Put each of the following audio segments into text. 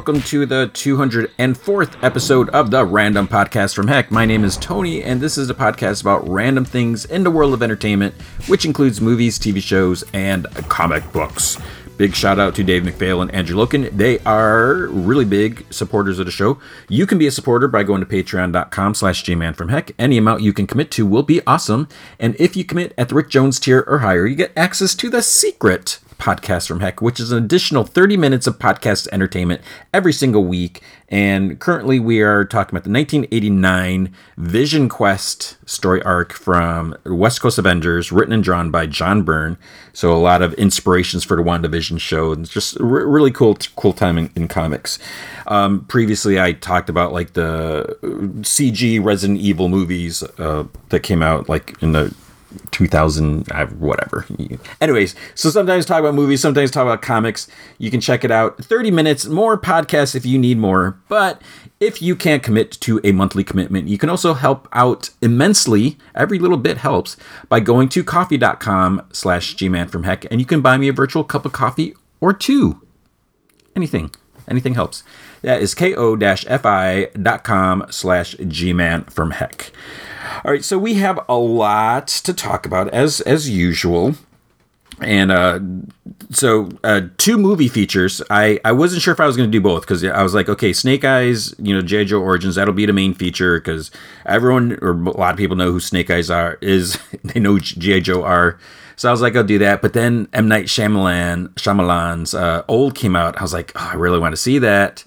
welcome to the 204th episode of the Random Podcast from Heck. My name is Tony, and this is a podcast about random things in the world of entertainment, which includes movies, TV shows, and comic books. Big shout out to Dave McPhail and Andrew Loken. They are really big supporters of the show. You can be a supporter by going to patreon.com slash jmanfromheck. Any amount you can commit to will be awesome. And if you commit at the Rick Jones tier or higher, you get access to the secret podcast from Heck, which is an additional 30 minutes of podcast entertainment every single week. And currently, we are talking about the 1989 Vision Quest story arc from West Coast Avengers, written and drawn by John Byrne. So, a lot of inspirations for the WandaVision show, and just really cool, cool time in, in comics. Um, previously, I talked about like the CG Resident Evil movies uh, that came out like in the 2000 uh, whatever. Anyways so sometimes talk about movies sometimes talk about comics. You can check it out. 30 minutes more podcasts if you need more. But if you can't commit to a monthly commitment you can also help out immensely. Every little bit helps by going to ko-fi.com slash gman from heck and you can buy me a virtual cup of coffee or two. Anything. Anything helps. That is ko-fi.com slash gman from heck all right, so we have a lot to talk about as as usual. And uh, so, uh, two movie features. I, I wasn't sure if I was going to do both because I was like, okay, Snake Eyes, you know, G.I. Joe Origins, that'll be the main feature because everyone or a lot of people know who Snake Eyes are. Is they know G.I. Joe are. So I was like, I'll do that. But then M Night Shyamalan, Shyamalan's uh, Old came out. I was like, oh, I really want to see that.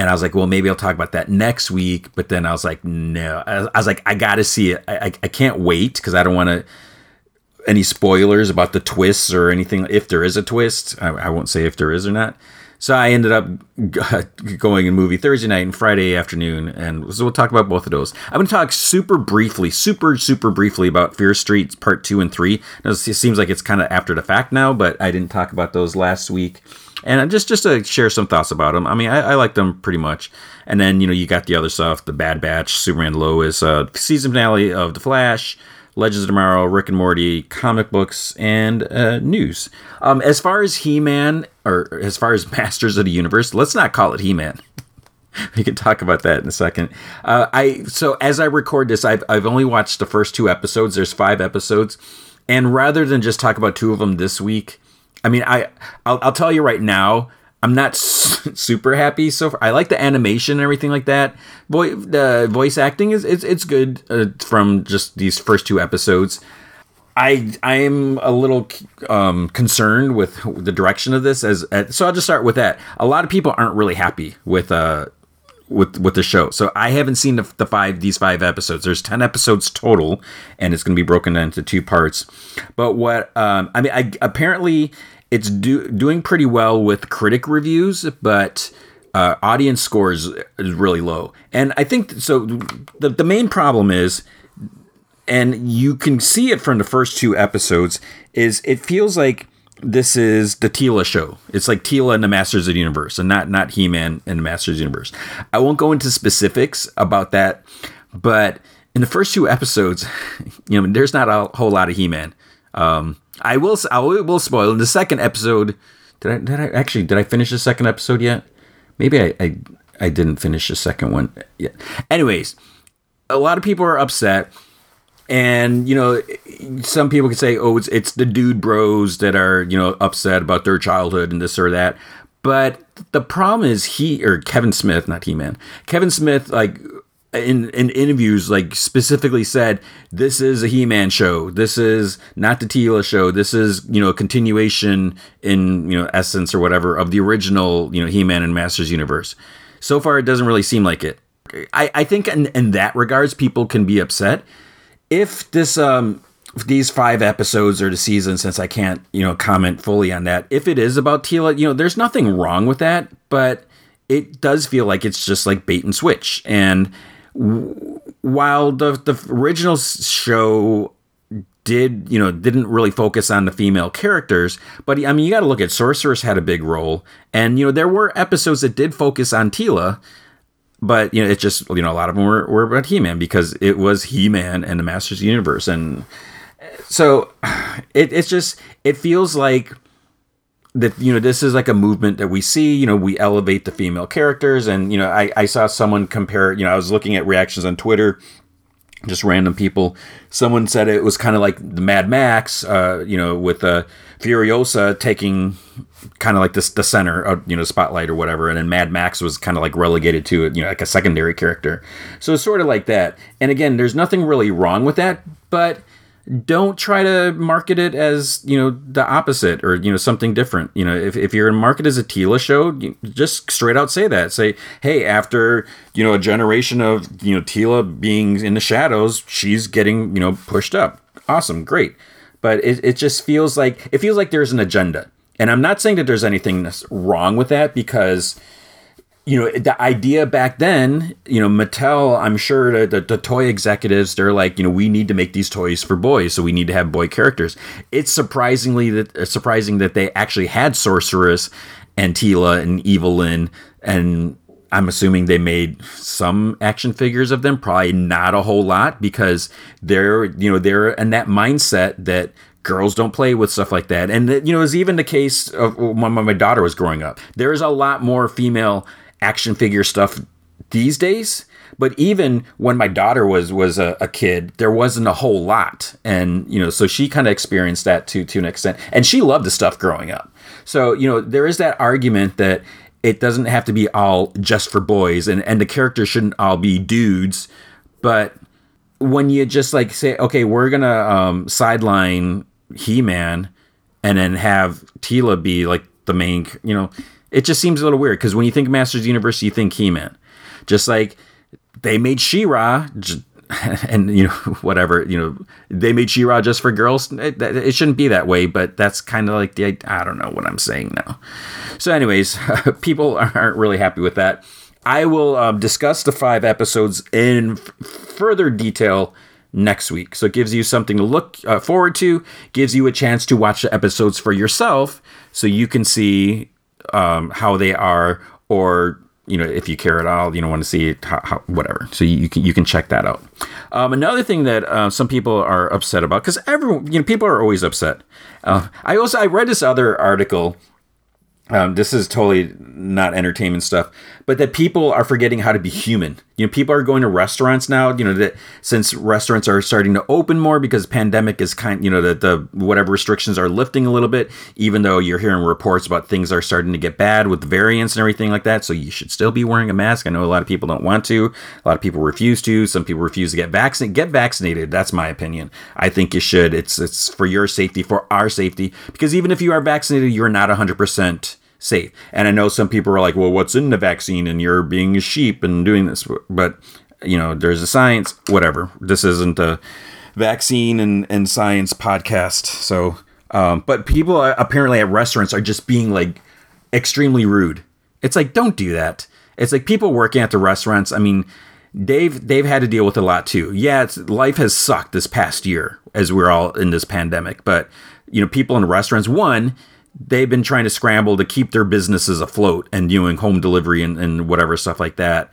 And I was like, well, maybe I'll talk about that next week. But then I was like, no. I was like, I got to see it. I, I, I can't wait because I don't want to any spoilers about the twists or anything. If there is a twist, I, I, won't say if there is or not. So I ended up going in movie Thursday night and Friday afternoon, and so we'll talk about both of those. I'm going to talk super briefly, super super briefly about Fear Street Part Two and Three. Now, it seems like it's kind of after the fact now, but I didn't talk about those last week and just just to share some thoughts about them. I mean, I, I like them pretty much. And then you know you got the other stuff, the Bad Batch, Superman Lois, uh, season finale of The Flash, Legends of Tomorrow, Rick and Morty, comic books, and uh, news. Um, as far as He Man, or as far as Masters of the Universe, let's not call it He Man. we can talk about that in a second. Uh, I so as I record this, I've I've only watched the first two episodes. There's five episodes, and rather than just talk about two of them this week, I mean, I I'll, I'll tell you right now, I'm not super happy so far. I like the animation and everything like that. Boy, the voice acting is it's it's good uh, from just these first two episodes. I I am a little um, concerned with the direction of this as, as, so I'll just start with that. A lot of people aren't really happy with uh with with the show. So I haven't seen the, the five these five episodes. There's ten episodes total, and it's going to be broken into two parts. But what um, I mean, I apparently it's do, doing pretty well with critic reviews, but uh, audience scores is really low. And I think so. The the main problem is, and you can see it from the first two episodes, is it feels like this is the Teela show. It's like Teela and the Masters of the Universe, and not not He Man and the Masters of the Universe. I won't go into specifics about that, but in the first two episodes, you know, there's not a whole lot of He Man. Um, I will I will spoil in the second episode. Did I did I actually did I finish the second episode yet? Maybe I I, I didn't finish the second one yet. Anyways, a lot of people are upset. And you know, some people can say, "Oh, it's it's the dude bros that are you know upset about their childhood and this or that." But the problem is he or Kevin Smith, not He Man. Kevin Smith, like in in interviews like specifically said this is a He-Man show. This is not the Teela show. This is you know a continuation in you know essence or whatever of the original you know He-Man and Masters universe. So far, it doesn't really seem like it. I I think in in that regards, people can be upset if this um these five episodes or the season since I can't you know comment fully on that. If it is about Teela, you know, there's nothing wrong with that, but it does feel like it's just like bait and switch and while the the original show did you know didn't really focus on the female characters but i mean you got to look at sorceress had a big role and you know there were episodes that did focus on Teela but you know it's just you know a lot of them were, were about he-man because it was he-man and the masters of universe. And uh, so it, it's just it feels like that you know this is like a movement that we see you know we elevate the female characters. And you know I, I saw someone compare you know i was looking at reactions on twitter just random people. Someone said it was kind of like the mad max uh, you know with uh, furiosa taking kind of like this the center of you know spotlight or whatever and then mad max was kind of like relegated to you know like a secondary character. So it's sort of like that. And again there's nothing really wrong with that but don't try to market it as you know the opposite or you know something different. You know if, if you're in market as a Teela show just straight out say that. Say hey after you know a generation of you know Teela being in the shadows she's getting you know pushed up. Awesome great. But it, it just feels like it feels like there's an agenda. And i'm not saying that there's anything wrong with that because you know the idea back then you know mattel i'm sure the, the, the, toy executives they're like you know we need to make these toys for boys so we need to have boy characters. It's surprisingly that uh, surprising that they actually had sorceress and Teela and Evil-Lyn and i'm assuming they made some action figures of them probably not a whole lot because they're you know they're in that mindset that girls don't play with stuff like that. And you know it was even the case of when my daughter was growing up. There's a lot more female action figure stuff these days. But even when my daughter was was a, a, kid there wasn't a whole lot. And you know so she kind of experienced that to to an extent. And she loved the stuff growing up. So you know there is that argument that it doesn't have to be all just for boys and and the characters shouldn't all be dudes. But when you just like say okay we're gonna um, sideline he-man and then have Teela be like the main you know it just seems a little weird because when you think Masters Universe, you think He Man. Just like they made She-Ra, and you know whatever you know they made She-Ra just for girls. It, it shouldn't be that way, but that's kind of like the I don't know what I'm saying now. So, anyways, people aren't really happy with that. I will um, discuss the five episodes in f- further detail next week. So it gives you something to look uh, forward to, gives you a chance to watch the episodes for yourself so you can see um, how they are, or you know, if you care at all, you don't want to see it, how, how, whatever. So you, can you can check that out. Um, another thing that uh, some people are upset about, because everyone, you know, people are always upset. Uh, I also I read this other article um, this is totally not entertainment stuff, but that people are forgetting how to be human. You know, people are going to restaurants now. You know that since restaurants are starting to open more because pandemic is kind. You know that the whatever restrictions are lifting a little bit. Even though you're hearing reports about things are starting to get bad with variants and everything like that, so you should still be wearing a mask. I know a lot of people don't want to. A lot of people refuse to. Some people refuse to get vaccinated. Get vaccinated. That's my opinion. I think you should. It's it's for your safety, for our safety, because even if you are vaccinated, you're not 100 percent safe. And I know some people are like, well, what's in the vaccine? And you're being a sheep and doing this. But, you know, there's a science, whatever. This isn't a vaccine and, and science podcast. So, um, but people apparently at restaurants are just being like extremely rude. It's like, don't do that. It's like people working at the restaurants. I mean, they've they've had to deal with a lot too. Yeah, life has sucked this past year as we're all in this pandemic. But you know, people in restaurants, one, they've been trying to scramble to keep their businesses afloat and doing home delivery and, and whatever stuff like that.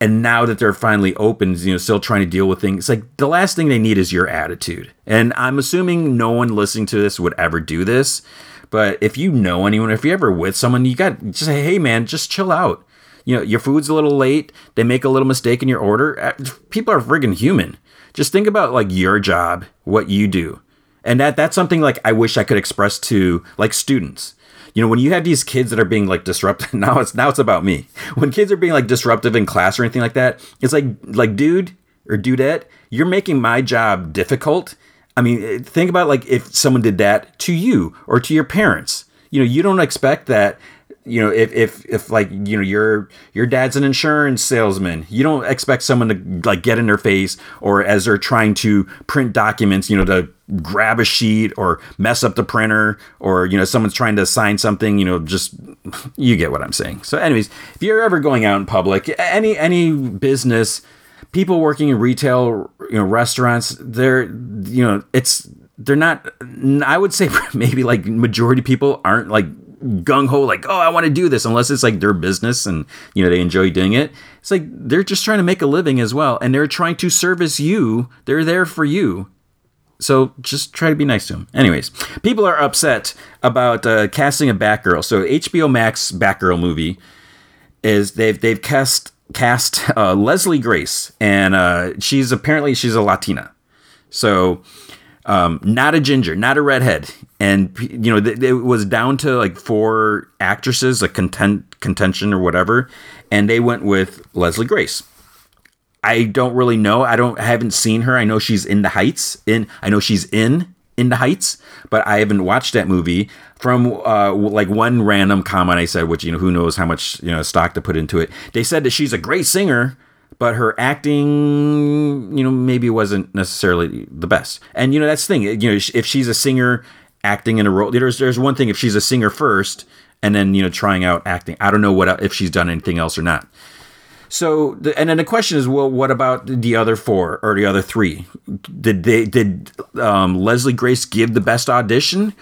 And now that they're finally open, you know, still trying to deal with things, like the last thing they need is your attitude. And I'm assuming no one listening to this would ever do this. But if you know anyone, if you're ever with someone, you got just say, hey man, just chill out. You know, your food's a little late. They make a little mistake in your order. Uh, people are friggin' human. Just think about like your job, what you do and that that's something like I wish I could express to like students. You know, when you have these kids that are being like disruptive, now it's now it's about me. When kids are being like disruptive in class or anything like that, it's like like dude or dudette, you're making my job difficult. I mean, eh, think about like if someone did that to you or to your parents. You know, you don't expect that you know if if if like you know your your dad's an insurance salesman you don't expect someone to like get in their face or as they're trying to print documents you know to grab a sheet or mess up the printer or you know someone's trying to sign something you know just you get what i'm saying. So anyways if you're ever going out in public any any business people working in retail you know restaurants they're you know it's they're not i would say maybe like majority people aren't like gung ho, like, oh, I want to do this, unless it's like their business and, you know, they enjoy doing it. It's like they're just trying to make a living as well. And they're trying to service you. They're there for you. So just try to be nice to him. Anyways, people are upset about uh, casting a Batgirl. So HBO Max Batgirl movie is they've they've cast cast uh, Leslie Grace, and uh, she's apparently she's a Latina. So um, not a ginger, not a redhead, and you know it was down to like four actresses, a content contention or whatever, and they went with Leslie Grace. I don't really know. I don't I haven't seen her. I know she's in the Heights. In I know she's in in the Heights, but I haven't watched that movie. From uh, like one random comment I said, which you know who knows how much you know stock to put into it. They said that she's a great singer, but her acting, you know, maybe wasn't necessarily the best. And you know that's the thing. You know, if she's a singer acting in a role, there's there's one thing if she's a singer first and then you know trying out acting. I don't know what if she's done anything else or not. So, the, and then the question is, well, what about the other four or the other three? Did they did um, Leslie Grace give the best audition?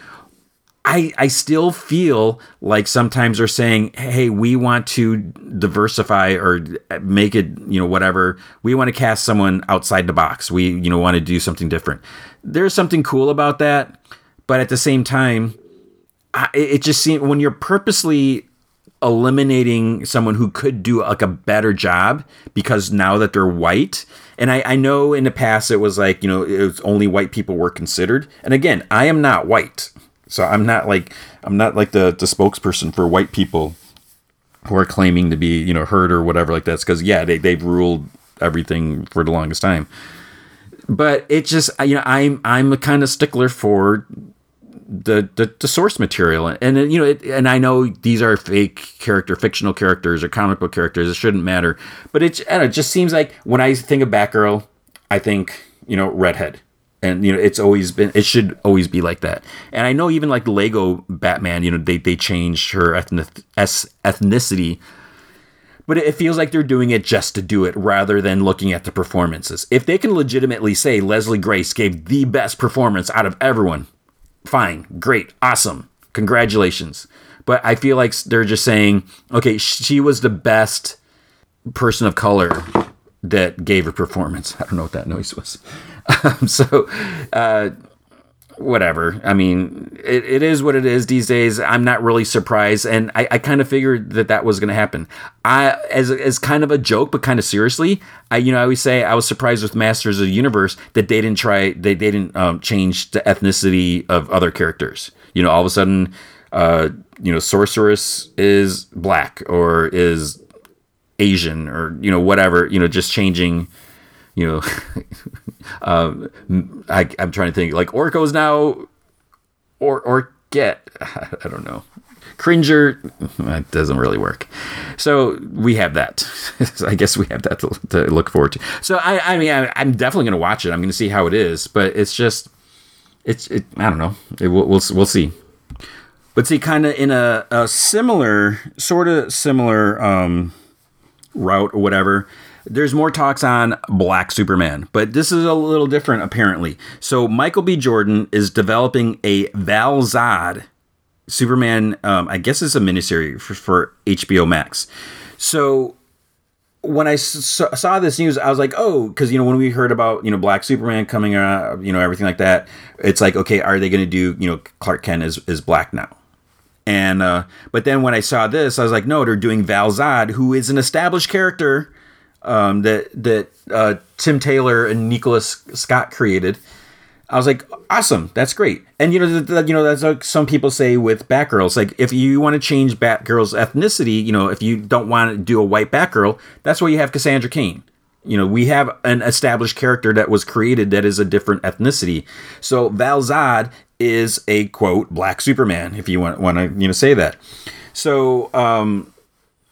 I I still feel like sometimes they're saying, hey, we want to diversify or make it, you know, whatever. We want to cast someone outside the box. We you know want to do something different. There's something cool about that, but at the same time, it just seems when you're purposely eliminating someone who could do like a better job because now that they're white and I, I know in the past it was like you know it was only white people were considered. And again i am not white so i'm not like i'm not like the, the spokesperson for white people who are claiming to be you know heard or whatever like that's because yeah they, they've ruled everything for the longest time. But it just you know i'm i'm a kind of stickler for the, the, the source material. And you know it, and I know these are fake character fictional characters or comic book characters. It shouldn't matter. But it, it just seems like when I think of Batgirl I think you know redhead. And you know it's always been it should always be like that. And I know even like Lego Batman you know they they changed her ethnic, ethnicity. But it feels like they're doing it just to do it rather than looking at the performances. If they can legitimately say Leslie Grace gave the best performance out of everyone, fine, great, awesome, congratulations. But I feel like they're just saying, okay, she was the best person of color that gave her performance. I don't know what that noise was. Um, so, uh, whatever. I mean, it, it is what it is these days. I'm not really surprised, and I, I kind of figured that that was going to happen. I as as kind of a joke, but kind of seriously. I you know I always say I was surprised with Masters of the Universe that they didn't try they they didn't um, change the ethnicity of other characters. You know, all of a sudden, uh, you know, Sorceress is black or is Asian or you know whatever. You know, just changing you know, um, I, am trying to think like Orko's now, or or get I don't know. Cringer, that doesn't really work. So we have that. so I guess we have that to, to, look forward to. So I, I mean, I, am definitely going to watch it. I'm going to see how it is, but it's just, it's, it, I don't know. It, we'll, we'll, we'll see. But see, kind of in a, a similar, sort of similar um, route or whatever there's more talks on Black Superman, but this is a little different apparently. So Michael B. Jordan is developing a Val Zod Superman. Um, I guess it's a miniseries for, for HBO Max. So when I saw this news, I was like, oh, because you know when we heard about you know Black Superman coming out, you know everything like that, it's like okay, are they going to do you know Clark Kent is is black now? And uh, but then when I saw this, I was like, no, they're doing Val Zod, who is an established character um, that that uh, Tim Taylor and Nicholas Scott created. I was like, awesome, that's great. And you know, you know, that's like some people say with Batgirls. Like, if you want to change Batgirl's ethnicity, you know, if you don't want to do a white Batgirl, that's why you have Cassandra Cain. You know, we have an established character that was created that is a different ethnicity. So Val Zod is a quote black Superman, if you want want to you know say that. So um,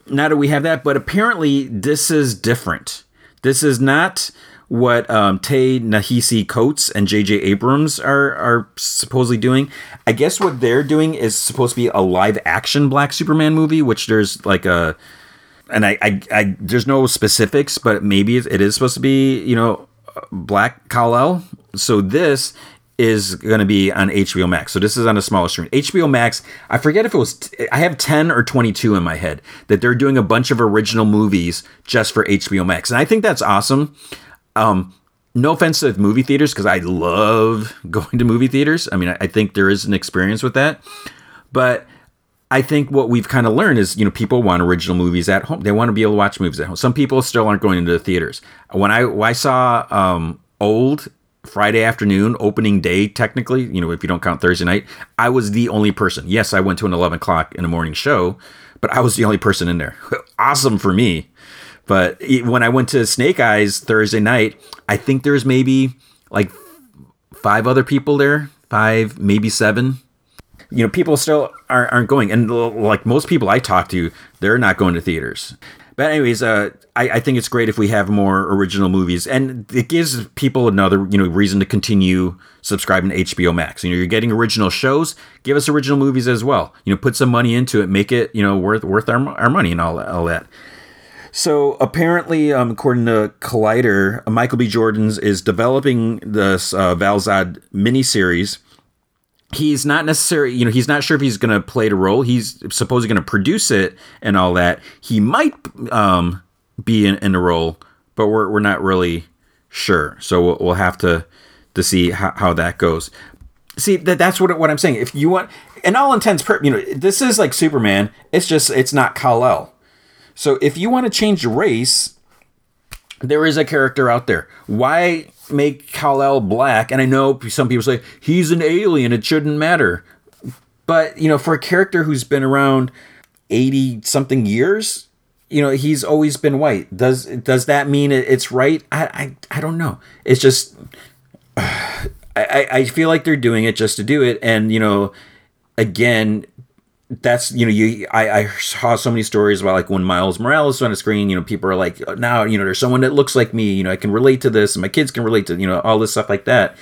now that we have that, but apparently this is different. This is not what um, Ta-Nehisi Coates and J.J. Abrams are are supposedly doing. I guess what they're doing is supposed to be a live action Black Superman movie, which there's like a, and I, I, I there's no specifics, but maybe it is supposed to be you know Black Kal-El. So this is going to be on HBO Max. So this is on a smaller screen. HBO Max, I forget if it was, t- I have 10 or 22 in my head that they're doing a bunch of original movies just for HBO Max. And I think that's awesome. Um, no offense to movie theaters because I love going to movie theaters. I mean, I, I think there is an experience with that, but I think what we've kind of learned is, you know, people want original movies at home. They want to be able to watch movies at home. Some people still aren't going into the theaters. When I when I saw um, Old Friday afternoon, opening day, technically, you know, if you don't count Thursday night, I was the only person. Yes, I went to an 11 o'clock in the morning show, but I was the only person in there. awesome for me. But when I went to Snake Eyes Thursday night, I think there's maybe like five other people there, five, maybe seven. You know, people still aren't, aren't going. And like most people I talk to, they're not going to theaters. But anyways, uh, I, I, think it's great if we have more original movies, and it gives people another you know reason to continue subscribing to HBO Max. You know, you're getting original shows. Give us original movies as well. You know, put some money into it, make it you know worth worth our, our money and all all that. So apparently, um, according to Collider, Michael B. Jordan's is developing this uh, Val-Zod miniseries. He's not necessarily, you know, he's not sure if he's going to play the role. He's supposedly going to produce it and all that. He might um, be in, in the role, but we're, we're not really sure. So we'll, we'll have to to see how, how that goes. See that that's what what I'm saying. If you want, in all intents, per, you know, this is like Superman. It's just it's not Kal El. So if you want to change the race, there is a character out there. Why make Kal El black? And I know some people say he's an alien; it shouldn't matter. But you know, for a character who's been around eighty something years, you know, he's always been white. Does does that mean it's right? I I, I don't know. It's just I, I feel like they're doing it just to do it, and you know, again, that's you know you I, I saw so many stories about like when Miles Morales on the screen you know people are like oh, now you know there's someone that looks like me you know I can relate to this and my kids can relate to you know all this stuff like that.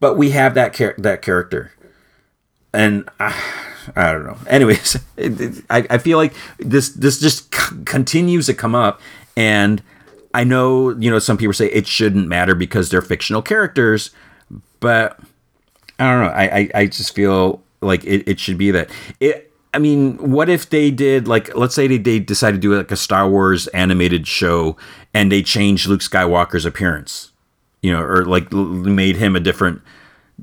But we have that char- that character. And I, I don't know. Anyways it, it, I, I feel like this this just c- continues to come up and I know you know some people say it shouldn't matter because they're fictional characters but I don't know. I, I, I just feel like it, it should be that. It I mean, what if they did like let's say they, they decided to do like a Star Wars animated show and they changed Luke Skywalker's appearance, you know, or like made him a different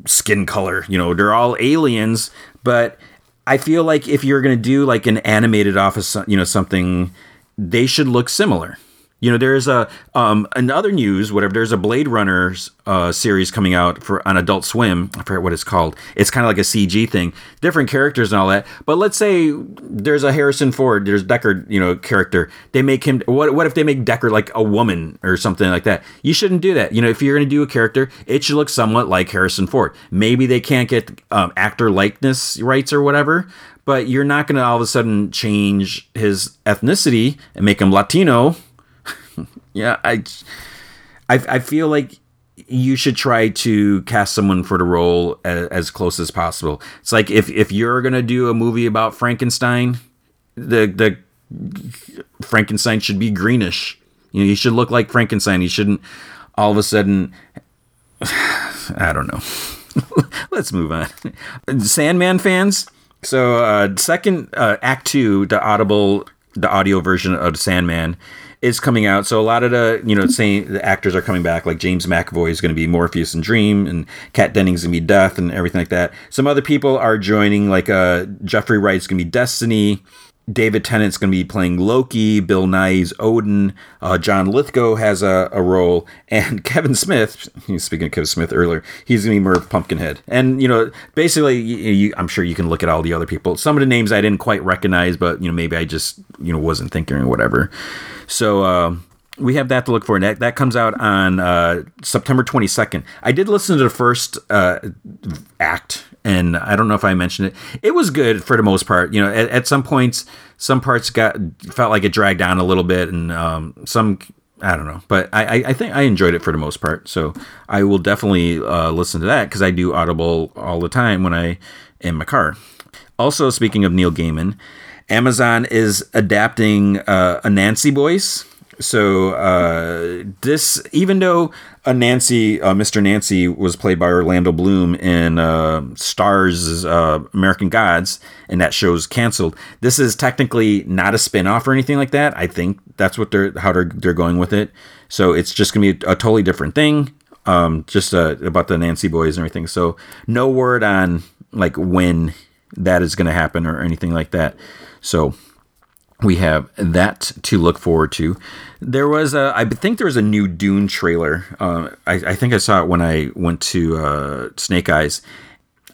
skin color. You know, they're all aliens, but I feel like if you're gonna do like an animated office, you know, something, they should look similar. You know, there's a um another news, whatever. There's a Blade Runner uh, series coming out for on Adult Swim. I forget what it's called. It's kind of like a CG thing, different characters and all that. But let's say there's a Harrison Ford, there's Deckard, you know, character. They make him. What what if they make Deckard like a woman or something like that? You shouldn't do that. You know, if you're going to do a character, it should look somewhat like Harrison Ford. Maybe they can't get um, actor likeness rights or whatever, but you're not going to all of a sudden change his ethnicity and make him Latino yeah, I, I, I feel like you should try to cast someone for the role as, as, close as possible. It's like if if you're gonna do a movie about Frankenstein, the the Frankenstein should be greenish. You know, he should look like Frankenstein. He shouldn't all of a sudden. I don't know. Let's move on. Sandman fans. So, uh, second uh, act two, the audible, the audio version of Sandman is coming out. So a lot of the you know saying the actors are coming back. Like James McAvoy is going to be Morpheus and Dream, and Kat Dennings going to be Death, and everything like that. Some other people are joining. Like uh, Jeffrey Wright's going to be Destiny. David Tennant's going to be playing Loki. Bill Nighy's Odin. Uh, John Lithgow has a, a role, and Kevin Smith. Speaking of Kevin Smith earlier, he's going to be Merv Pumpkinhead. And you know, basically, you, you, I'm sure you can look at all the other people. Some of the names I didn't quite recognize, but you know, maybe I just you know wasn't thinking or whatever. So. Uh, we have that to look for. That that comes out on uh, September 22nd. I did listen to the first uh, act and I don't know if I mentioned it. It was good for the most part. You know, at, at some points, some parts got felt like it dragged down a little bit, and um, some I don't know, but I, I think I enjoyed it for the most part. So I will definitely uh, listen to that because I do Audible all the time when I in my car. Also, speaking of Neil Gaiman, Amazon is adapting uh, Anansi Boys so uh, this, even though Anansi, uh, Mr. Nancy, was played by Orlando Bloom in uh, Starz uh, American Gods, and that show's canceled. This is technically not a spin-off or anything like that. I think that's what they're how they're they're going with it. So it's just gonna be a, a totally different thing. Um, just uh, about the Anansi Boys and everything. So no word on like when that is to happen or anything like that. So we have that to look forward to. There was a, I think there was a new Dune trailer. Uh, I, I, think I saw it when I went to uh, Snake Eyes.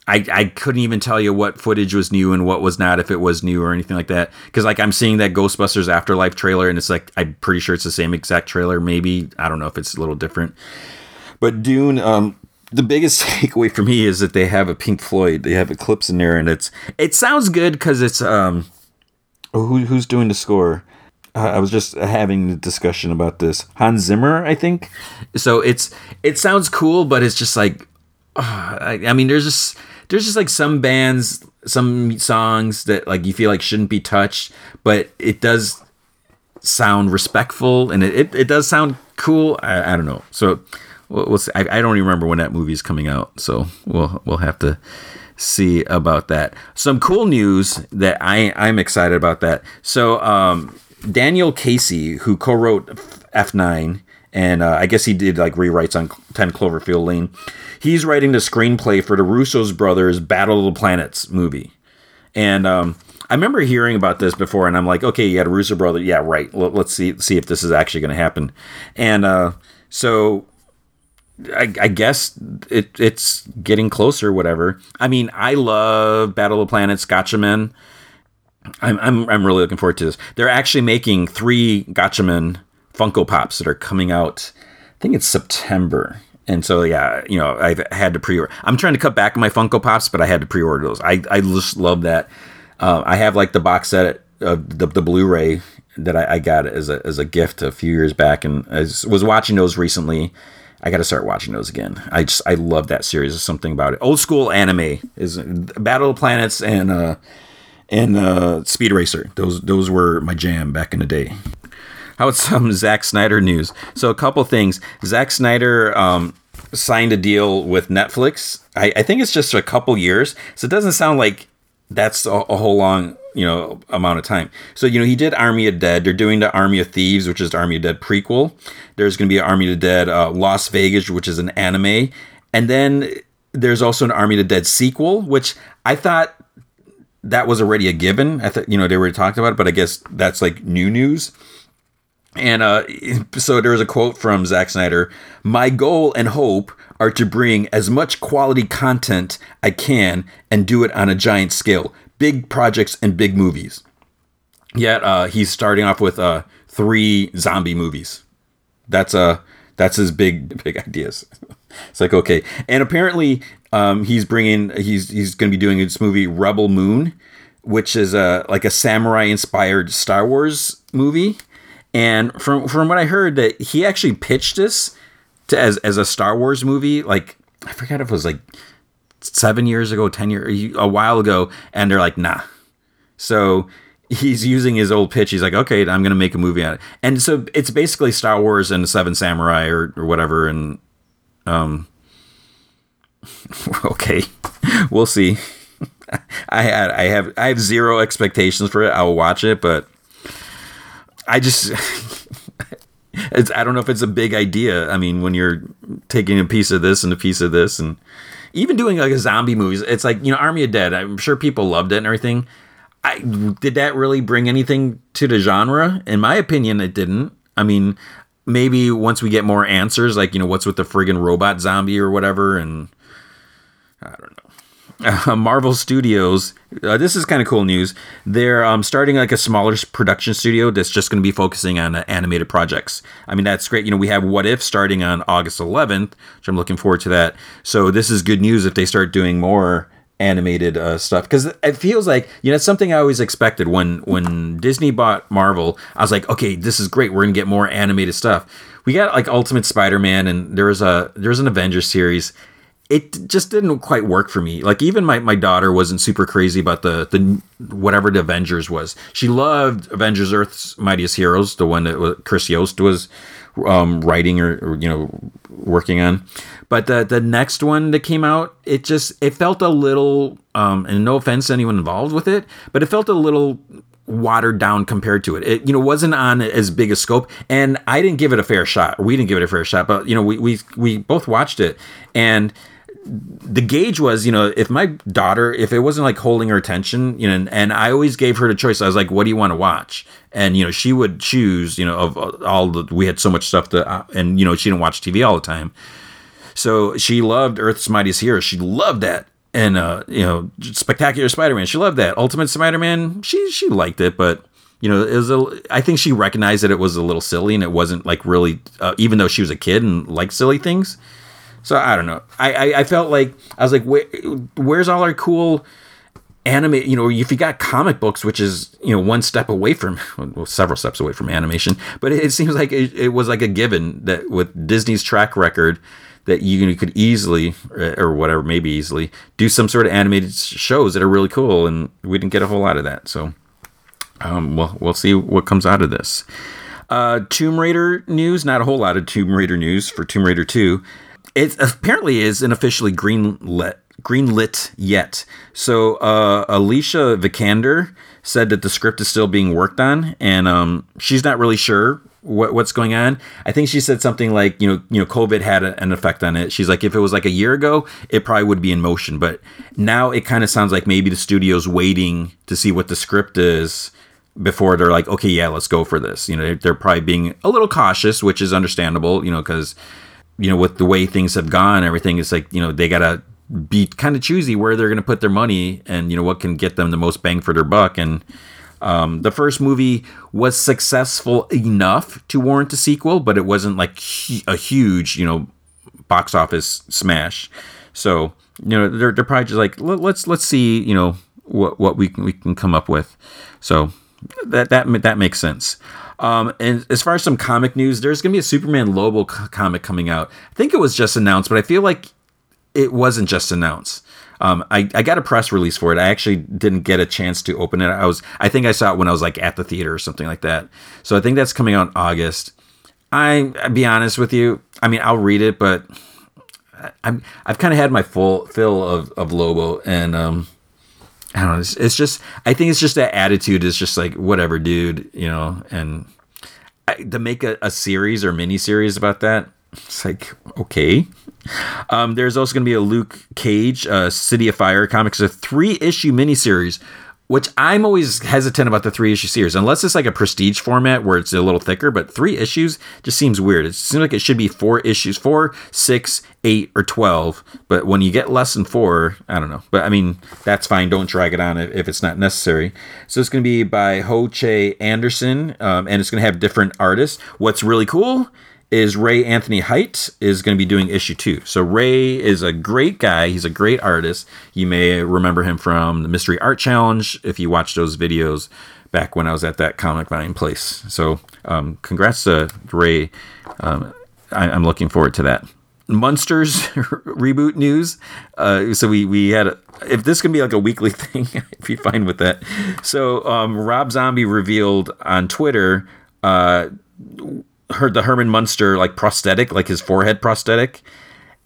I, I couldn't even tell you what footage was new and what was not, if it was new or anything like that. Because like I'm seeing that Ghostbusters Afterlife trailer, and it's like I'm pretty sure it's the same exact trailer. Maybe I don't know if it's a little different. But Dune, um, the biggest takeaway for me is that they have a Pink Floyd. They have Eclipse in there, and it's it sounds good because it's um Who, who's doing the score? Uh, I was just having a discussion about this. Hans Zimmer, I think. So it's it sounds cool, but it's just like, uh, I, I, mean, there's just there's just like some bands, some songs that like you feel like shouldn't be touched, but it does sound respectful and it, it, it does sound cool. I, I don't know. So we'll, we'll I, I don't even remember when that movie's coming out. So we'll we'll have to see about that. Some cool news that I I'm excited about that. So um, Daniel Casey, who co-wrote F9, and uh, I guess he did like rewrites on 10 Cloverfield Lane. He's writing the screenplay for the Russo's brothers' Battle of the Planets movie, and um, I remember hearing about this before, and I'm like, okay, you had a Russo brother, yeah, right. Let, us see see if this is actually going to happen. And uh, so I, I, guess it, it's getting closer, whatever. I mean, I love Battle of Planets, Gatchaman. I'm, I'm, I'm really looking forward to this. They're actually making three Gatchaman Funko Pops that are coming out, I think it's September. And so, yeah, you know, I've had to pre order. I'm trying to cut back on my Funko Pops, but I had to pre order those. I, I just love that. Uh, I have like the box set of the, the Blu ray that I, I, got as a, as a gift a few years back, and I was watching those recently I got to start watching those again. I just I love that series. There's something about it. Old school anime is Battle of Planets and uh and uh Speed Racer. Those those were my jam back in the day. How about some Zack Snyder news? So a couple things. Zack Snyder um signed a deal with Netflix. I, I think it's just a couple years. So it doesn't sound like that's a, a whole long you know amount of time. So you know he did Army of Dead. They're doing the Army of Thieves, which is the Army of Dead prequel. There's going to be an Army of Dead uh, Las Vegas, which is an anime, and then there's also an Army of Dead sequel, which I thought that was already a given. I thought you know they already talked about it, but I guess that's like new news. And uh, so there's a quote from Zack Snyder My goal and hope are to bring as much quality content I can and do it on a giant scale big projects and big movies. Yet uh, he's starting off with uh, three zombie movies. That's uh that's his big big ideas. it's like okay, and apparently um, he's bringing he's he's going to be doing this movie Rebel Moon, which is a like a samurai inspired Star Wars movie. And from from what I heard, that he actually pitched this to as as a Star Wars movie. Like I forgot if it was like seven years ago, ten years, a while ago, and they're like, nah. So he's using his old pitch. He's like, okay, I'm gonna make a movie on it, and so it's basically Star Wars and Seven Samurai or, or whatever, and um, okay, we'll see. I had, I have, I have zero expectations for it. I'll watch it, but I just. It's, I don't know if it's a big idea. I mean, when you're taking a piece of this and a piece of this, and even doing like a zombie movies, it's like you know Army of Dead. I'm sure people loved it and everything. I did that really bring anything to the genre? In my opinion, it didn't. I mean, maybe once we get more answers, like you know what's with the friggin' robot zombie or whatever, and I don't. Uh, Marvel Studios. Uh, this is kind of cool news. They're um, starting like a smaller production studio that's just going to be focusing on uh, animated projects. I mean, that's great. You know, we have What If starting on August 11th, which I'm looking forward to that. So this is good news if they start doing more animated uh, stuff because it feels like you know it's something I always expected when when Disney bought Marvel. I was like, okay, this is great. We're gonna get more animated stuff. We got like Ultimate Spider-Man, and there was a there's an Avengers series it just didn't quite work for me. Like even my, my daughter wasn't super crazy about the the whatever the Avengers was. She loved Avengers Earth's Mightiest Heroes, the one that Chris Yost was um, writing or, or, you know working on. But the the next one that came out, it just it felt a little um, and no offense to anyone involved with it, but it felt a little watered down compared to it. It you know wasn't on as big a scope, and I didn't give it a fair shot. We didn't give it a fair shot, but you know we we we both watched it, and the gauge was, you know, if my daughter, if it wasn't like holding her attention, you know, and, and I always gave her the choice. I was like, "What do you want to watch?" And you know, she would choose. You know, of all the we had so much stuff to, uh, and you know, she didn't watch TV all the time, so she loved Earth's Mightiest Heroes. She loved that, and uh, you know, Spectacular Spider-Man. She loved that. Ultimate Spider-Man. She she liked it, but you know, it was a, I think she recognized that it was a little silly, and it wasn't like really, uh, even though she was a kid and liked silly things so I don't know. I, I, I felt like I was like, Where, where's all our cool anime? You know, if you got comic books, which is you know one step away from, well, several steps away from animation, but it, seems like it, it, was like a given that with Disney's track record, that you, you could easily or whatever, maybe easily do some sort of animated shows that are really cool, and we didn't get a whole lot of that. So, um, well, we'll see what comes out of this. Uh, Tomb Raider news, not a whole lot of Tomb Raider news for Tomb Raider 2 it apparently isn't officially greenlit greenlit yet. So uh, Alicia Vikander said that the script is still being worked on, and um, she's not really sure what, what's going on. I think she said something like, you know, you know, COVID had a, an effect on it. She's like, if it was like a year ago, it probably would be in motion, but now it kind of sounds like maybe the studio's waiting to see what the script is before they're like, okay, yeah, let's go for this. You know, they're probably being a little cautious, which is understandable. You know, because you know, with the way things have gone, everything is like, you know, they got to be kind of choosy where they're going to put their money and, you know, what can get them the most bang for their buck. And um, the first movie was successful enough to warrant a sequel, but it wasn't like a huge, you know, box office smash. So, you know, they're, they're probably just like, let's, let's see, you know, what, what we can, we can come up with. So that, that, that makes sense. Um, and as far as some comic news, there's going to be a Superman Lobo comic coming out. I think it was just announced, but I feel like it wasn't just announced. Um, I, I got a press release for it. I actually didn't get a chance to open it. I was I think I saw it when I was like at the theater or something like that. So I think that's coming out in August. I I'll be honest with you. I mean, I'll read it, but I'm I've kind of had my full fill of of Lobo, and um, I don't know. It's, it's, just, I think it's just that attitude is just like, whatever, dude, you know, and I, to make a, a series or mini series about that, it's like, okay. Um, there's also going to be a Luke Cage, uh, City of Fire comics, a three issue miniseries which I'm always hesitant about the three issue series, unless it's like a prestige format where it's a little thicker. But three issues just seems weird. It seems like it should be four issues, four, six, eight, or twelve. But when you get less than four, I don't know. But I mean, that's fine. Don't drag it on if, if it's not necessary. So it's going to be by Ho Che Anderson, um, and it's going to have different artists. What's really cool is Ray Anthony Height is going to be doing issue two. So Ray is a great guy. He's a great artist. You may remember him from the Mystery Art Challenge if you watched those videos back when I was at that comic buying place. So um, congrats to Ray. Um, I, am looking forward to that. Munsters reboot news. Uh, so we we had a, if this can be like a weekly thing, I'd be fine with that. So um, Rob Zombie revealed on Twitter. Uh, heard the Herman Munster like prosthetic, like his forehead prosthetic,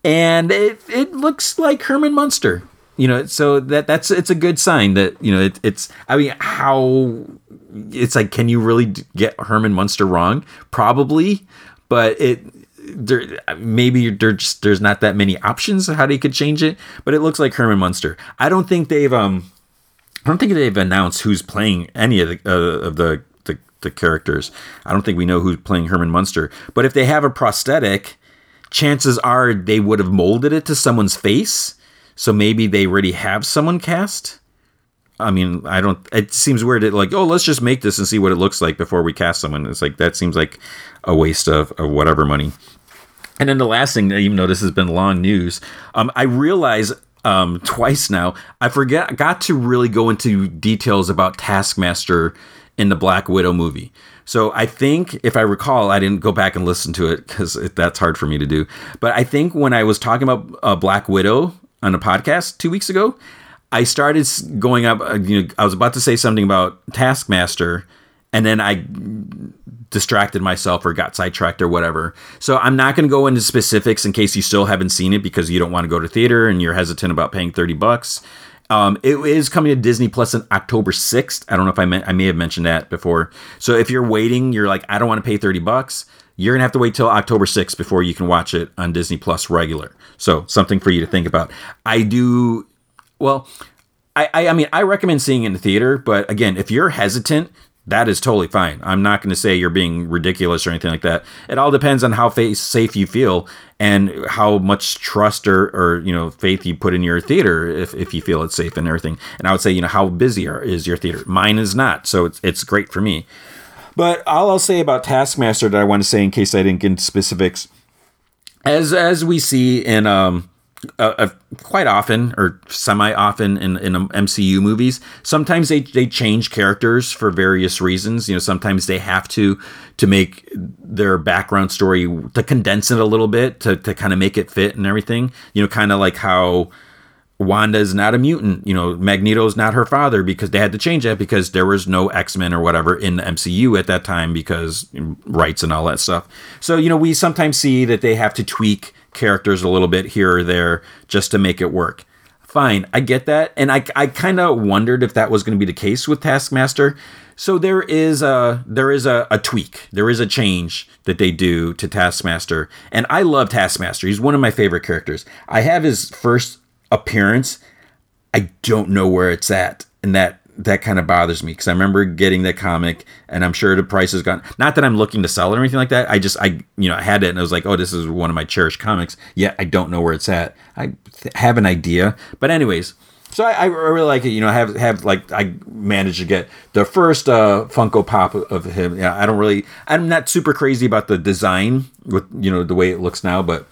and it it looks like Herman Munster. You know, so that that's it's a good sign that you know it, it's. I mean, how it's like, can you really get Herman Munster wrong? Probably, but it there maybe there just there's not that many options how they could change it, but it looks like Herman Munster. I don't think they've um I don't think they've announced who's playing any of the uh, of the the characters. I don't think we know who's playing Herman Munster. But if they have a prosthetic, chances are they would have molded it to someone's face. So maybe they already have someone cast. I mean, I don't. It seems weird. To, like, oh, let's just make this and see what it looks like before we cast someone. It's like that seems like a waste of, of whatever money. And then the last thing, even though this has been long news, um, I realize um, twice now I forget got to really go into details about Taskmaster in the Black Widow movie. So I think, if I recall, I didn't go back and listen to it because that's hard for me to do. But I think when I was talking about uh, Black Widow on a podcast two weeks ago, I started going up. Uh, you know, I was about to say something about Taskmaster, and then I distracted myself or got sidetracked or whatever. So I'm not going to go into specifics in case you still haven't seen it because you don't want to go to theater and you're hesitant about paying 30 bucks. Um, it is coming to Disney Plus on October 6th. I don't know if I meant, I may have mentioned that before. So if you're waiting, you're like, I don't want to pay 30 bucks. You're gonna have to wait till October 6th before you can watch it on Disney Plus regular. So something for you to think about. I do well, I, I, I mean I recommend seeing it in the theater, but again, if you're hesitant, that is totally fine. I'm not going to say you're being ridiculous or anything like that. It all depends on how safe you feel and how much trust or, or you know faith you put in your theater if, if you feel it's safe and everything. And I would say you know how busy is your theater? Mine is not, so it's it's great for me. But all I'll say about Taskmaster that I want to say in case I didn't get into specifics, as as we see in um uh, uh, quite often or semi often in, in MCU movies, sometimes they, they change characters for various reasons. You know, sometimes they have to to make their background story to condense it a little bit to, to kind of make it fit and everything. You know, kind of like how Wanda is not a mutant. You know, Magneto is not her father because they had to change that because there was no X Men or whatever in the MCU at that time because rights and all that stuff. So, you know, we sometimes see that they have to tweak characters a little bit here or there just to make it work. Fine, I get that. And I, I kind of wondered if that was going to be the case with Taskmaster. So there is a there is a, a tweak. There is a change that they do to Taskmaster. And I love Taskmaster. He's one of my favorite characters. I have his first appearance. I don't know where it's at. And that that kind of bothers me because I remember getting that comic and I'm sure the price has gone. Not that I'm looking to sell it or anything like that. I just, I, you know, I had it and I was like, oh, this is one of my cherished comics. Yet I don't know where it's at. I have an idea. But, anyways, so I, I really like it. You know, I have, have like, I managed to get the first uh, Funko Pop of him. Yeah, I don't really, I'm not super crazy about the design with, you know, the way it looks now, but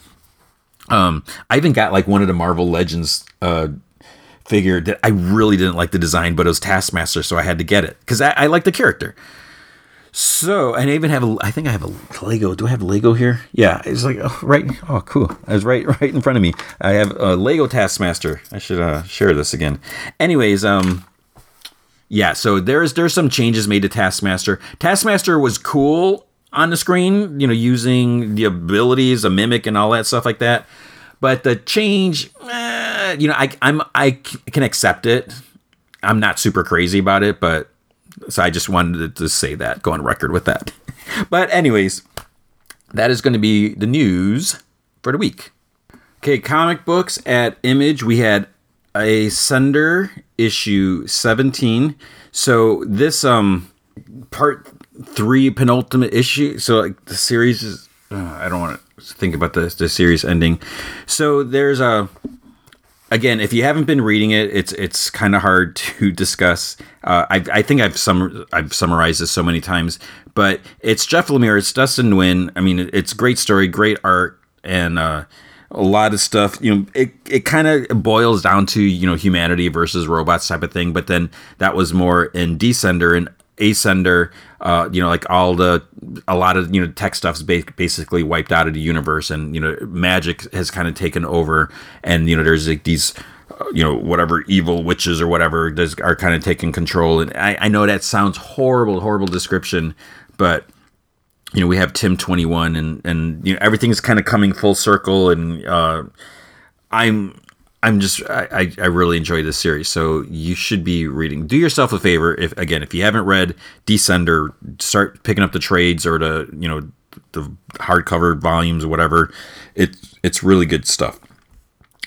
um, I even got like one of the Marvel Legends uh, figure that I really didn't like the design, but it was Taskmaster, so I had to get it because I, I like the character. So, and I even have a, I think I have a Lego. Do I have Lego here? Yeah, it's like oh, right. Oh, cool. It's right, right in front of me. I have a Lego Taskmaster. I should uh, share this again. Anyways, um, yeah. So there's there's some changes made to Taskmaster. Taskmaster was cool on the screen, you know, using the abilities, a mimic, and all that stuff like that. But the change, eh, you know, I I'm I can accept it. I'm not super crazy about it, but so I just wanted to say that, go on record with that. but anyways, that is going to be the news for the week. Okay, comic books at Image. We had Ascender issue 17. So this um part three penultimate issue. So like the series is. Uh, I don't want to think about the the series ending. So there's a again, if you haven't been reading it, it's it's kind of hard to discuss. Uh, I, I think I've sum I've summarized this so many times, but it's Jeff Lemire, it's Dustin Nguyen. I mean, it's great story, great art, and uh, a lot of stuff. You know, it it kind of boils down to you know humanity versus robots type of thing. But then that was more in Descender and Ascender, uh, you know, like all the a lot of you know tech stuff's basically wiped out of the universe, and you know, magic has kind of taken over, and you know, there's like these. Uh, you know, whatever evil witches or whatever does are kind of taking control, and I, I know that sounds horrible, horrible description, but you know we have Tim Twenty One, and and you know everything's kind of coming full circle, and uh, I'm I'm just I, I really enjoy this series, so you should be reading. Do yourself a favor if again if you haven't read Descender, start picking up the trades or the you know the hardcover volumes or whatever. It's it's really good stuff.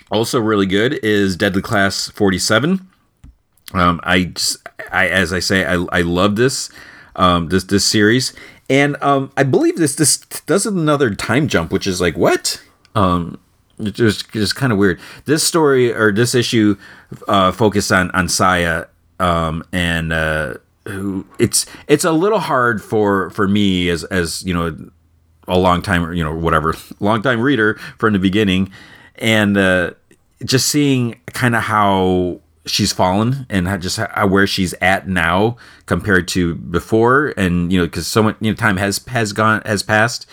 Also, really good is Deadly Class 47. Um, I just, I as I say I, I love this um, this this series, and um, I believe this this does another time jump, which is like what um it's just, just kind of weird. This story or this issue uh, focused on on Saya, um, and uh, who it's it's a little hard for for me as as you know a long time you know whatever long time reader from the beginning, and uh, just seeing kind of how she's fallen and just where she's at now compared to before, and you know because so much you know time has has gone has passed,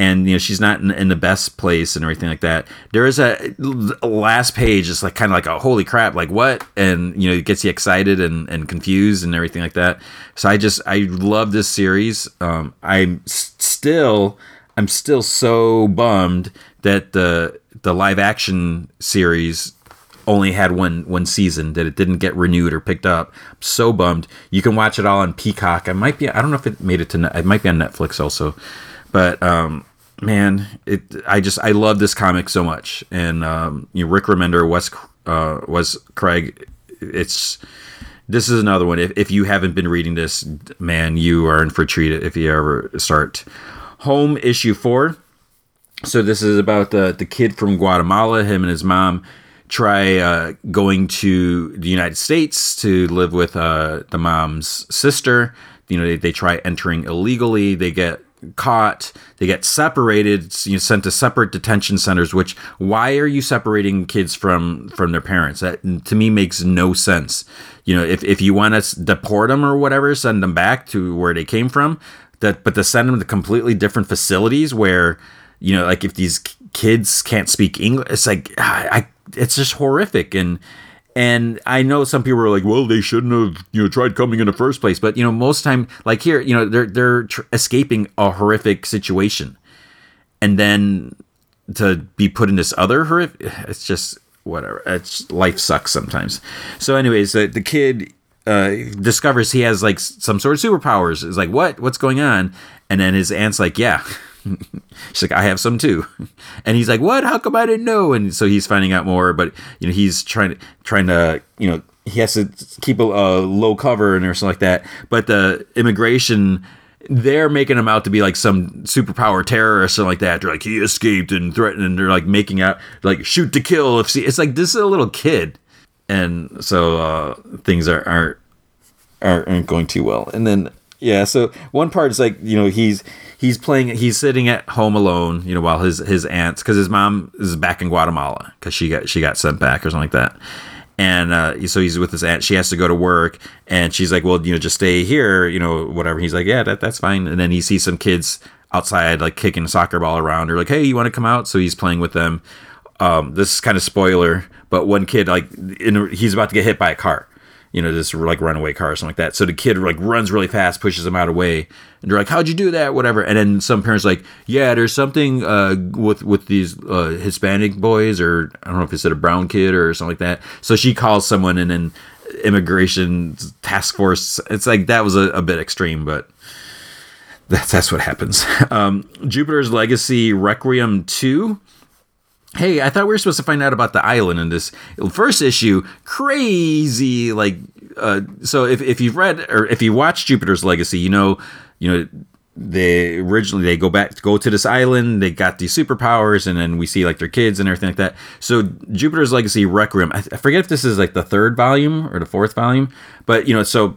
and you know she's not in, in, the best place and everything like that. There is a, a last page, it's like kind of like a holy crap, like what, and you know it gets you excited and, and confused and everything like that. So I just I love this series. Um, I'm still I'm still so bummed that the the live action series only had one one season that it didn't get renewed or picked up. I'm so bummed. You can watch it all on Peacock. I might be I don't know if it made it to it might be on Netflix also. But um man, it I just I love this comic so much. And um you know, Rick Remender, Wes uh Wes Craig it's this is another one. If, if you haven't been reading this, man, you are in for a treat if you ever start. Home issue four. So this is about the the kid from Guatemala. Him and his mom try uh, going to the United States to live with uh, the mom's sister. You know, they, they try entering illegally. They get caught. They get separated. You know, sent to separate detention centers. Which why are you separating kids from from their parents? That mm, to me makes no sense. You know, if if you want to deport them or whatever, send them back to where they came from that but to send them to completely different facilities where you know like if these kids can't speak english it's like I, I it's just horrific and and I know some people are like, well, they shouldn't have, you know, tried coming in the first place. But you know, most time, like here, you know, they're they're tr- escaping a horrific situation, and then to be put in this other horrific, it's just whatever. It's life sucks sometimes. So, anyways, the, the kid uh, discovers he has like some sort of superpowers. Is like, what? What's going on? And then his aunt's like, yeah. She's like, I have some too. And he's like, what? How come I didn't know? And so he's finding out more, but you know, he's trying to trying to you know he has to keep a, a low cover and or something like that. But the immigration they're making him out to be like some superpower terrorist or like that. They're like he escaped and threatened, and they're like making out like shoot to kill. If see, it's like this is a little kid, and so uh, things are aren't aren't going too well. And then yeah, so one part is like you know he's he's playing he's sitting at home alone you know while his his aunts because his mom is back in Guatemala because she got she got sent back or something like that. And uh, so he's with his aunt. She has to go to work, and she's like, "Well, you know, just stay here, you know, whatever." He's like, "Yeah, that, that's fine." And then he sees some kids outside, like kicking a soccer ball around. They're like, "Hey, you want to come out?" So he's playing with them. Um, this is kind of spoiler, but one kid like in, he's about to get hit by a car, you know, this like runaway car or something like that. So the kid like runs really fast, pushes him out of way, and they're like, "How'd you do that?" Whatever. And then some parents like, "Yeah, there's something uh, with with these uh, Hispanic boys, or I don't know if it's a brown kid or something like that." So she calls someone, and then immigration task force. It's like that was a, a bit extreme, but that's that's what happens. Um, Jupiter's Legacy Requiem two hey, I thought we were supposed to find out about the island in this first issue. Crazy, like, uh, so if, if you've read or if you watched Jupiter's Legacy, you know, you know, they originally they go back go to this island they got these superpowers and then we see like their kids and everything like that so jupiter's legacy requiem I, I forget if this is like the third volume or the fourth volume but you know so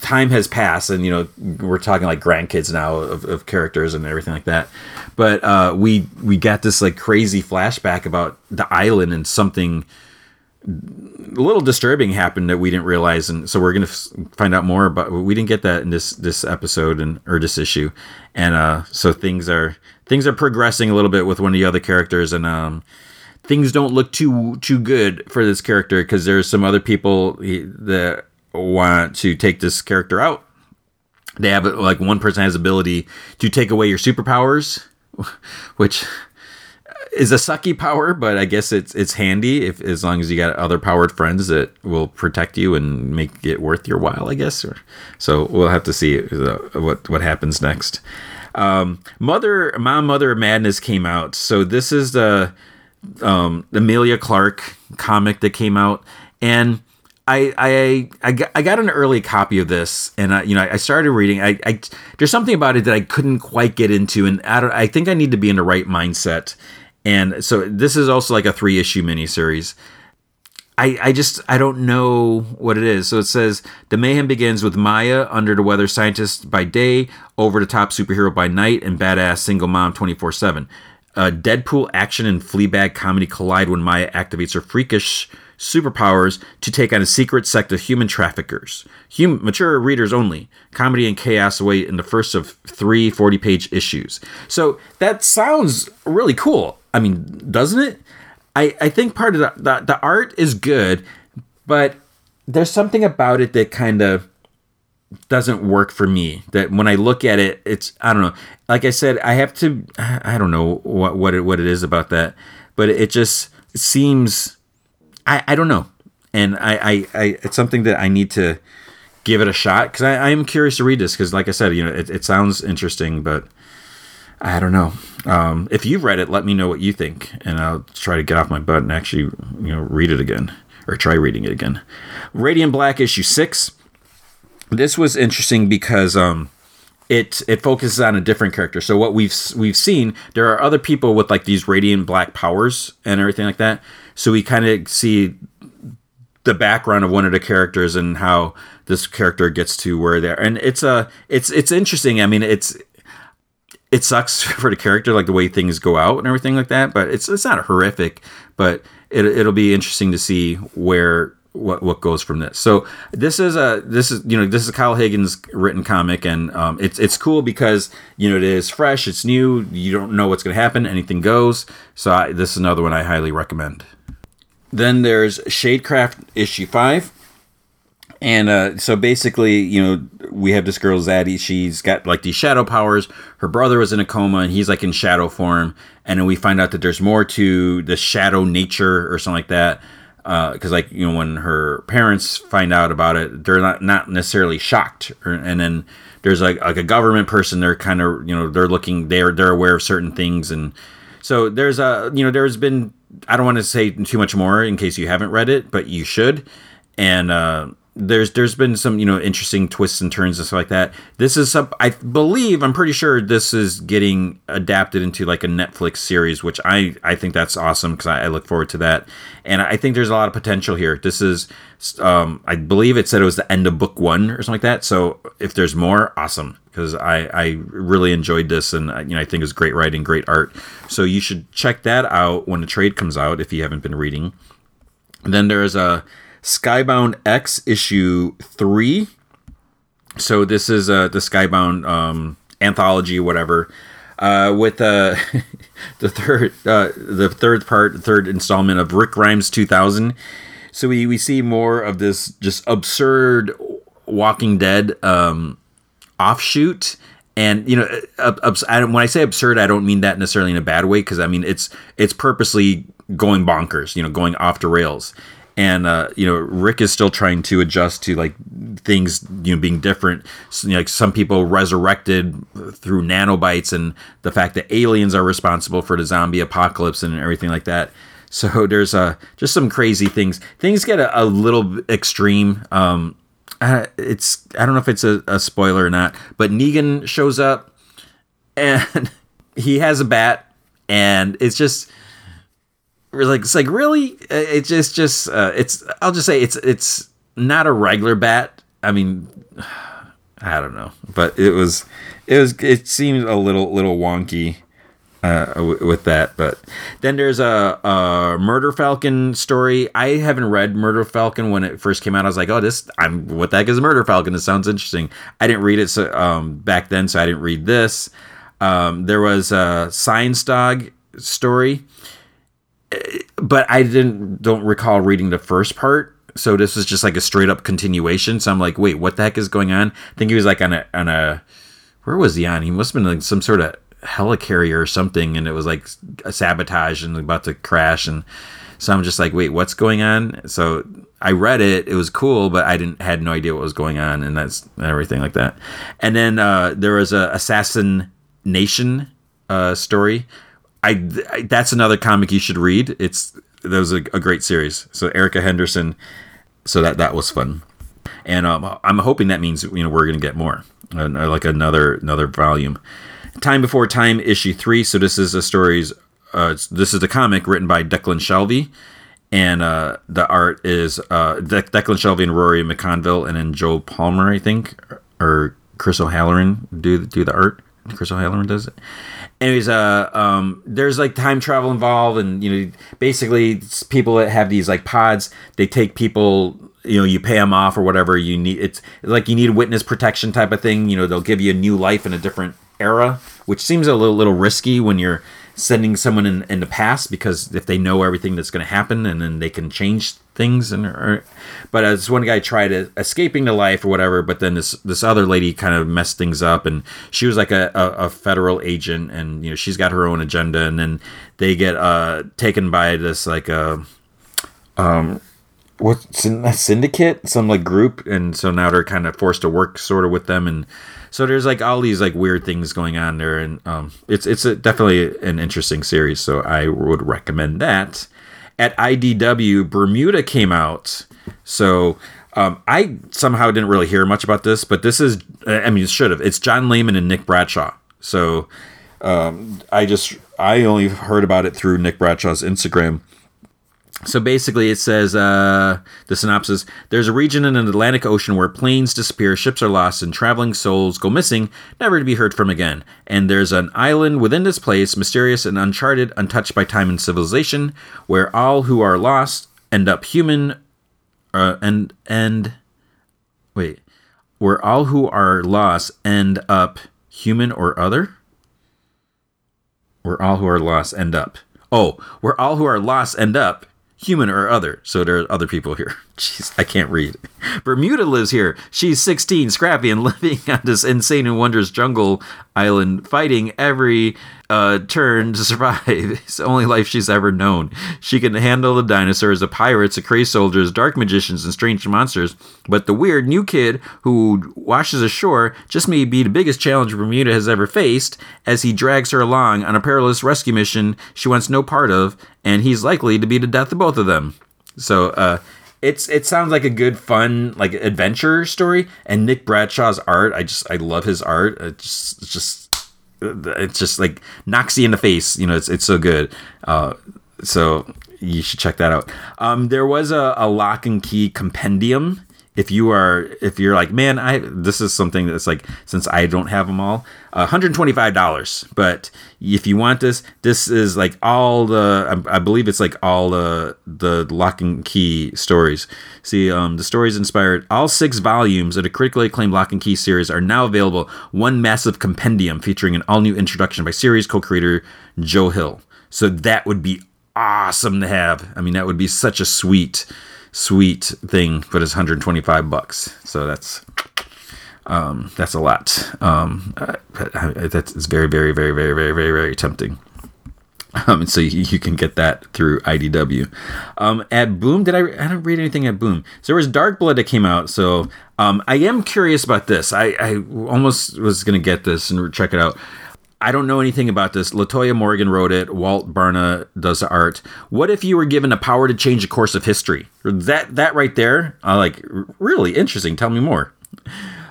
time has passed and you know we're talking like grandkids now of, of characters and everything like that. But uh, we we got this like crazy flashback about the island and something a little disturbing happened that we didn't realize. And so we're gonna f- find out more about we didn't get that in this this episode and or this issue. And uh so things are things are progressing a little bit with one of the other characters and um things don't look too too good for this character because there's some other people that want to take this character out. They have like one person has ability to take away your superpowers, which is a sucky power, but I guess it's it's handy if as long as you got other powered friends that will protect you and make it worth your while. I guess. Or, so we'll have to see uh, what what happens next. Um, Mother, Mom, Mother Madness came out. So this is the um, Emilia Clarke comic that came out, and I, I I got, I got an early copy of this, and I, you know I started reading. I, I there's something about it that I couldn't quite get into, and I, don't, I think I need to be in the right mindset. And so this is also like a three issue miniseries. I, I just I don't know what it is. So it says the mayhem begins with Maya, under the weather scientist by day, over the top superhero by night, and badass single mom twenty four seven. Uh, Deadpool action and Fleabag comedy collide when Maya activates her freakish superpowers to take on a secret sect of human traffickers. Hum- mature readers only. Comedy and chaos await in the first of three 40 page issues. So that sounds really cool. I mean, doesn't it? I, I think part of the, the, the art is good, but there's something about it that kind of doesn't work for me. That when I look at it, it's I don't know. Like I said, I have to. I don't know what what it, what it is about that, but it just seems. I I don't know, and I I, I it's something that I need to give it a shot because I, I am curious to read this because like I said, you know, it, it sounds interesting, but I don't know. Um, if you've read it, let me know what you think, and I'll try to get off my butt and actually you know read it again or try reading it again. Radiant Black issue six this was interesting because um it it focuses on a different character. So what we've we've seen, there are other people with like these radiant black powers and everything like that. So we kind of see the background of one of the characters and how this character gets to where they're and it's a uh, it's it's interesting. I mean, it's it sucks for the character like the way things go out and everything like that, but it's it's not horrific, but it it'll be interesting to see where what what goes from this. So this is a this is you know this is Kyle Higgins written comic, and um, it's it's cool because you know it is fresh, it's new, you don't know what's going to happen, anything goes. So I, this is another one I highly recommend. Then there's Shadecraft issue five. And uh, so basically, you know, we have this girl Zadie. She's got like these shadow powers. Her brother was in a coma, and he's like in shadow form. And then we find out that there's more to the shadow nature or something like that because uh, like you know when her parents find out about it they're not not necessarily shocked and then there's like like a government person they're kind of you know they're looking they're they're aware of certain things and so there's a you know there's been i don't want to say too much more in case you haven't read it but you should. And uh there's there's been some you know interesting twists and turns and stuff like that. This is some I believe I'm pretty sure this is getting adapted into like a Netflix series, which I I think that's awesome because I, I, look forward to that, and I think there's a lot of potential here. This is um I believe it said it was the end of book one or something like that. So if there's more, awesome because I I really enjoyed this and you know I think it was great writing, great art. So you should check that out when the trade comes out if you haven't been reading. And then there's a Skybound X issue three. So this is uh, the Skybound um, anthology, whatever, uh, with uh, the third uh, the third part, third installment of Rick Grimes 2000. So we, we see more of this just absurd Walking Dead um, offshoot. And you know, when I say absurd, I don't mean that necessarily in a bad way because I mean it's it's purposely going bonkers, you know, going off the rails and uh, you know Rick is still trying to adjust to like things you know being different. So, you know, like some people resurrected through nanobites, and the fact that aliens are responsible for the zombie apocalypse and everything like that. So there's uh, just some crazy things. Things get a, a little extreme. Um, uh, it's I don't know if it's a, a spoiler or not, but Negan shows up and he has a bat, and it's just like it's like really it just just uh, it's I'll just say it's it's not a regular bat. I mean, I don't know, but it was it was it seemed a little little wonky uh, with that. But then there's a, a Murder Falcon story. I haven't read Murder Falcon when it first came out. I was like, oh, this I'm what the heck is Murder Falcon? This sounds interesting. I didn't read it so, um, back then, so I didn't read this. Um, there was a Science Dog story but I didn't don't recall reading the first part. So this is just like a straight up continuation. So I'm like, wait, what the heck is going on? I think he was like on a on a where was he on? He must have been like some sort of helicarrier or something, and it was like a sabotage and about to crash. And so I'm just like, wait, what's going on? So I read it. It was cool, but I didn't had no idea what was going on, and that's everything like that. And then uh, there was a assassin nation uh, story I, I, that's another comic you should read. It's that was a, a, great series. So Erica Henderson. So that that was fun, and um, I'm hoping that means you know we're gonna get more, uh, like another another volume. Time Before Time issue three. So this is a stories. Uh, this is a comic written by Declan Shalvey, and uh, the art is uh, De- Declan Shalvey and Rory McConville, and then Joe Palmer, I think, or Chris O'Halloran do do the art. Chris O'Halloran does it, anyways, uh, um, there's like time travel involved, and you know, basically people that have these like pods, they take people. You know, you pay them off or whatever you need. It's like you need witness protection type of thing. You know, they'll give you a new life in a different era, which seems a little, little risky when you're sending someone in, in the past because if they know everything that's going to happen and then they can change things and or, but as one guy tried escaping to life or whatever but then this this other lady kind of messed things up and she was like a, a, a federal agent and you know she's got her own agenda and then they get uh taken by this like a uh, um what's a syndicate some like group and so now they're kind of forced to work sort of with them and so there's like all these like weird things going on there, and um, it's it's a, definitely an interesting series. So I would recommend that. At IDW, Bermuda came out. So um, I somehow didn't really hear much about this, but this is I mean, it should have. It's John Layman and Nick Bradshaw. So um, I just I only heard about it through Nick Bradshaw's Instagram so basically, it says uh, the synopsis There's a region in the Atlantic Ocean where planes disappear, ships are lost, and traveling souls go missing, never to be heard from again. And there's an island within this place, mysterious and uncharted, untouched by time and civilization, where all who are lost end up human. Uh, and, and, wait, where all who are lost end up human or other? Where all who are lost end up. Oh, where all who are lost end up human or other. So there are other people here. Jeez, I can't read. Bermuda lives here. She's 16, scrappy, and living on this insane and wondrous jungle island, fighting every uh, turn to survive. It's the only life she's ever known. She can handle the dinosaurs, the pirates, the crazy soldiers, dark magicians, and strange monsters. But the weird new kid who washes ashore just may be the biggest challenge Bermuda has ever faced as he drags her along on a perilous rescue mission she wants no part of, and he's likely to be the death of both of them. So, uh, it's it sounds like a good fun like adventure story and nick bradshaw's art i just i love his art. It just it's just it's just like knocks you in the face you know it's, it's so good. Uh, so you should check that out. Um, there was a, a Locke and Key compendium if you are if you're like man i this is something that's like since i don't have them all uh, $125 but if you want this this is like all the I, I, believe it's like all the the Locke and Key stories. See um, the stories inspired all six volumes of the critically acclaimed Locke and Key series are now available one massive compendium featuring an all new introduction by series co-creator joe hill. So that would be awesome to have. I mean that would be such a sweet sweet thing, but it's 125 bucks. So that's um, that's a lot. Um, that's very, very, very, very, very, very, very tempting. Um, so you, you, can get that through IDW. Um, at Boom, did I? I don't read anything at Boom. So there was Dark Blood that came out. So um, I am curious about this. I, I almost was gonna get this and check it out. I don't know anything about this. Latoya Morgan wrote it. Walt Barna does the art. What if you were given a power to change the course of history? That that right there, I like really interesting. Tell me more.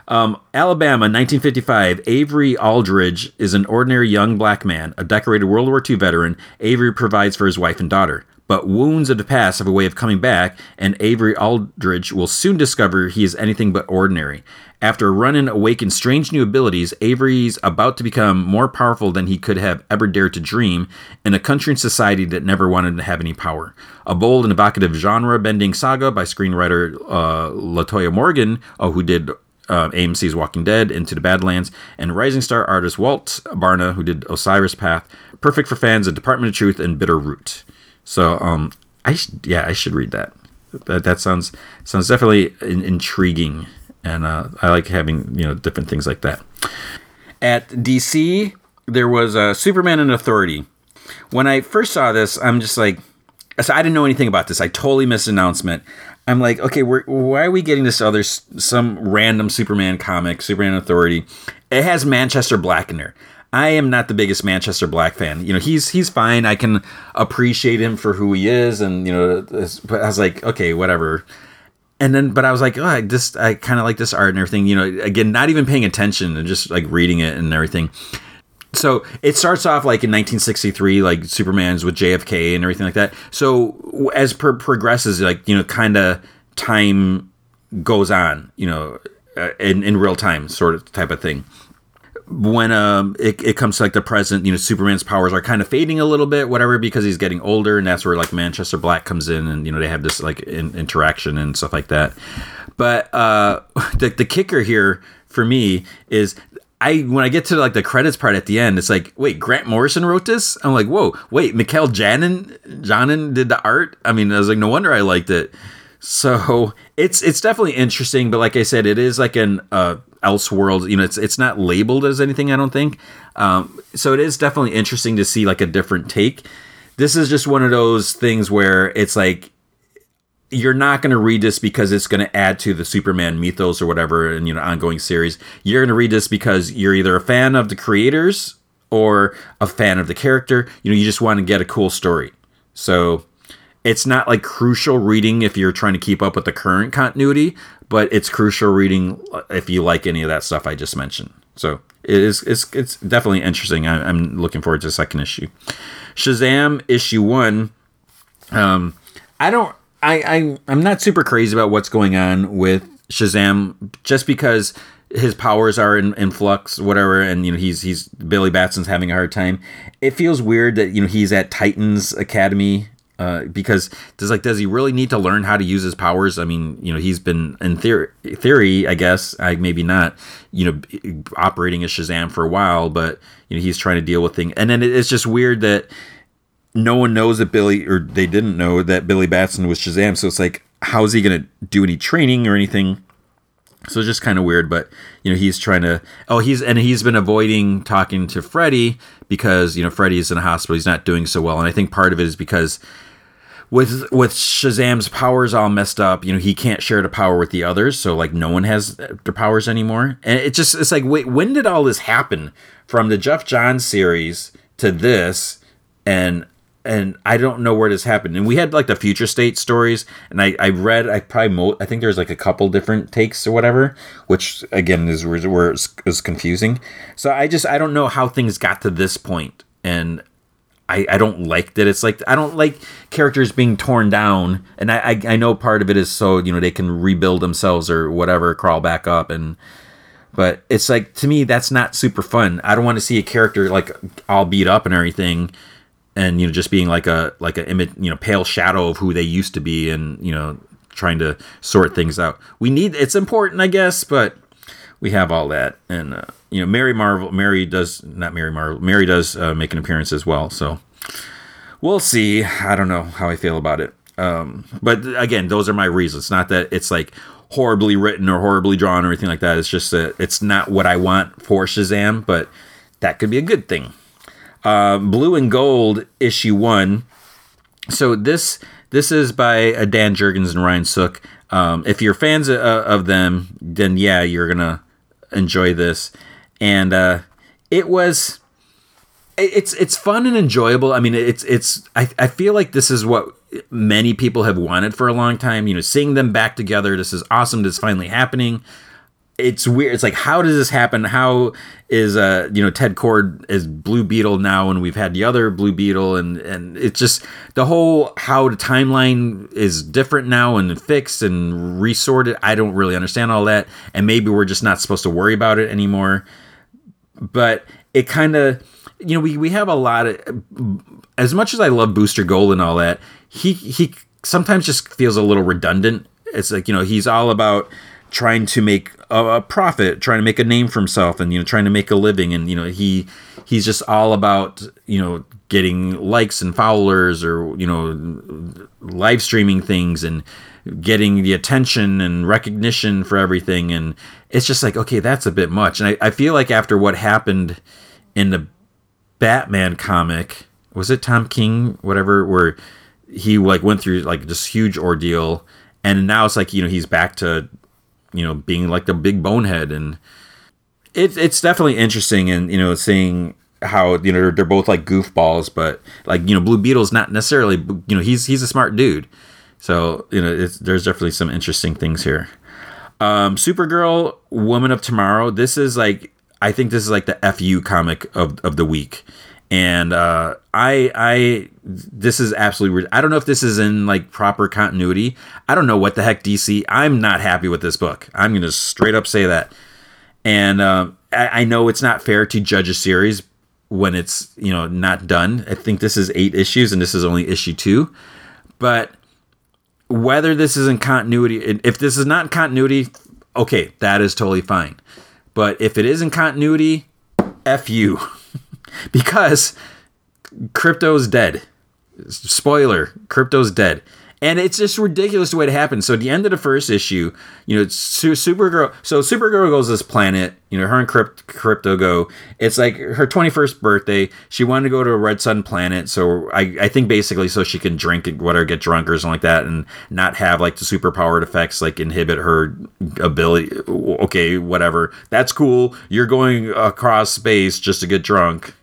Um, Alabama, 1955. Avery Aldridge is an ordinary young black man, a decorated World War II veteran. Avery provides for his wife and daughter. But wounds of the past have a way of coming back, and Avery Aldridge will soon discover he is anything but ordinary. After Runnin awakens strange new abilities, Avery's about to become more powerful than he could have ever dared to dream in a country and society that never wanted to have any power. A bold and evocative genre bending saga by screenwriter uh, Latoya Morgan, uh, who did uh, AMC's Walking Dead, Into the Badlands, and rising star artist Walt Barna, who did Osiris Path, perfect for fans of Department of Truth and Bitter Root. So, um, I sh- yeah, I should read that. That that sounds sounds definitely in- intriguing and uh, I like having you know different things like that. At DC, there was a Superman and Authority. When I first saw this, I'm just like, so I didn't know anything about this. I totally missed announcement. I'm like, okay, why are we getting this other some random Superman comic, Superman Authority? It has Manchester Black in there. I am not the biggest Manchester Black fan. You know, he's he's fine. I can appreciate him for who he is, and you know, but I was like, okay, whatever and then but i was like oh i just i kind of like this art and everything you know again not even paying attention and just like reading it and everything so it starts off like in 1963 like superman's with jfk and everything like that so as per progresses like you know kind of time goes on you know uh, in, in real time sort of type of thing when um it, it comes to like the present, you know, Superman's powers are kind of fading a little bit, whatever, because he's getting older, and that's where like Manchester Black comes in, and you know they have this like in, interaction and stuff like that. But uh, the the kicker here for me is I when I get to like the credits part at the end, it's like, wait, Grant Morrison wrote this? I'm like, whoa, wait, Mikel Janin Janin did the art? I mean, I was like, no wonder I liked it. So it's it's definitely interesting, but like I said, it is like an uh, Elseworld. You know, it's it's not labeled as anything. I don't think. Um, so it is definitely interesting to see like a different take. This is just one of those things where it's like you're not going to read this because it's going to add to the Superman mythos or whatever and you know ongoing series. You're going to read this because you're either a fan of the creators or a fan of the character. You know, you just want to get a cool story. So it's not like crucial reading if you're trying to keep up with the current continuity, but it's crucial reading if you like any of that stuff I just mentioned. So it is it's it's definitely interesting. I, am looking forward to the second issue. Shazam issue one. Um, I don't I, I I'm not super crazy about what's going on with Shazam just because his powers are in, in flux, whatever, and you know he's he's Billy Batson's having a hard time. It feels weird that you know he's at Titans Academy uh, because does like does he really need to learn how to use his powers? I mean, you know, he's been in theory, theory, I guess, I maybe not, you know, operating as Shazam for a while, but you know, he's trying to deal with things, and then it's just weird that no one knows that Billy, or they didn't know that Billy Batson was Shazam. So it's like, how's he going to do any training or anything? So it's just kind of weird, but you know he's trying to. Oh, he's and he's been avoiding talking to Freddy because you know Freddy's in a hospital. He's not doing so well, and I think part of it is because with with Shazam's powers all messed up, you know he can't share the power with the others. So like no one has their powers anymore, and it just it's like wait, when did all this happen from the Geoff Johns series to this? And and I don't know where this happened. And we had like the future state stories, and I, I read I probably mo- I think there's like a couple different takes or whatever, which again is where it's, it's confusing. So I just I don't know how things got to this point, and I, I don't like that it's like I don't like characters being torn down, and I, I I know part of it is so you know they can rebuild themselves or whatever, crawl back up and. But it's like to me that's not super fun. I don't want to see a character like all beat up and everything and you know just being like a like a image you know pale shadow of who they used to be and you know trying to sort things out we need it's important i guess but we have all that and uh, you know mary marvel mary does not mary marvel mary does uh, make an appearance as well so we'll see i don't know how i feel about it um, but again those are my reasons not that it's like horribly written or horribly drawn or anything like that it's just that it's not what i want for shazam but that could be a good thing uh, Blue and Gold issue one. So this this is by uh, Dan Jurgens and Ryan Sook. Um, if you're fans of, of, them, then yeah, you're gonna enjoy this. And uh, it was it's it's fun and enjoyable. I mean, it's it's I, I feel like this is what many people have wanted for a long time. You know, seeing them back together. This is awesome. This is finally happening it's weird. It's like, how does this happen? How is uh you know Ted Kord is Blue Beetle now, and we've had the other Blue Beetle, and and it's just the whole how the timeline is different now and fixed and resorted. I don't really understand all that, and maybe we're just not supposed to worry about it anymore. But it kind of you know we we have a lot of as much as I love Booster Gold and all that, he he sometimes just feels a little redundant. It's like you know he's all about trying to make a, a, profit, trying to make a name for himself, and you know, trying to make a living. And you know, he he's just all about you know getting likes and followers, or you know, live streaming things and getting the attention and recognition for everything. And it's just like, okay, that's a bit much. And I, I feel like after what happened in the Batman comic, was it Tom King, whatever, where he like went through like this huge ordeal and now it's like you know he's back to you know being like the big bonehead and it's it's definitely interesting and you know seeing how you know they're both like goofballs but like you know blue beetle's not necessarily you know he's he's a smart dude so you know there's definitely some interesting things here um supergirl woman of tomorrow this is like i think this is like the fu comic of of the week and uh, I I this is absolutely I don't know if this is in like proper continuity. I don't know what the heck DC. I'm not happy with this book. I'm gonna straight up say that. And uh, I, I know it's not fair to judge a series when it's you know not done. I think this is eight issues and this is only issue two, but whether this is in continuity, if this is not in continuity, okay, that is totally fine. But if it is in continuity, f you, because Krypto's dead. Spoiler: Krypto's dead and it's just ridiculous the way it happens. So at the end of the first issue, you know, it's Supergirl. So Supergirl goes to this planet. You know, her and Crypt, Krypto go. It's like her twenty first birthday. She wanted to go to a red sun planet. So I, I think basically so she can drink and whatever, get drunk or something like that, and not have like the super powered effects like inhibit her ability. Okay, whatever. That's cool. You're going across space just to get drunk.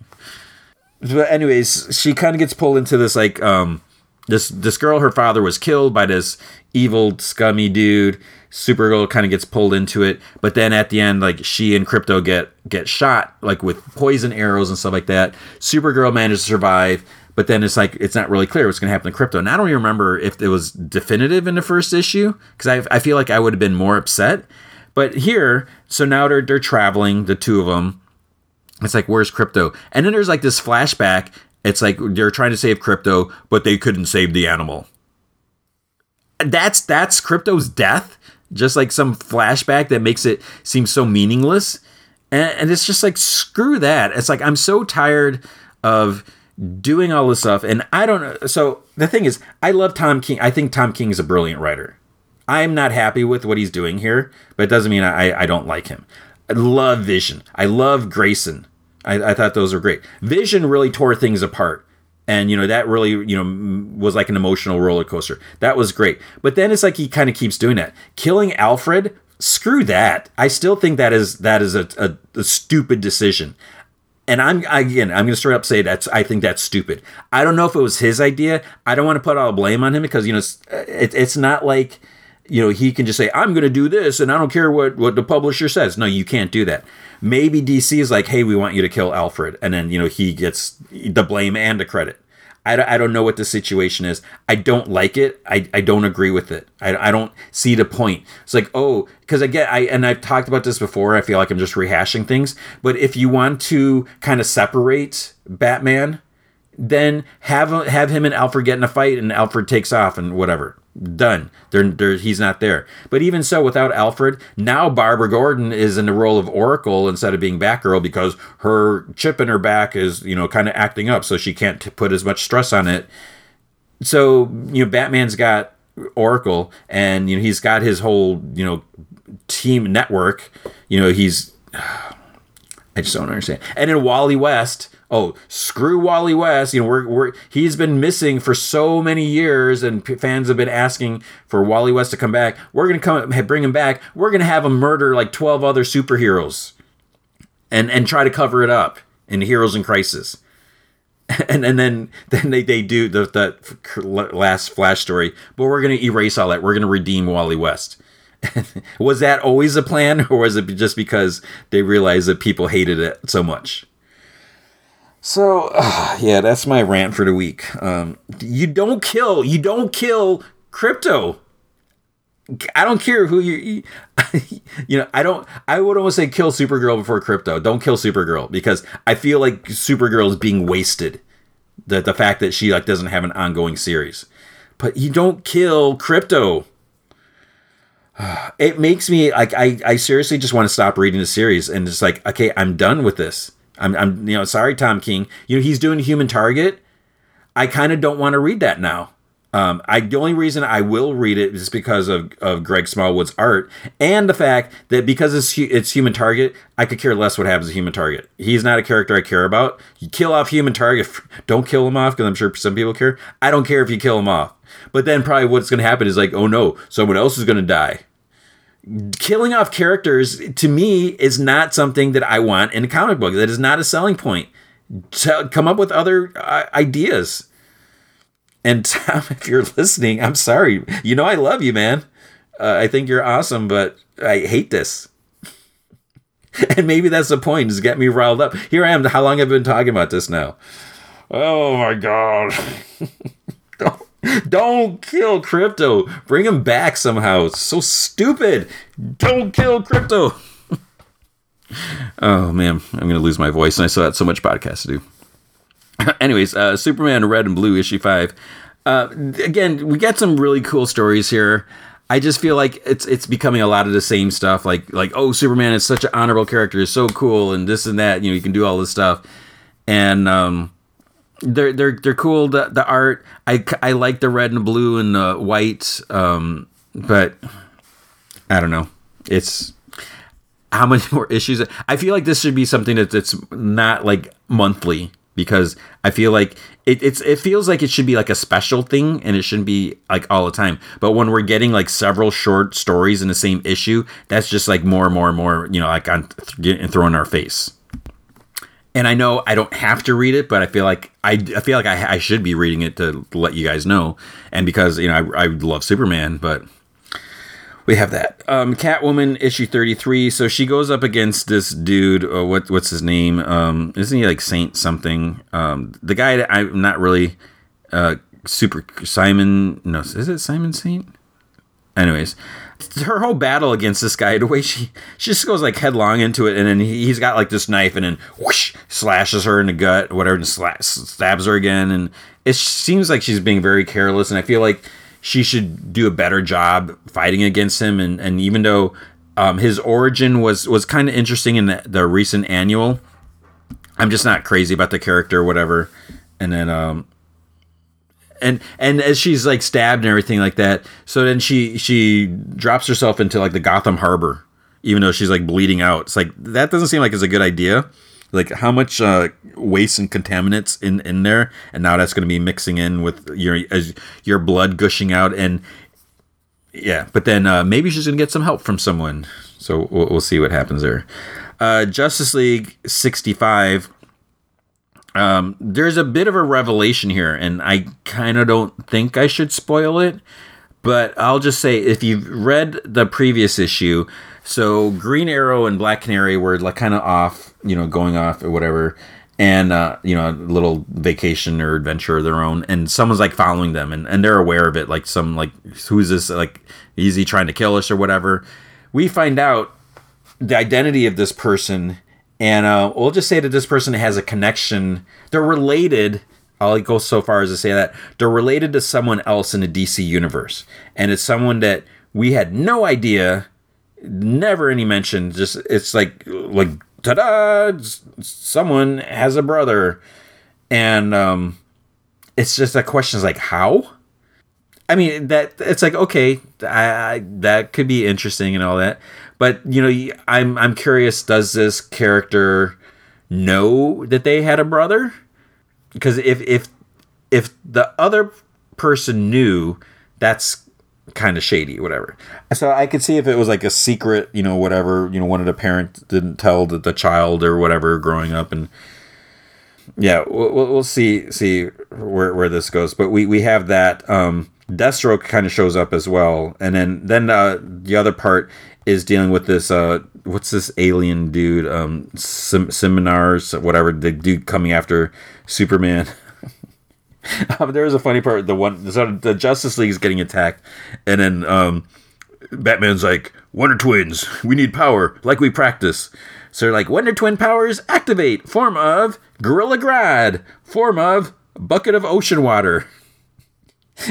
But anyways, she kind of gets pulled into this like um this this girl, her father was killed by this evil, scummy dude. Supergirl kind of gets pulled into it, but then at the end, like she and Krypto get get shot, like with poison arrows and stuff like that. Supergirl manages to survive, but then it's like it's not really clear what's going to happen to Krypto. And I don't even remember if it was definitive in the first issue because I I feel like I would have been more upset. But here, so now they're they're traveling, the two of them. It's like, where's Krypto? And then there's like this flashback, it's like they're trying to save Krypto, but they couldn't save the animal. That's that's Krypto's death. Just like some flashback that makes it seem so meaningless. And, and it's just like screw that. It's like I'm so tired of doing all this stuff and I don't know. So the thing is, I love Tom King. I think Tom King is a brilliant writer. I'm not happy with what he's doing here, but it doesn't mean I, I don't like him. I love Vision. I love Grayson. I, I thought those were great. Vision really tore things apart. And you know that really you know was like an emotional roller coaster. That was great. But then it's like he kind of keeps doing that. Killing alfred? Screw that. I still think that is that is a, a, a stupid decision. And i'm again i'm going to straight up say that's i think that's stupid. I don't know if it was his idea. I don't want to put all the blame on him because you know it's, it, it's not like you know he can just say i'm going to do this and i don't care what what the publisher says. No you can't do that maybe DC is like, hey, we want you to kill Alfred, and then you know he gets the blame and the credit. I, I don't know what the situation is. I don't like it. I, I don't agree with it. I, I don't see the point. It's like, oh, because again, I and I've talked about this before. I feel like I'm just rehashing things. But if you want to kind of separate Batman, then have have him and Alfred get in a fight, and Alfred takes off and whatever done. They're, they're, he's not there. But even so, without Alfred, now Barbara Gordon is in the role of Oracle instead of being Batgirl because her chip in her back is, you know, kind of acting up, so she can't t- put as much stress on it. So, you know, Batman's got Oracle, and you know he's got his whole, you know, team network. You know, he's. I just don't understand. And in Wally West, oh, screw Wally West. You know, we're, we're he's been missing for so many years, and fans have been asking for Wally West to come back. We're gonna come bring him back. We're gonna have him murder like twelve other superheroes, and and try to cover it up in Heroes in Crisis. And and then then they, they do the that last Flash story, but we're gonna erase all that. We're gonna redeem Wally West. was that always a plan, or was it just because they realized that people hated it so much? So uh, yeah, that's my rant for the week. Um, you don't kill. You don't kill Krypto. I don't care who you, you know. I don't. I would almost say kill Supergirl before Krypto. Don't kill Supergirl because I feel like Supergirl is being wasted. The the fact that she like doesn't have an ongoing series, but you don't kill Krypto. It makes me like I I seriously just want to stop reading the series and just like okay I'm done with this. I'm, I'm you know, sorry, Tom King. You know, he's doing Human Target. I kind of don't want to read that now. Um, I the only reason I will read it is because of, of Greg Smallwood's art and the fact that because it's it's Human Target, I could care less what happens to Human Target. He's not a character I care about. You kill off Human Target, don't kill him off because I'm sure some people care. I don't care if you kill him off. But then probably what's going to happen is like, oh no, someone else is going to die killing off characters to me is not something that I want in a comic book. That is not a selling point. Come up with other uh, ideas. And Tom, if you're listening, I'm sorry. You know I love you, man. Uh, I think you're awesome, but I hate this. and maybe that's the point, is get me riled up. Here I am. How long have I been talking about this now? Oh my god. Don't kill Krypto. Bring him back somehow. It's so stupid. Don't kill Krypto. oh man, I'm gonna lose my voice, and I still had so much podcast to do. Anyways, uh, Superman Red and Blue issue five. Uh, again, we get some really cool stories here. I just feel like it's it's becoming a lot of the same stuff. Like like oh, Superman is such an honorable character, is so cool, and this and that. You know, you can do all this stuff, and um, they're they're they're cool. The the art, I I like the red and blue and the white. Um, but I don't know. It's how many more issues? I feel like this should be something that, that's not like monthly because I feel like it, it's it feels like it should be like a special thing and it shouldn't be like all the time. But when we're getting like several short stories in the same issue, that's just like more and more and more, you know, like on getting thrown in our face. And I know I don't have to read it, but I feel like I, I feel like I, I should be reading it to let you guys know. And because you know I, I love Superman, but we have that. Um, Catwoman issue 33. So she goes up against this dude. Uh, what what's his name? Um, isn't he like Saint something? Um, the guy that I'm not really uh, super Simon. No, is it Simon Saint? Anyways, her whole battle against this guy, the way she she just goes like headlong into it, and then he, has got like this knife, and then whoosh slashes her in the gut, whatever, and sla- stabs her again, and it seems like she's being very careless, and I feel like she should do a better job fighting against him. And, and even though um, his origin was was kind of interesting in the, the, recent annual, I'm just not crazy about the character or whatever. And then um, and and as she's like stabbed and everything like that, so then she she drops herself into like the Gotham Harbor, even though she's like bleeding out. It's like that doesn't seem like it's a good idea like how much uh, waste and contaminants in in there, and now that's going to be mixing in with your as your blood gushing out, and yeah. But then uh, maybe she's going to get some help from someone. So we'll, we'll see what happens there. Uh, Justice League sixty five. Um, there's a bit of a revelation here, and I kind of don't think I should spoil it, but I'll just say if you've read the previous issue, so Green Arrow and Black Canary were like kind of off, you know, going off or whatever, and uh, you know, a little vacation or adventure of their own, and someone's like following them, and, and they're aware of it. Like some like who's this? Like is he trying to kill us or whatever? We find out the identity of this person, and uh, we'll just say that this person has a connection. They're related. I'll go so far as to say that they're related to someone else in the DC universe, and it's someone that we had no idea never any mention. Just it's like like ta-da! Someone has a brother, and um, it's just a question is like how. I mean that it's like okay, I, I, that could be interesting and all that, but you know I'm I'm curious. Does this character know that they had a brother? Because if if if the other person knew, that's kind of shady, whatever. So I could see if it was like a secret, you know, whatever, you know, one of the parents didn't tell the, the child or whatever growing up, and yeah, we'll, we'll see see where where this goes. But we we have that. Um, Deathstroke kind of shows up as well, and then then uh, the other part is dealing with this. Uh, what's this alien dude? Um, Sim- seminars, whatever. The dude coming after Superman. um, there was a funny part. The one, so the Justice League is getting attacked, and then um, Batman's like, "Wonder Twins, we need power, like we practice." So they're like, "Wonder Twin powers activate. Form of Gorilla Grodd Form of bucket of ocean water."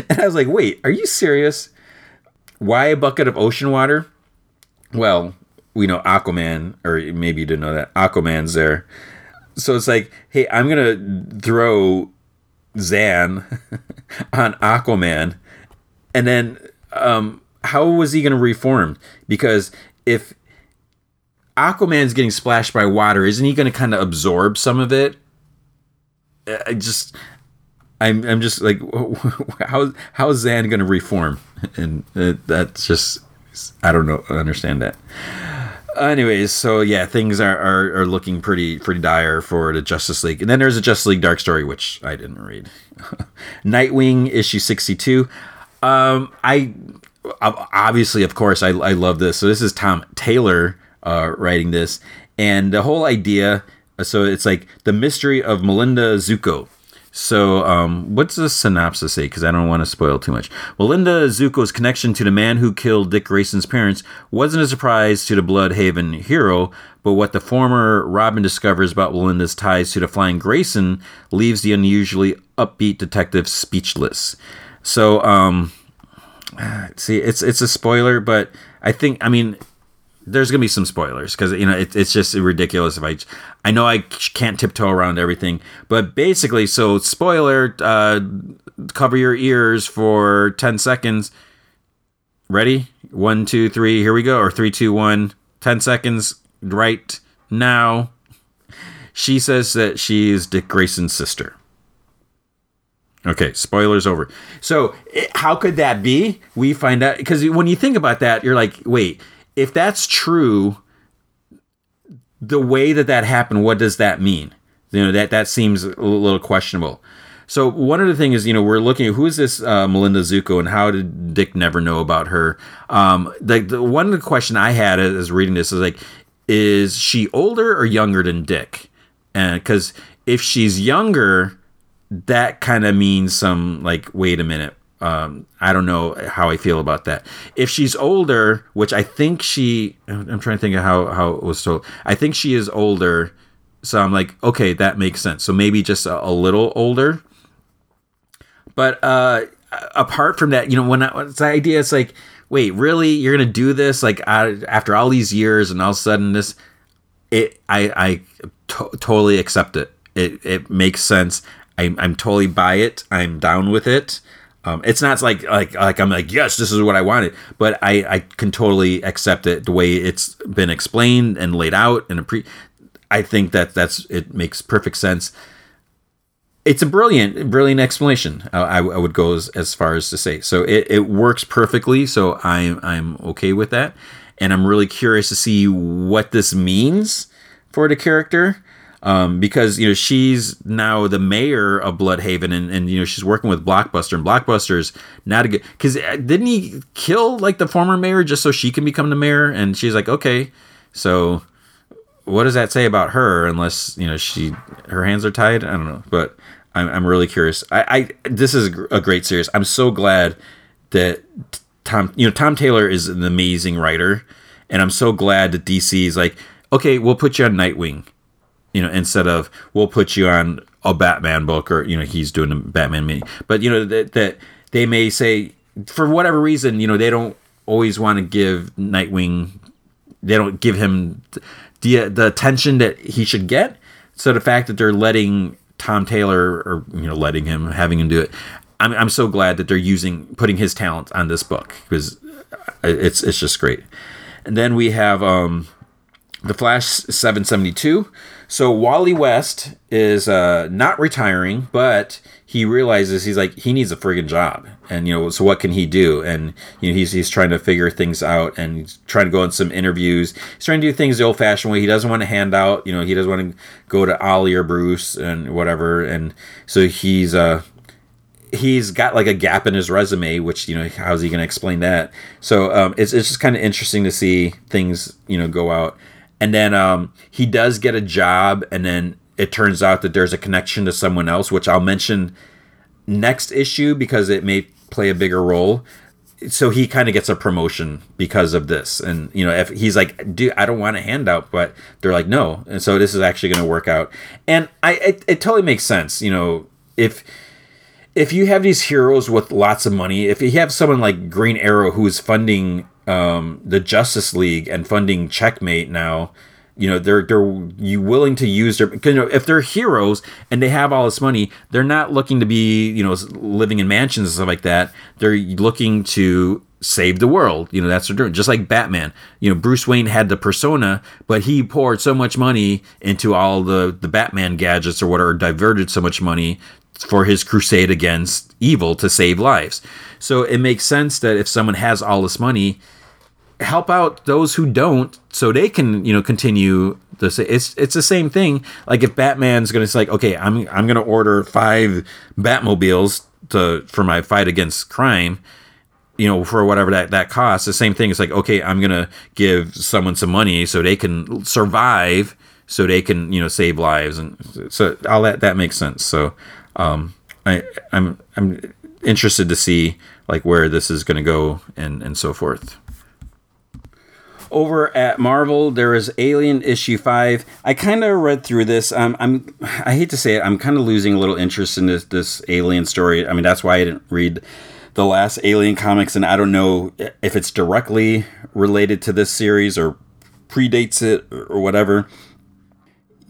And I was like, "Wait, are you serious? Why a bucket of ocean water?" Well, we know Aquaman, or maybe you didn't know that Aquaman's there. So it's like, hey, I'm gonna throw Zan on Aquaman, and then um, how was he to reform? Because if Aquaman's getting splashed by water, isn't he to kind of absorb some of it? I just, I'm, I'm just like, how, how is Zan to reform? And uh, that's just, I don't know, understand that anyways, so yeah, things are, are, are looking pretty pretty dire for the Justice League. And then there's a Justice League Dark Story, which I didn't read. Nightwing issue 62. Um, I obviously, of course, I, I love this. So this is Tom Taylor uh, writing this, and the whole idea. So it's like the mystery of Melinda Zucco. So, um, what's the synopsis say? Because I don't want to spoil too much. Well, Linda Zucco's connection to the man who killed Dick Grayson's parents wasn't a surprise to the Blüdhaven hero, but what the former Robin discovers about Linda's ties to the Flying Grayson leaves the unusually upbeat detective speechless. So, um, see, it's it's a spoiler, but I think, I mean, there's gonna be some spoilers because you know it, it's just ridiculous if I I know I can't tiptoe around everything, but basically, so spoiler, uh, cover your ears for ten seconds. Ready? One, two, three. Here we go. Or three, two, one. Ten seconds. Right now. She says that she is Dick Grayson's sister. Okay, spoilers over. So, how could that be? We find out because when you think about that, you're like, wait, if that's true, the way that that happened, what does that mean? You know, that that seems a little questionable. So one of the things is, you know, we're looking at who is this uh, Melinda Zucco and how did Dick never know about her? Um, the, the one question I had as reading this is like, is she older or younger than Dick? And because if she's younger, that kind of means some like, wait a minute, um, I don't know how I feel about that. If she's older, which I think she, I'm trying to think of how how it was told. I think she is older, so I'm like, okay, that makes sense. So maybe just a, a little older. But uh, apart from that, you know, when, I, it's the idea, it's like, wait, really, you're gonna do this? Like I, after all these years, and all of a sudden this, it, I, I to- totally accept it. It, it makes sense. I'm, I'm totally by it. I'm down with it. Um, it's not like like like I'm like yes, this is what I wanted, but I I can totally accept it the way it's been explained and laid out and pre. I think that that's it makes perfect sense. It's a brilliant brilliant explanation. I, I would go as, as far as to say so. It, it works perfectly. So I'm I'm okay with that, and I'm really curious to see what this means for the character um, because you know she's now the mayor of Blüdhaven, and, and you know she's working with Blockbuster, and Blockbuster's not a good because uh, didn't he kill like the former mayor just so she can become the mayor? And she's like, okay, so what does that say about her? Unless you know she her hands are tied. I don't know, but I'm I'm really curious. I, I this is a great series. I'm so glad that Tom you know Tom Taylor is an amazing writer, and I'm so glad that DC is like, okay, we'll put you on Nightwing you know, instead of we'll put you on a Batman book or you know he's doing a Batman mini, but you know that that they may say for whatever reason you know they don't always want to give Nightwing, they don't give him the the attention that he should get. So the fact that they're letting Tom Taylor or you know letting him having him do it, I'm I'm so glad that they're using putting his talent on this book because it's it's just great. And then we have um the Flash 772 so Wally West is uh, not retiring, but he realizes he's like he needs a friggin' job, and you know, so what can he do? And you know, he's he's trying to figure things out, and trying to go on some interviews. He's trying to do things the old-fashioned way. He doesn't want to hand out, you know, he doesn't want to go to Ollie or Bruce and whatever. And so he's uh he's got like a gap in his resume, which you know, how's he going to explain that? So um, it's it's just kind of interesting to see things you know go out and then um, he does get a job, and then it turns out that there's a connection to someone else, which I'll mention next issue because it may play a bigger role. So he kind of gets a promotion because of this, and you know, if he's like, "Dude, I don't want a handout," but they're like, "No," and so this is actually going to work out, and I it, it totally makes sense. You know, if if you have these heroes with lots of money, if you have someone like Green Arrow who is funding um, the Justice League and funding Checkmate now, you know they're they're you willing to use their you know if they're heroes and they have all this money they're not looking to be you know living in mansions and stuff like that. They're looking to save the world. You know that's what they're doing. Just like batman. You know bruce wayne had the persona but he poured so much money into all the the batman gadgets or whatever diverted so much money for his crusade against evil to save lives. So it makes sense that if someone has all this money help out those who don't so they can you know continue the it's it's the same thing. Like if batman's gonna say like okay i'm i'm gonna order five batmobiles to for my fight against crime you know for whatever that that costs the same thing. It's like okay i'm gonna give someone some money so they can survive so they can you know save lives. And so all that that makes sense. So um, I I'm I'm interested to see like where this is going to go and and so forth. Over at Marvel, there is Alien issue five. I kind of read through this. Um, I'm I hate to say it, I'm kind of losing a little interest in this this Alien story. I mean, that's why I didn't read the last Alien comics, and I don't know if it's directly related to this series or predates it or whatever.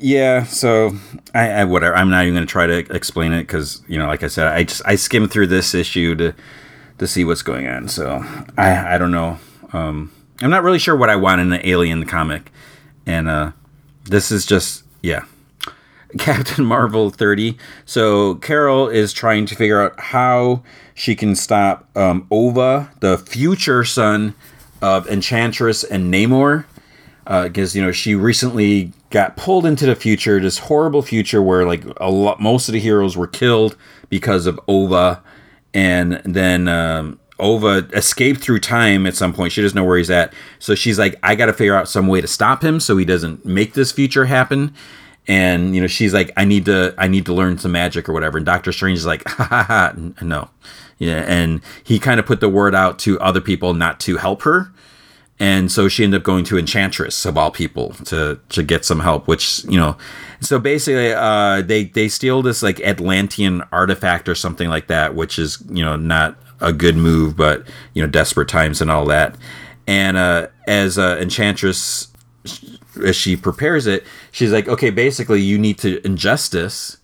Yeah, so I, I whatever. I'm not even going to try to explain it because you know, like I said, I just I skimmed through this issue to to see what's going on. So I I don't know. Um, I'm not really sure what I want in an Alien comic, and uh, this is just yeah. Captain Marvel 30. So Carol is trying to figure out how she can stop um, Ove, the future son of Enchantress and Namor, because uh, you know she recently got pulled into the future, this horrible future where like a lot, most of the heroes were killed because of Ove, and then um, Ove escaped through time at some point. She doesn't know where he's at, so she's like, I got to figure out some way to stop him so he doesn't make this future happen. And you know, she's like, I need to, I need to learn some magic or whatever. And Doctor Strange is like, ha ha ha, no, yeah. And he kind of put the word out to other people not to help her and so she ended up going to enchantress of all people to to get some help which you know so basically uh, they they steal this like atlantean artifact or something like that which is you know not a good move but you know desperate times and all that. And uh, as uh, enchantress as she prepares it she's like okay basically you need to ingest this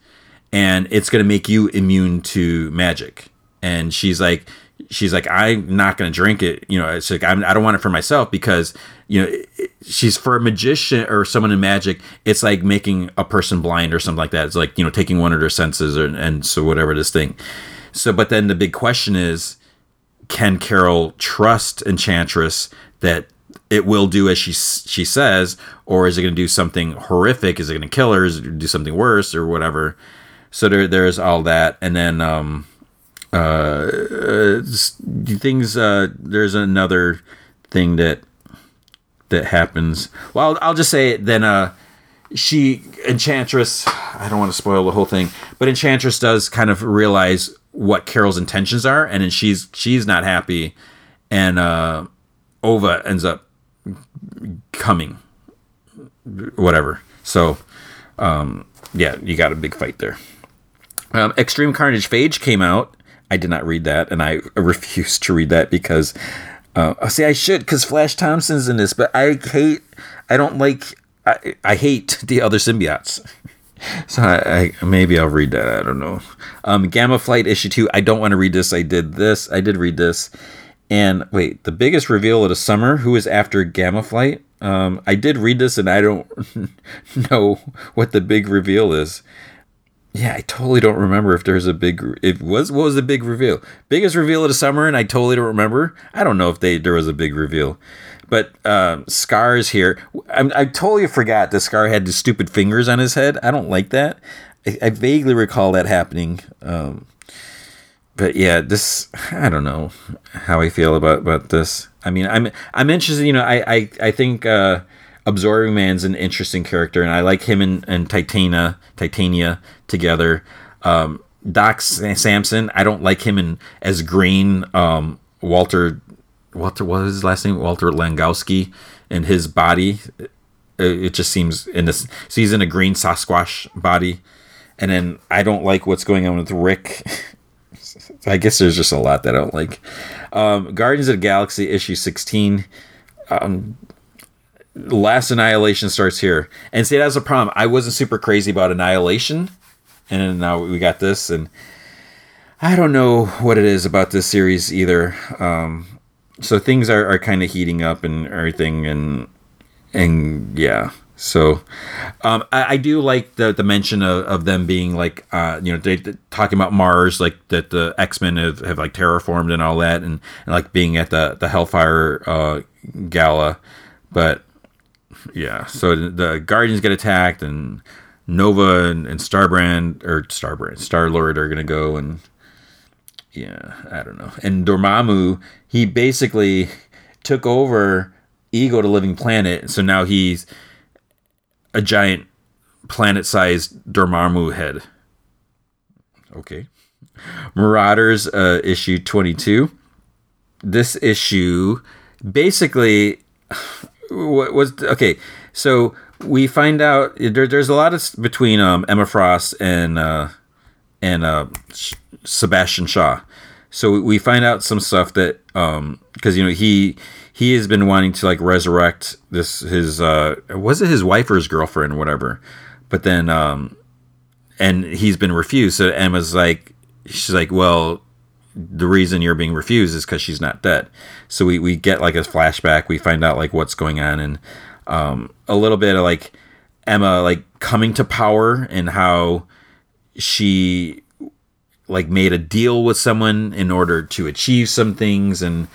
and it's going to make you immune to magic. And she's like she's like, I'm not going to drink it. You know, it's like, I'm, I do not want it for myself because, you know, she's for a magician or someone in magic, it's like making a person blind or something like that. It's like, you know, taking one of their senses or, and so whatever this thing. So, but then the big question is, can Carol trust Enchantress that it will do as she she says, or is it going to do something horrific? Is it going to kill her? Is it going to do something worse or whatever? So there, there's all that, and then um, uh, things. Uh, there's another thing that that happens. Well, I'll, I'll just say it then. Uh, she Enchantress. I don't want to spoil the whole thing, but Enchantress does kind of realize what Carol's intentions are, and then she's she's not happy, and uh, Ove ends up coming. Whatever. So, um, yeah, you got a big fight there. Um, Extreme Carnage Phage came out, I did not read that, and I refuse to read that because uh, see I should because Flash Thompson's in this, but I hate I don't like I, I hate the other symbiotes. so I, I, maybe I'll read that. I don't know. Um, Gamma Flight issue two. I don't want to read this. I did this. I did read this. And wait, the biggest reveal of the summer. Who is after Gamma Flight? Um, I did read this, and I don't know what the big reveal is. Yeah, I totally don't remember if there's a big. It was what was the big reveal? Biggest reveal of the summer, and I totally don't remember. I don't know if they there was a big reveal, but um, Scar's here. I, I totally forgot that Scar had the stupid fingers on his head. I don't like that. I, I vaguely recall that happening. Um, but yeah, this I don't know how I feel about about this. I mean, I'm I'm interested. You know, I I I think. Uh, Absorbing Man's an interesting character, and I like him and, and Titania, Titania together. Um, Doc Samson, I don't like him in as green. Um, Walter, Walter, what was his last name? Walter Langowski, and his body, it, it just seems in this. So he's in a green Sasquatch body, and then I don't like what's going on with Rick. I guess there's just a lot that I don't like. Um, Guardians of the Galaxy issue 16. Um, last annihilation starts here. And see that's a problem. I wasn't super crazy about annihilation and now we got this and i don't know what it is about this series either. Um, so things are, are kind of heating up and everything and and yeah so um, I, I, do like the, the mention of, of them being like uh, you know they, they, talking about mars like that the x-men have, have like terraformed and all that and, and like being at the the hellfire uh, gala but yeah. So the Guardians get attacked, and Nova and, and Starbrand or Starbrand, Star Lord are gonna go, and yeah, I don't know. And Dormammu, he basically took over Ego to Living Planet, so now he's a giant planet-sized Dormammu head. Okay. Marauders uh, issue 22. This issue basically what was okay. So we find out there, there's a lot of between um, Emma Frost and uh, and uh, Sebastian Shaw. So we find out some stuff that because um, you know he he has been wanting to like resurrect this his uh, was it his wife or his girlfriend or whatever, but then um, and he's been refused. So Emma's like she's like well the reason you're being refused is because she's not dead. So we, we get like a flashback. We find out like what's going on and um, a little bit of like Emma like coming to power and how she like made a deal with someone in order to achieve some things and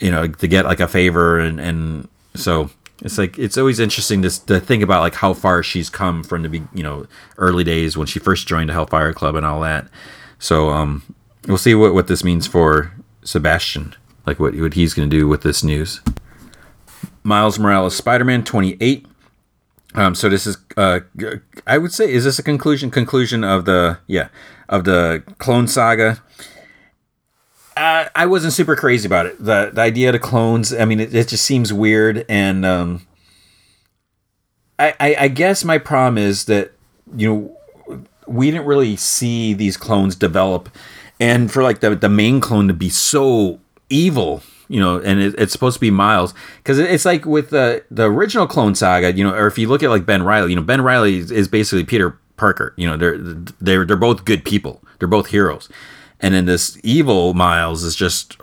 you know to get like a favor and and so it's like it's always interesting to, to think about like how far she's come from the you know early days when she first joined the Hellfire Club and all that. So um, we'll see what what this means for Sebastian, like what what he's going to do with this news. Miles Morales Spider Man twenty eight. Um, so this is, uh, I would say, is this a conclusion? Conclusion of the yeah of the Clone Saga. Uh, I wasn't super crazy about it. The the idea of the clones. I mean, it, it just seems weird, and um, I, I I guess my problem is that you know we didn't really see these clones develop, and for like the the main clone to be so evil you know, and it, it's supposed to be Miles because it's like with the the original Clone Saga, you know, or if you look at like Ben Reilly, you know, Ben Reilly is, is basically Peter Parker. You know, they're they're they're both good people. They're both heroes, and then this evil Miles is just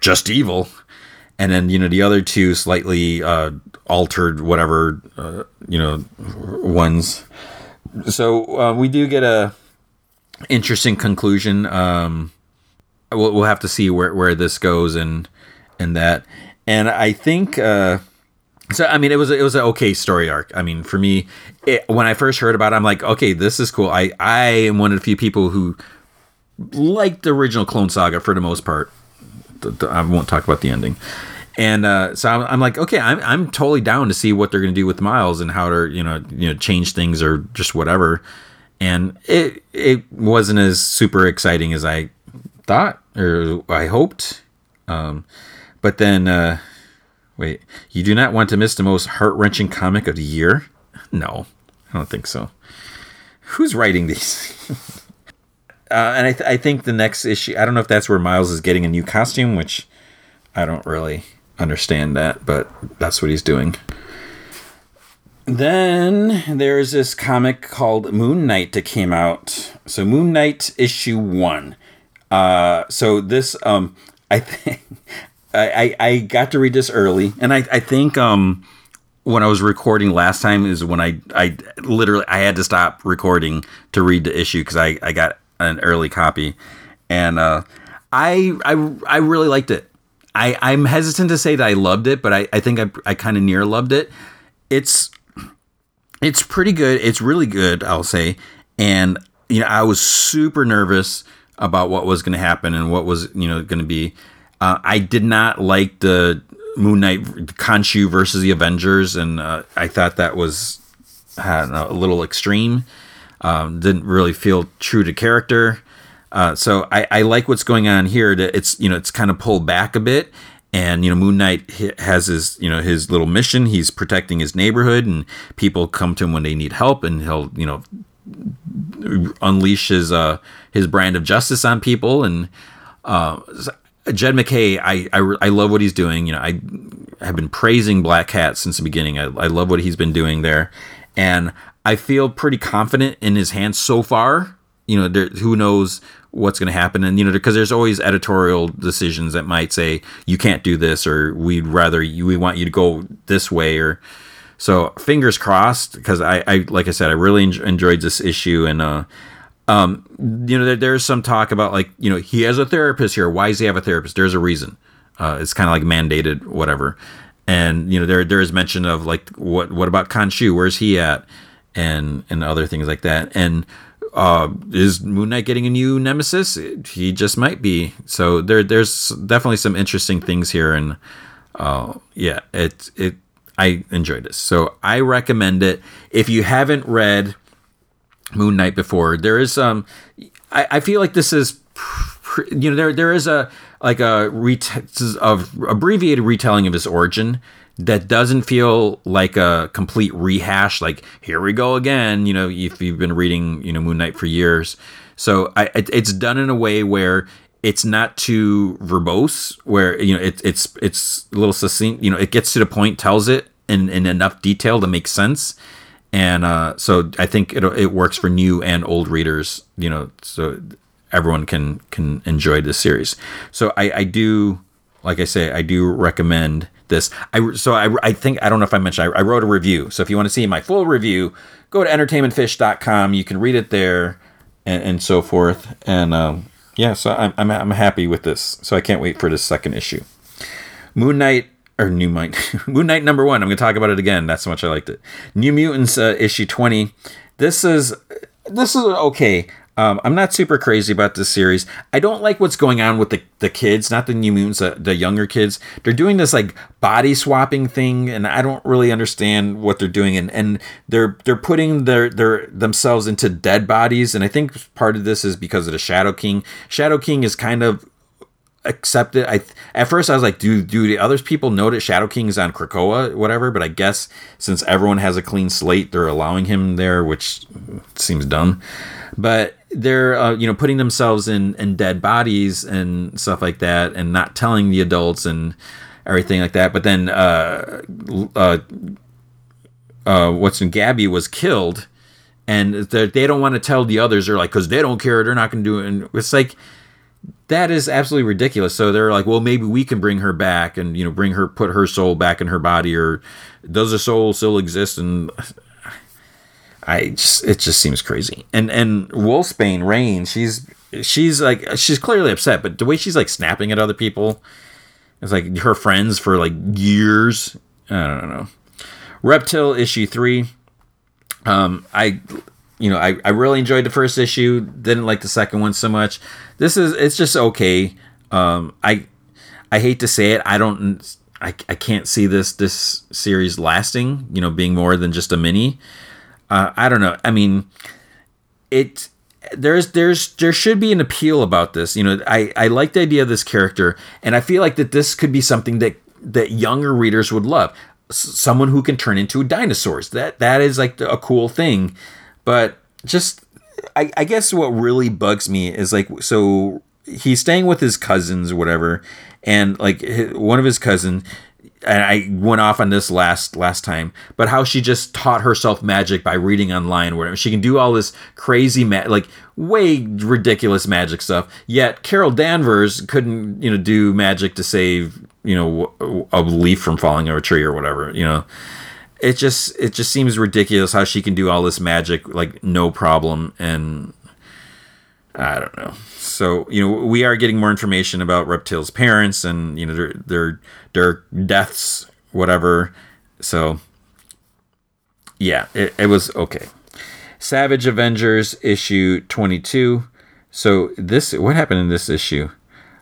just evil, and then you know the other two slightly uh, altered whatever uh, you know ones. So uh, we do get a interesting conclusion. Um, we'll, we'll have to see where, where this goes and and that. And I think uh, so. I mean, it was it was an okay story arc. I mean, for me, it, when I first heard about it, I'm like, okay, this is cool. I I am one of the few people who liked the original Clone Saga for the most part. I won't talk about the ending. And uh, so I'm, I'm, like, okay, I'm, I'm totally down to see what they're going to do with Miles and how to, you know, you know, change things or just whatever. And it it wasn't as super exciting as I thought or I hoped. Um, but then, uh, wait, you do not want to miss the most heart wrenching comic of the year? No, I don't think so. Who's writing these? uh, and I, th- I think the next issue, I don't know if that's where Miles is getting a new costume, which I don't really understand that, but that's what he's doing. Then there's this comic called Moon Knight that came out. So Moon Knight issue one. Uh, so this, um, I think, I, I got to read this early, and I, I think um, when I was recording last time is when I, I literally I had to stop recording to read the issue because I, I got an early copy, and uh, I, I I really liked it. I, I'm hesitant to say that I loved it, but I, I think I, I kind of near loved it. It's it's pretty good. It's really good, I'll say. And you know, I was super nervous about what was going to happen and what was you know going to be. Uh, I did not like the Moon Knight Khonshu versus the Avengers, and uh, I thought that was know, a little extreme. Um, didn't really feel true to character. Uh, so I, I, like what's going on here. That it's you know it's kind of pulled back a bit, and you know Moon Knight has his you know his little mission. He's protecting his neighborhood, and people come to him when they need help, and he'll you know unleash his uh, his brand of justice on people. And uh, Jed MacKay I, I, I love what he's doing. You know, I have been praising Black Cat since the beginning. I, I love what he's been doing there, and I feel pretty confident in his hands so far. You know, there, who knows what's going to happen, and you know, because there's always editorial decisions that might say you can't do this, or we'd rather you, we want you to go this way, or so fingers crossed because I, I like I said I really enjoyed this issue and uh, um, you know there, there's some talk about like you know he has a therapist here. Why does he have a therapist? There's a reason. Uh, it's kind of like mandated, whatever. And you know there there is mention of like what what about Khonshu? Where's he at? And and other things like that. And uh, is Moon Knight getting a new nemesis? He just might be. So there there's definitely some interesting things here. And uh, yeah, it it I enjoyed this. So I recommend it. If you haven't read Moon Knight before, there is. Um, I, I feel like this is you know there there is a like a ret- of abbreviated retelling of his origin that doesn't feel like a complete rehash like here we go again you know if you've been reading you know moon knight for years. So I, it, it's done in a way where it's not too verbose where you know it, it's it's a little succinct you know it gets to the point tells it in, in enough detail to make sense. And uh, so i think it, it works for new and old readers you know so everyone can can enjoy this series. So i i do like i say i do recommend this. I so I, I think I don't know if I mentioned I, I wrote a review. So if you want to see my full review, go to entertainmentfish.com. You can read it there and, and so forth. And um, yeah, so I'm, I'm I'm happy with this. So I can't wait for this second issue. Moon Knight or New Mind Moon Knight number one. I'm to talk about it again. That's how much I liked it. New Mutants uh, issue 20. This is this is okay. Um, I'm not super crazy about this series. I don't like what's going on with the, the kids, not the New Mutants, the, the younger kids. They're doing this like body swapping thing, and I don't really understand what they're doing. And, and they're they're putting their their themselves into dead bodies, and I think part of this is because of the Shadow King. Shadow King is kind of accepted. I at first I was like, do do the other people know that Shadow King is on Krakoa, whatever? But I guess since everyone has a clean slate, they're allowing him there, which seems dumb. But they're uh, you know putting themselves in in dead bodies and stuff like that and not telling the adults and everything like that. But then uh uh, uh what's in gabby was killed and they don't want to tell the others. They're like because they don't care. They're not going to do it and it's like that is absolutely ridiculous. So they're like well maybe we can bring her back and you know bring her put her soul back in her body or does the soul still exist and I just it just seems crazy. And and Wolfsbane Rahne, she's she's like she's clearly upset, but the way she's like snapping at other people, it's like her friends for like years. I don't know. Reptile issue three. Um, I you know I, I really enjoyed the first issue. Didn't like the second one so much. This is it's just okay. Um, I I hate to say it. I don't. I, I can't see this this series lasting. You know, being more than just a mini uh, I don't know. I mean, it there's there's there should be an appeal about this. You know, I I like the idea of this character, and I feel like that this could be something that that younger readers would love. S- someone who can turn into dinosaurs. That that is like a cool thing, but just I, I guess what really bugs me is like so he's staying with his cousins or whatever, and like one of his cousins and I went off on this last last time, but how she just taught herself magic by reading online, where she can do all this crazy, ma- like way ridiculous magic stuff. Yet Carol Danvers couldn't, you know, do magic to save, you know, a leaf from falling of a tree or whatever. You know, it just it just seems ridiculous how she can do all this magic like no problem, and I don't know. So you know, we are getting more information about Reptile's parents and you know their their their deaths, whatever. So yeah, it, it was okay. Savage Avengers issue twenty two. So this what happened in this issue?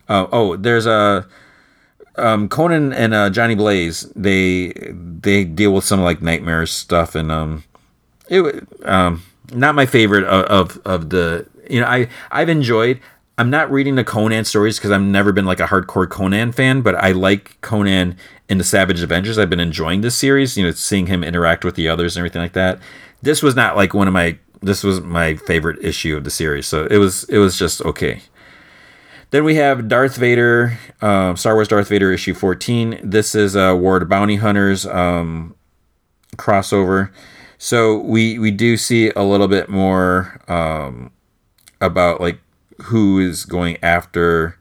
Uh, oh, there's a um, Conan and uh, Johnny Blaze. They they deal with some like nightmare stuff and um, it um not my favorite of, of, of the you know, I I've enjoyed. I'm not reading the Conan stories because I've never been like a hardcore Conan fan, but I like Conan in the Savage Avengers. I've been enjoying this series, you know, seeing him interact with the others and everything like that. This was not like one of my this was my favorite issue of the series, so it was it was just okay. Then we have Darth Vader, uh, Star Wars Darth Vader issue 14. This is a War of Bounty Hunters um, crossover. So we we do see a little bit more um, about like who is going after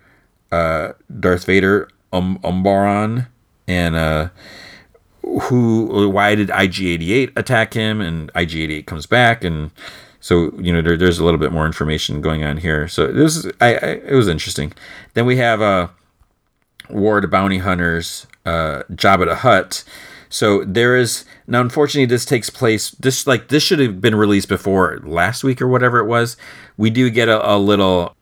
uh, Darth Vader, um, Umbaran, and uh, who, why did IG88 attack him? And IG88 comes back, and so you know there, there's a little bit more information going on here. So this is, I, I it was interesting. Then we have uh, War of Bounty Hunters, uh, Jabba the Hutt. So there is now. Unfortunately, this takes place. This like this should have been released before last week or whatever it was. We do get a, a little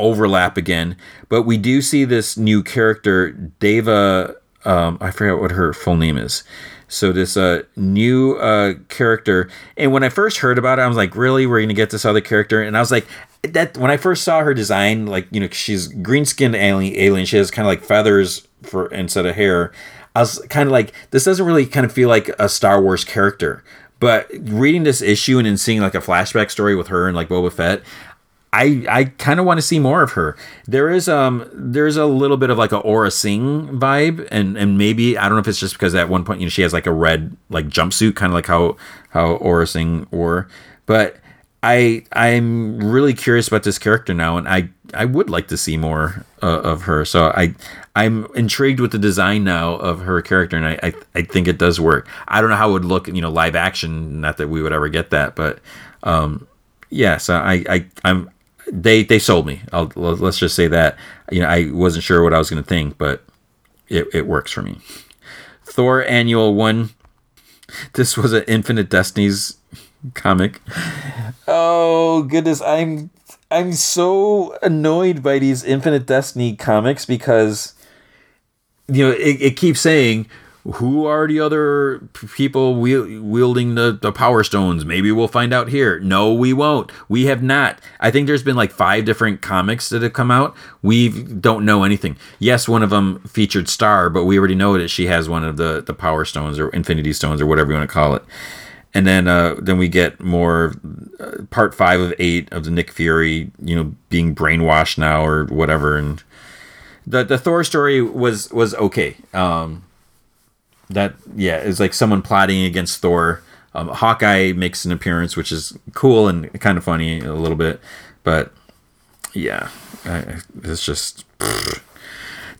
overlap again, but we do see this new character, Deva. Um, I forget what her full name is. So this uh, new uh, character, and when I first heard about it, I was like, "Really, we're gonna get this other character?" And I was like, "That." When I first saw her design, like you know, she's green skinned alien. Alien. She has kind of like feathers for instead of hair. I was kind of like, this doesn't really kind of feel like a Star Wars character. But reading this issue and then seeing like a flashback story with her and like Boba Fett, I I kind of want to see more of her. There is um there's a little bit of like a Aurra Sing vibe, and and maybe I don't know if it's just because at one point you know she has like a red like jumpsuit, kind of like how how Aurra Sing wore, but. I I'm really curious about this character now, and I I would like to see more uh, of her. So I I'm intrigued with the design now of her character, and I, I, I think it does work. I don't know how it would look, you know, live action. Not that we would ever get that, but um, yeah. So I, I I'm they they sold me. I'll, let's just say that. You know, I wasn't sure what I was going to think, but it it works for me. Thor Annual One. This was an Infinite Destinies comic. Oh goodness, I'm I'm so annoyed by these Infinite Destiny comics because you know, it, it keeps saying, who are the other people wielding the, the power stones? Maybe we'll find out here. No, we won't. We have not. I think there's been like five different comics that have come out. We don't know anything. Yes, one of them featured Star, but we already know that she has one of the, the power stones or infinity stones or whatever you want to call it. And then uh, then we get more uh, part five of eight of the Nick Fury, you know, being brainwashed now or whatever. And the the Thor story was was okay. Um, that yeah, it's like someone plotting against Thor. Um, Hawkeye makes an appearance, which is cool and kind of funny a little bit, but yeah, I, it's just. Pfft.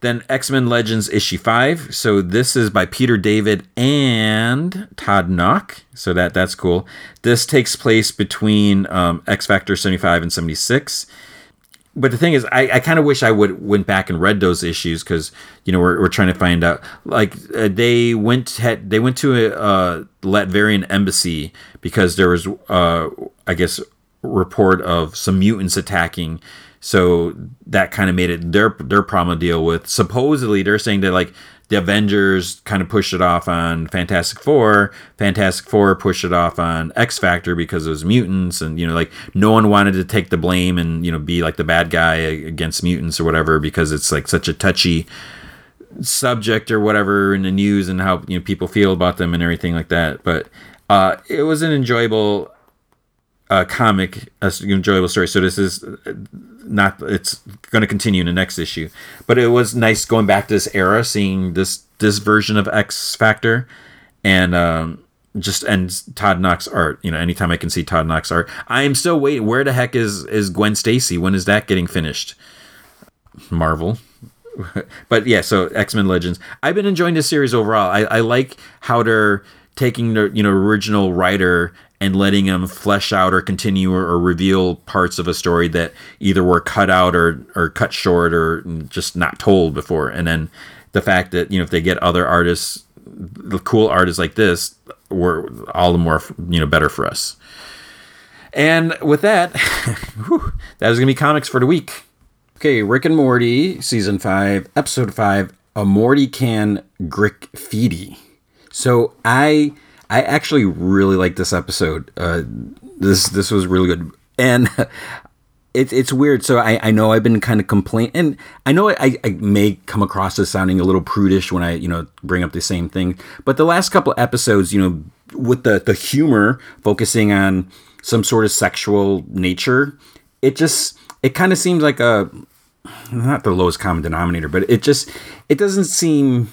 Then X Men Legends issue five. So this is by Peter David and Todd Nauck. So that that's cool. This takes place between um, X Factor seventy five and seventy six but the thing is, I, I kind of wish I would went back and read those issues because you know we're, we're trying to find out. Like uh, they went had they went to a uh, Latvian embassy because there was uh, I guess report of some mutants attacking. So that kind of made it their their problem to deal with. Supposedly they're saying that like the Avengers kind of pushed it off on Fantastic Four. Fantastic Four pushed it off on X Factor because it was mutants, and you know, like no one wanted to take the blame and you know be like the bad guy against mutants or whatever because it's like such a touchy subject or whatever in the news and how you know people feel about them and everything like that. But uh, it was an enjoyable uh, comic, an enjoyable story. So this is not it's going to continue in the next issue. But it was nice going back to this era seeing this this version of x factor and um just and todd Nauck's art you know anytime i can see todd Nauck's art. I am still waiting where the heck is is gwen stacy? When is that getting finished? Marvel. But yeah so x-men legends. I've been enjoying this series overall. I, I like how they're taking the you know original writer and letting them flesh out or continue or, or, reveal parts of a story that either were cut out or, or cut short or just not told before. And then the fact that, you know, if they get other artists, the cool artists like this, were all the more, you know, better for us. And with that, whew, that is going to be comics for the week. Okay, Rick and Morty, season five, episode five, a Morty can Grick So I I actually really like this episode. Uh, this this was really good, and it's it's weird. So I, I know I've been kind of complaining, and I know I, I may come across as sounding a little prudish when I you know bring up the same thing. But the last couple episodes, you know, with the the humor focusing on some sort of sexual nature, it just it kind of seems like a not the lowest common denominator, but it just it doesn't seem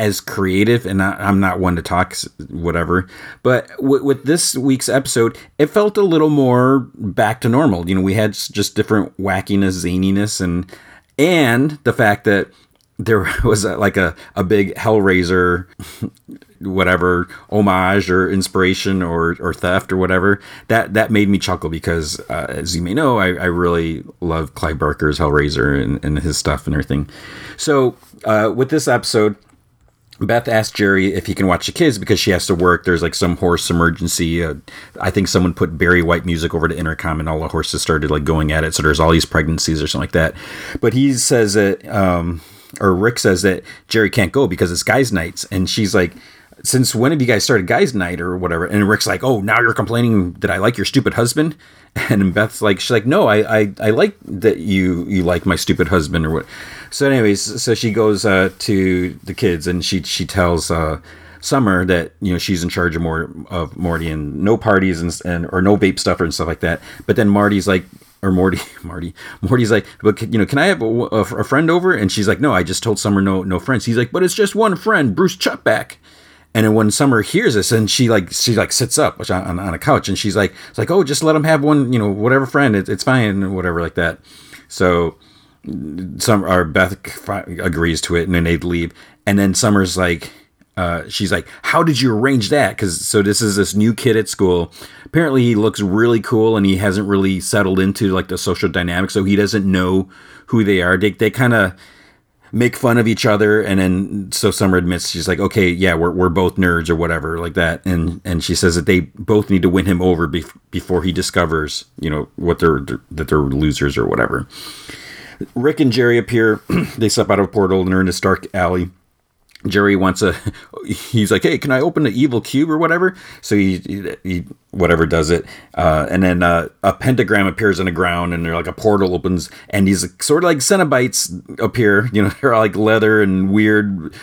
as creative, and I, am not one to talk whatever. But w- with this week's episode, it felt a little more back to normal. You know, we had just different wackiness, zaniness, and and the fact that there was a, like a, a big Hellraiser, whatever homage or inspiration or, or theft or whatever. That that made me chuckle because, uh, as you may know, I, I really love Clive Barker's Hellraiser and, and his stuff and everything. So uh, with this episode, Beth asked Jerry if he can watch the kids because she has to work. There's like some horse emergency. Uh, I think someone put Barry White music over to intercom and all the horses started like going at it. So there's all these pregnancies or something like that. But he says that, um, or Rick says that Jerry can't go because it's guys' nights. And she's like, since when have you guys started guys' night or whatever? And Rick's like, oh, now you're complaining that I like your stupid husband. And Beth's like, she's like, no, I, I, I like that you, you like my stupid husband or what. So, anyways, so she goes uh, to the kids and she, she tells uh, Summer that you know she's in charge of more of Morty and no parties and, and or no vape stuff and stuff like that. But then Marty's like, or Morty, Marty, Morty's like, but you know, can I have a, a, a, friend over? And she's like, no, I just told Summer no, no friends. He's like, but it's just one friend, Bruce Chutback. And then when Summer hears this, and she like she like sits up on, on a couch, and she's like, it's like, oh, just let him have one, you know, whatever friend, it, it's fine, whatever like that. So some our Beth agrees to it, and then they leave, and then Summer's like, uh, she's like, "How did you arrange that?" Because so this is this new kid at school. Apparently, he looks really cool, and he hasn't really settled into like the social dynamic, so he doesn't know who they are. They they kind of make fun of each other, and then so Summer admits she's like, "Okay, yeah, we're we're both nerds or whatever like that," and and she says that they both need to win him over bef- before he discovers, you know, what they're, they're that they're losers or whatever. Rick and Jerry appear. they step out of a portal and they're in this dark alley Jerry wants a. He's like, "Hey, can I open the evil cube or whatever?" So he, he, whatever does it, uh, and then uh, a pentagram appears on the ground, and they're like a portal opens, and these sort of like Cenobites appear. You know, they're like leather and weird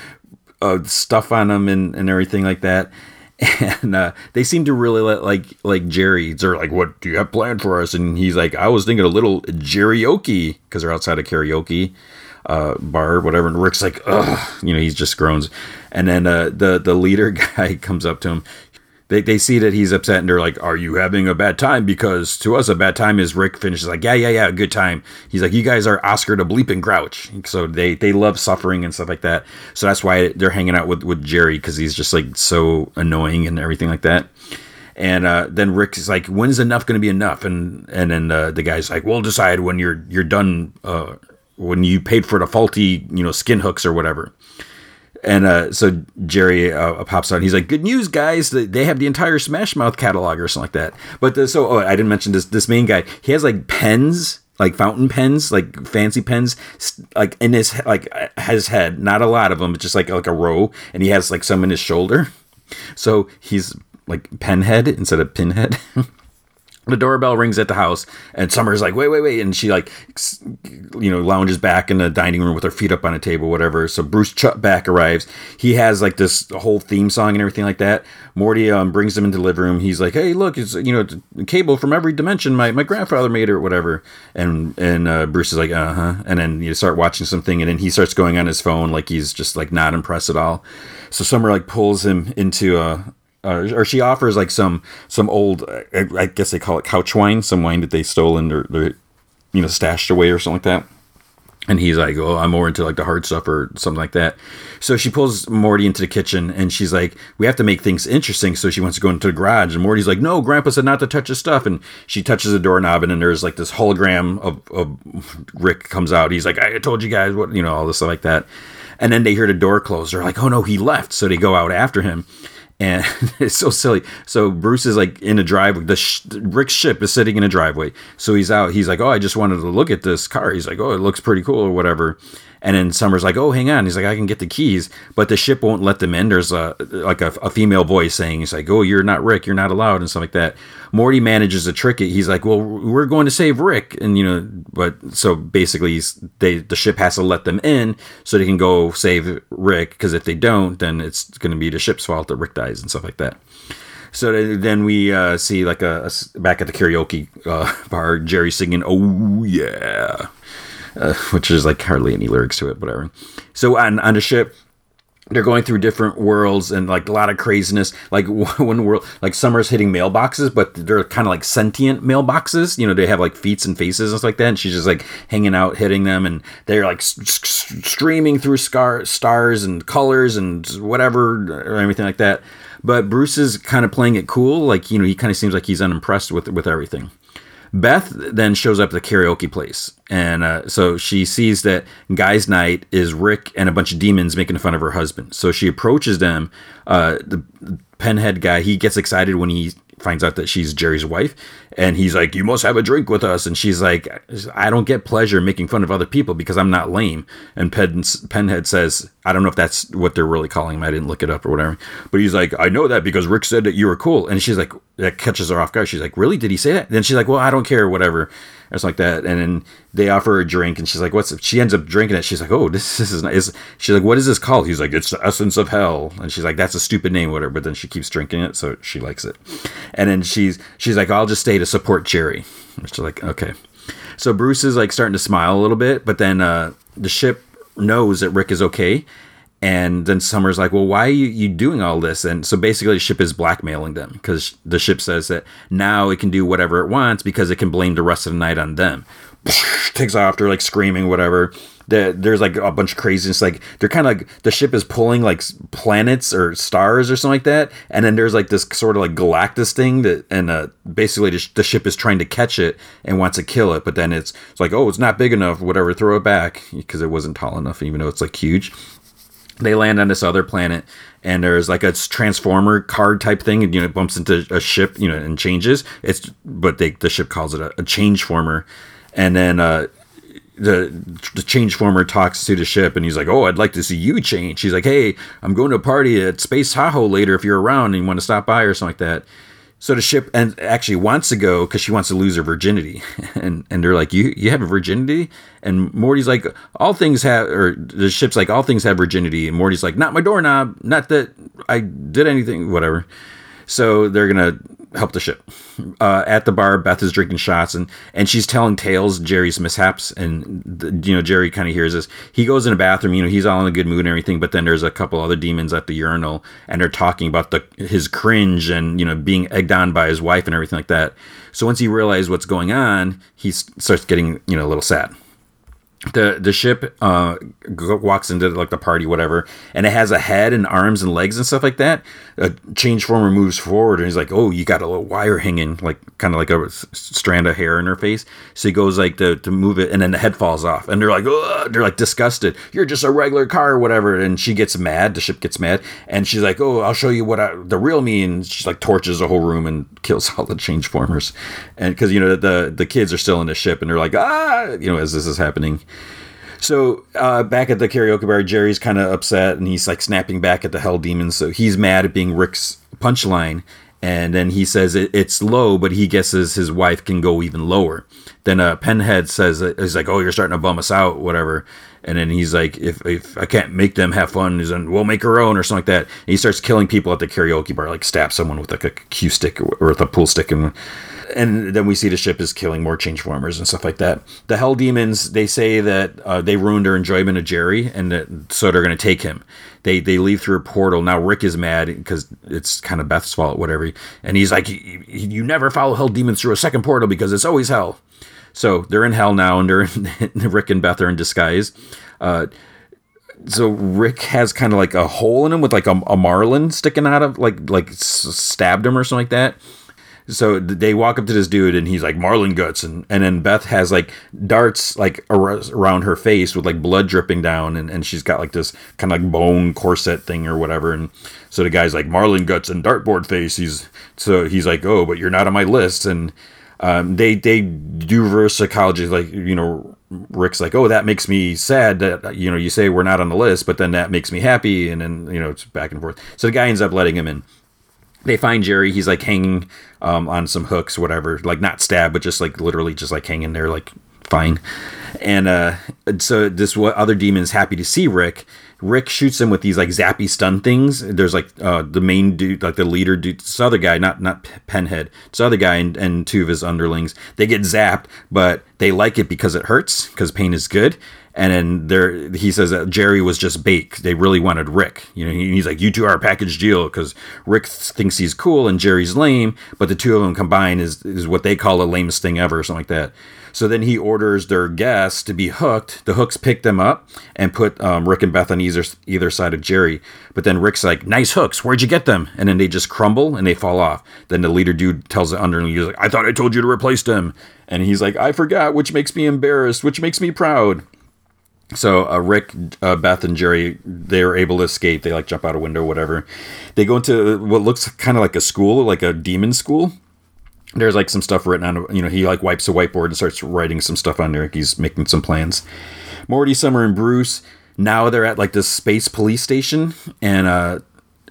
uh, stuff on them and, and everything like that. And uh, they seem to really let, like like Jerry. They're like, "What do you have planned for us?" And he's like, "I was thinking a little karaoke because they're outside of karaoke." Uh, bar, whatever. And Rick's like, ugh, you know, he just groans. And then uh, the the leader guy comes up to him. They, they see that he's upset and they're like, Are you having a bad time? Because to us, a bad time is Rick finishes like, Yeah, yeah, yeah, good time. He's like, You guys are Oscar the bleeping grouch. So they, they love suffering and stuff like that. So that's why they're hanging out with, with Jerry because he's just like so annoying and everything like that. And uh, then Rick's like, "When's enough going to be enough?" And and then uh, the guy's like, "We'll decide when you're you're done uh, when you paid for the faulty, you know, skin hooks or whatever. And uh, so Jerry uh, pops out. He's like, "Good news, guys! They have the entire Smash Mouth catalog or something like that." But the, so, oh, I didn't mention this. This main guy, he has like pens, like fountain pens, like fancy pens, like in his like his head. Not a lot of them, but just like like a row. And he has like some in his shoulder. So he's like penhead instead of pinhead. the doorbell rings at the house and summer's like wait wait wait and she like you know lounges back in the dining room with her feet up on a table whatever. So bruce Chutback arrives. He has like this whole theme song and everything like that. Morty um, brings him into the living room. He's like hey look it's you know cable from every dimension my, my grandfather made it or whatever. And and uh, bruce is like uh-huh. And then you start watching something and then he starts going on his phone like he's just like not impressed at all. So summer like pulls him into a uh, or she offers like some some old I, guess they call it couch wine some wine that they stole and they're, they're, you know stashed away or something like that. And he's like oh i'm more into like the hard stuff or something like that. So she pulls morty into the kitchen and she's like we have to make things interesting. So she wants to go into the garage and morty's like no grandpa said not to touch his stuff. And she touches the doorknob and then there's like this hologram of, of rick comes out. He's like i told you guys what you know all this stuff like that. And then they hear the door close. They're like oh no he left. So they go out after him and it's so silly. So Bruce is like in a driveway. The sh- Rick's ship is sitting in a driveway. So he's out. He's like, "Oh, I just wanted to look at this car." He's like, "Oh, it looks pretty cool or whatever." And then Summer's like, "Oh, hang on." He's like, "I can get the keys," but the ship won't let them in. There's a like a, a female voice saying, "He's like, oh, you're not Rick. You're not allowed," and stuff like that. Morty manages to trick it. He's like, "Well, we're going to save Rick," and you know, but so basically, they the ship has to let them in so they can go save Rick. Because if they don't, then it's going to be the ship's fault that Rick dies and stuff like that. So then we uh, see like a, a, back at the karaoke uh, bar, Jerry singing "Oh Yeah." Uh, which is like hardly any lyrics to it, whatever. So on on the ship, they're going through different worlds and like a lot of craziness. Like one world, like Summer's hitting mailboxes, but they're kind of like sentient mailboxes. You know, they have like feet and faces and stuff like that. And she's just like hanging out, hitting them, and they're like streaming through scar- stars and colors and whatever or anything like that. But Bruce is kind of playing it cool. Like you know, he kind of seems like he's unimpressed with with everything. Beth then shows up at the karaoke place. And uh, so she sees that Guy's Night is Rick and a bunch of demons making fun of her husband. So she approaches them. Uh, the Penhead guy, he gets excited when he finds out that she's Jerry's wife. And he's like, You must have a drink with us. And she's like, I don't get pleasure making fun of other people because I'm not lame. And Pen- Penhead says, I don't know if that's what they're really calling him. I didn't look it up or whatever. But he's like, I know that because Rick said that you were cool. And she's like, that catches her off guard. She's like, really? Did he say that? Then she's like, well, I don't care, whatever, or something like that. And then they offer her a drink, and she's like, what's? She ends up drinking it. She's like, oh, this, this is nice. She's like, what is this called? He's like, it's the essence of hell. And she's like, that's a stupid name, whatever. But then she keeps drinking it, so she likes it. And then she's she's like, I'll just stay to support Jerry. And she's like, okay. So Bruce is like starting to smile a little bit, but then uh, the ship knows that Rick is okay. And then Summer's like, well, why are you, you doing all this? And so basically, the ship is blackmailing them because the ship says that now it can do whatever it wants because it can blame the rest of the night on them. Takes off, they're like screaming, whatever. There's like a bunch of craziness. Like they're kind of like the ship is pulling like planets or stars or something like that. And then there's like this sort of like Galactus thing that, and uh, basically the, the ship is trying to catch it and wants to kill it. But then it's, it's like, oh, it's not big enough, whatever, throw it back because it wasn't tall enough, even though it's like huge they land on this other planet and there's like a transformer card type thing and you know it bumps into a ship you know and changes. It's but they the ship calls it a, a change former. And then uh the the change former talks to the ship and he's like oh i'd like to see you change. He's like hey i'm going to a party at space tahoe later if you're around and you want to stop by or something like that so the ship and actually wants to go because she wants to lose her virginity, and and they're like, you you have a virginity, and Morty's like, all things have, or the ship's like, all things have virginity, and Morty's like, not my doorknob, not that I did anything, whatever. So they're gonna help the ship. Uh, at the bar, Beth is drinking shots and and she's telling tales Jerry's mishaps, and the, you know Jerry kind of hears this. He goes in the bathroom, you know, he's all in a good mood and everything, but then there's a couple other demons at the urinal, and they're talking about the his cringe and you know being egged on by his wife and everything like that. So once he realizes what's going on, he starts getting you know a little sad the the ship uh walks into like the party whatever and it has a head and arms and legs and stuff like that. A change former moves forward and he's like oh you got a little wire hanging like kind of like a strand of hair in her face. So he goes like to, to move it and then the head falls off and they're like oh they're like disgusted. You're just a regular car or whatever and she gets mad the ship gets mad and she's like oh i'll show you what I, the real me and she's like torches the whole room and kills all the change formers. And because you know the the kids are still in the ship and they're like ah you know as this is happening so uh, back at the karaoke bar, Jerry's kind of upset and he's like snapping back at the Hell Demons. So he's mad at being Rick's punchline. And then he says it, it's low, but he guesses his wife can go even lower. Then uh, Pinhead says, he's like, oh, you're starting to bum us out, whatever. And then he's like, if, if I can't make them have fun, he's like, we'll make our own or something like that. And he starts killing people at the karaoke bar, like stab someone with like a cue stick or with a pool stick. And and then we see the ship is killing more changeformers and stuff like that. The Hell Demons they say that uh, they ruined their enjoyment of Jerry, and that, so they're going to take him. They they leave through a portal. Now Rick is mad because it's kind of Beth's fault, whatever. And he's like, "You never follow Hell Demons through a second portal because it's always hell." So they're in hell now, and in, Rick and Beth are in disguise. Uh, so Rick has kind of like a hole in him with like a, a marlin sticking out of like like stabbed him or something like that so they walk up to this dude and he's like Marlin guts and and then Beth has like darts like around her face with like blood dripping down and, and she's got like this kind of like bone corset thing or whatever and so the guy's like Marlin guts and dartboard face. He's so he's like oh but you're not on my list and um, they they do reverse psychology like you know Rick's like oh that makes me sad that you know you say we're not on the list but then that makes me happy and then you know it's back and forth. So the guy ends up letting him in they find Jerry. He's like hanging um, on some hooks, whatever. Like not stabbed, but just like literally just like hanging there, like fine. And uh, so this what other demon's happy to see Rick. Rick shoots him with these like zappy stun things. There's like uh, the main dude, like the leader dude, this other guy, not not Pinhead, this other guy and, and two of his underlings. They get zapped, but they like it because it hurts because pain is good and then there he says that Jerry was just bait. They really wanted Rick. You know, he's like, "You two are a package deal," because Rick thinks he's cool and Jerry's lame, but the two of them combined is is what they call the lamest thing ever, or something like that. So then he orders their guests to be hooked. The hooks pick them up and put um, Rick and Beth on either either side of Jerry. But then Rick's like, "Nice hooks. Where'd you get them?" And then they just crumble and they fall off. Then the leader dude tells the underling, "He's like, I thought I told you to replace them." And he's like, "I forgot," which makes me embarrassed, which makes me proud. So uh, Rick, uh, Beth, and Jerry, they are able to escape. They like jump out a window, whatever. They go into what looks kind of like a school, like a demon school. There's like some stuff written on. You know, he like wipes a whiteboard and starts writing some stuff on there. He's making some plans. Morty, Summer, and Bruce now they're at like this space police station, and uh,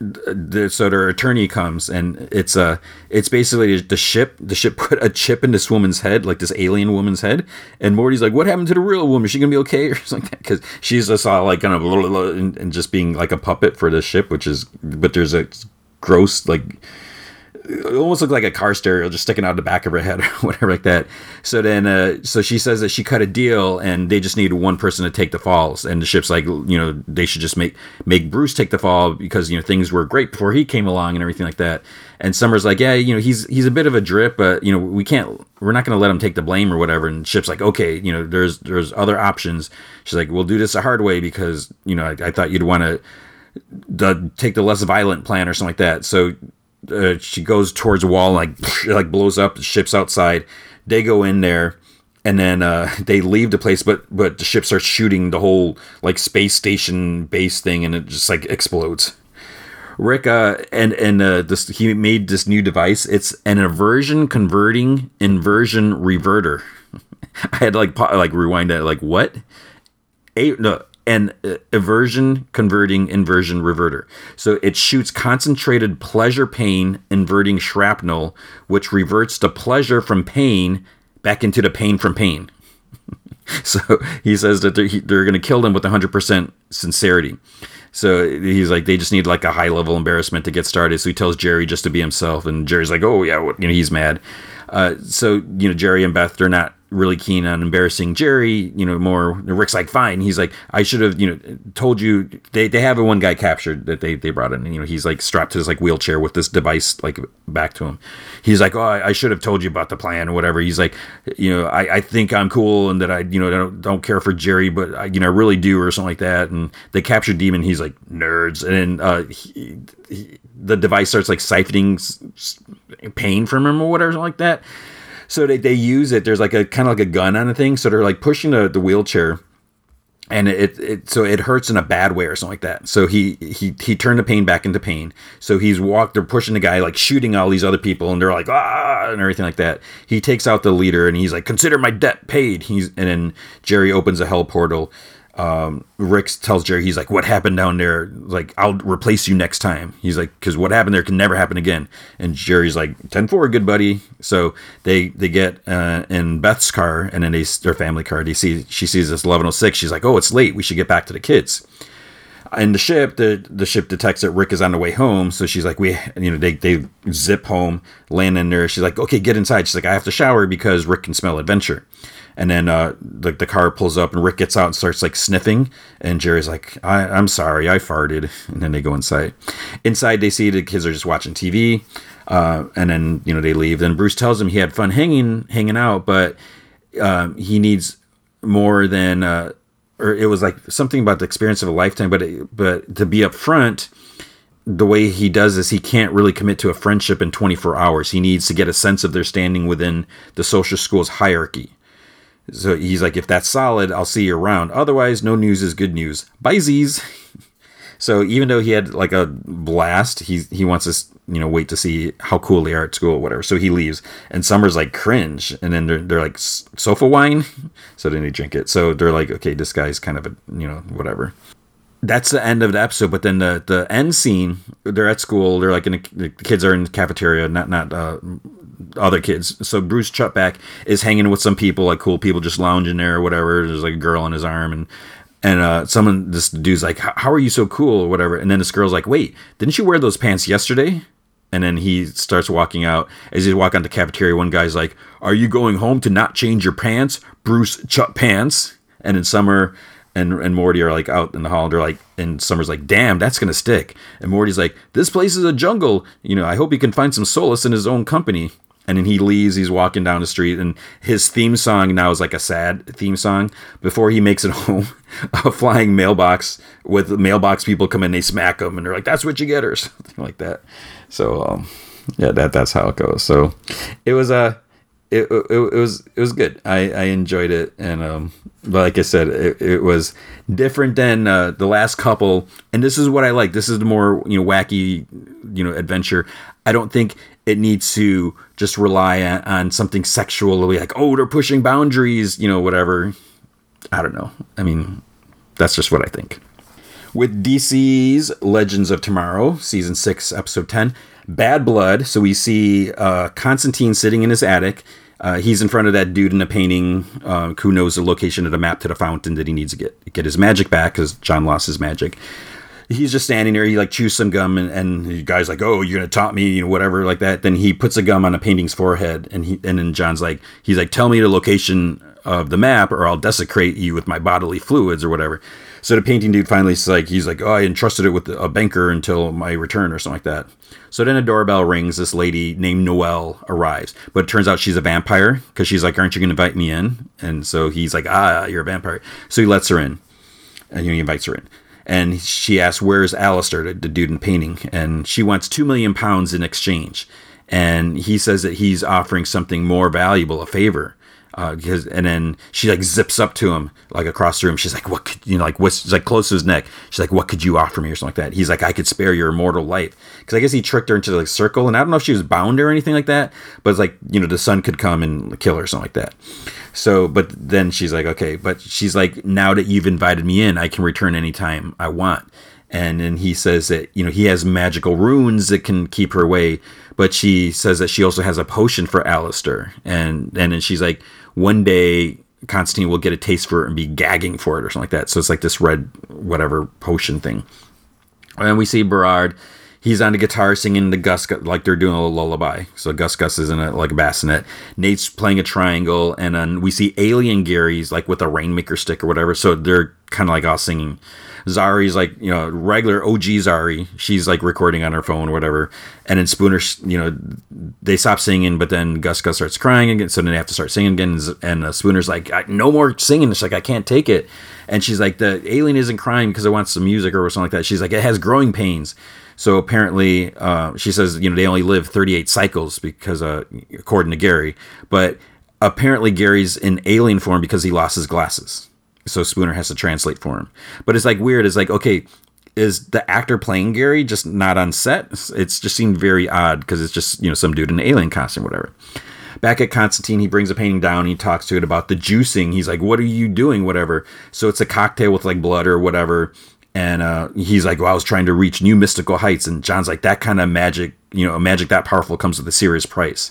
the, so their attorney comes and it's a it's basically the ship the ship put a chip in this woman's head like this alien woman's head. And morty's like what happened to the real woman? Is she gonna be okay? Or something because she's just all like kind of and, and just being like a puppet for the ship which is but there's a gross like it almost looked like a car stereo just sticking out of the back of her head or whatever like that. So then, uh, so she says that she cut a deal and they just needed one person to take the falls. And the ship's like, you know, they should just make make Bruce take the fall because you know things were great before he came along and everything like that. And Summer's like, yeah, you know, he's he's a bit of a drip, but you know, we can't, we're not going to let him take the blame or whatever. And ship's like, okay, you know, there's there's other options. She's like, we'll do this a hard way because you know I, I thought you'd want to. The, take the less violent plan or something like that. So uh, she goes towards a wall, like like blows up. The ship's outside. They go in there, and then uh, they leave the place. But but the ship starts shooting the whole like space station base thing, and it just like explodes. Rick uh, and and uh, this he made this new device. It's an inversion converting inversion reverter. I had to like like rewind that. Like what? A no an uh, inversion converting inversion reverter. So it shoots concentrated pleasure pain inverting shrapnel, which reverts the pleasure from pain back into the pain from pain. so he says that they're, they're going to kill them with 100% sincerity. So he's like, they just need like a high level embarrassment to get started. So he tells Jerry just to be himself, and Jerry's like, oh yeah, you know, he's mad. Uh, so you know, Jerry and Beth, they're not really keen on embarrassing Jerry. You know, more Rick's like, fine. He's like, I should have, you know, told you. They they have a one guy captured that they they brought in. And, you know, he's like strapped to his like wheelchair with this device like back to him. He's like, oh, I, I should have told you about the plan or whatever. He's like, you know, I, I think I'm cool and that I you know don't, don't care for Jerry, but I, you know I really do or something like that. And they capture Demon. He's like nerds, and then uh, he, he, the device starts like siphoning pain from him or whatever like that so they, they use it. There's like a kind of like a gun on a thing. So they're like pushing the, the wheelchair and it, it so it hurts in a bad way or something like that. So he he he turned the pain back into pain. So he's walked. They're pushing the guy like shooting all these other people, and they're like ah and everything like that. He takes out the leader and he's like, "Consider my debt paid." He's and then Jerry opens a hell portal um, Rick tells Jerry, he's like, "What happened down there? Like, I'll replace you next time." He's like, "Because what happened there can never happen again." And Jerry's like, 10-4, good buddy." So they they get uh, in Beth's car, and then they their family car. They see she sees this eleven oh six. She's like, "Oh, it's late. We should get back to the kids." And the ship, the the ship detects that Rick is on the way home, so she's like, "We, you know, they they zip home, land in there." She's like, "Okay, get inside." She's like, "I have to shower because Rick can smell adventure." And then uh, the, the car pulls up and Rick gets out and starts like sniffing. And Jerry's like, I, I'm sorry, I farted. And then they go inside. Inside, they see the kids are just watching TV. Uh, and then, you know, they leave. Then Bruce tells him he had fun hanging, hanging out, but um, he needs more than, uh, or it was like something about the experience of a lifetime, but, it, but to be upfront, the way he does this, he can't really commit to a friendship in 24 hours. He needs to get a sense of their standing within the social school's hierarchy. So he's like, if that's solid, I'll see you around. Otherwise, no news is good news. Bye, Z's. so even though he had like a blast, he he wants to you know wait to see how cool they are at school, or whatever. So he leaves, and Summer's like cringe, and then they're they're like sofa wine. So then they drink it. So they're like, okay, this guy's kind of a you know whatever. That's the end of the episode. But then the the end scene, they're at school. They're like in the, the kids are in the cafeteria, not not uh, other kids. So Bruce Chutback is hanging with some people, like cool people, just lounging there or whatever. There's like a girl on his arm, and and uh, someone, this dude's like, "How are you so cool?" or whatever. And then this girl's like, "Wait, didn't you wear those pants yesterday?" And then he starts walking out. As he walk on the cafeteria, one guy's like, "Are you going home to not change your pants, Bruce Chut Pants?" And in Summer and and Morty are like out in the hall. And they're like, and Summer's like, "Damn, that's gonna stick." And Morty's like, "This place is a jungle. You know, I hope he can find some solace in his own company." and then he leaves he's walking down the street and his theme song now is like a sad theme song before he makes it home a flying mailbox with mailbox people come in they smack him and they're like that's what you get or something like that so um, yeah that that's how it goes so it was a it, it, it, was it was good. I i enjoyed it. And um like i said it, it was different than uh, the last couple. And this is what i like. This is the more you know wacky you know adventure. I don't think it needs to just rely on, on something sexual like oh they're pushing boundaries you know whatever. I don't know. I mean that's just what I think. With DC's Legends of Tomorrow, season six, episode ten, Bad Blood. So we see uh, Constantine sitting in his attic. Uh, he's in front of that dude in a painting uh, who knows the location of the map to the fountain that he needs to get get his magic back because John lost his magic he's just standing there. He like chews some gum, and, and the guy's like, "Oh, you're gonna taunt me," you know, whatever, like that. Then he puts a gum on a painting's forehead, and he and then John's like, he's like, "Tell me the location of the map, or I'll desecrate you with my bodily fluids, or whatever." So the painting dude finally is like, he's like, "Oh, I entrusted it with a banker until my return, or something like that." So then a doorbell rings. This lady named Noelle arrives, but it turns out she's a vampire because she's like, "Aren't you gonna invite me in?" And so he's like, "Ah, you're a vampire." So he lets her in, and he invites her in and she asks, "Where's Alistair, the dude in painting?" And she wants two million pounds in exchange, and he says that he's offering something more valuable, a favor. Uh, because and then she like zips up to him like across the room. She's like, "What could you know?" Like what's she's like close to his neck. She's like, "What could you offer me?" or something like that. He's like, "I could spare your immortal life." Because I guess he tricked her into the like, circle, and I don't know if she was bound or anything like that. But it's like you know the sun could come and kill her or something like that. So, but then she's like, "Okay," but she's like, "Now that you've invited me in, I can return anytime I want." And then he says that you know he has magical runes that can keep her away but she says that she also has a potion for Alistair, and and then she's like, one day Constantine will get a taste for it and be gagging for it or something like that. So it's like this red whatever potion thing. And we see Behrad. He's on the guitar singing the Gus like they're doing a lullaby. So Gus Gus is in a like a bassinet. Nate's playing a triangle, and then we see Alien Gary's like with a rainmaker stick or whatever. So they're kind of like all singing. Zari's like, you know, regular OG Zari. She's like recording on her phone or whatever. And then Spooner, you know, they stop singing, but then Gus Gus starts crying again. So then they have to start singing again. And uh, Spooner's like, no more singing. It's like, I can't take it. And she's like, the alien isn't crying because it wants some music or something like that. She's like, it has growing pains. So apparently, uh, she says, you know, they only live 38 cycles because, uh, according to Gary. But apparently, Gary's in alien form because he lost his glasses so Spooner has to translate for him. But it's like weird. It's like okay, is the actor playing Gary just not on set? It's just seemed very odd because it's just you know some dude in an alien costume, whatever. Back at Constantine, he brings a painting down. He talks to it about the juicing. He's like, "What are you doing?" Whatever. So it's a cocktail with like blood or whatever. And uh, he's like, "Well, I was trying to reach new mystical heights." And John's like, "That kind of magic, you know, magic that powerful comes with a serious price."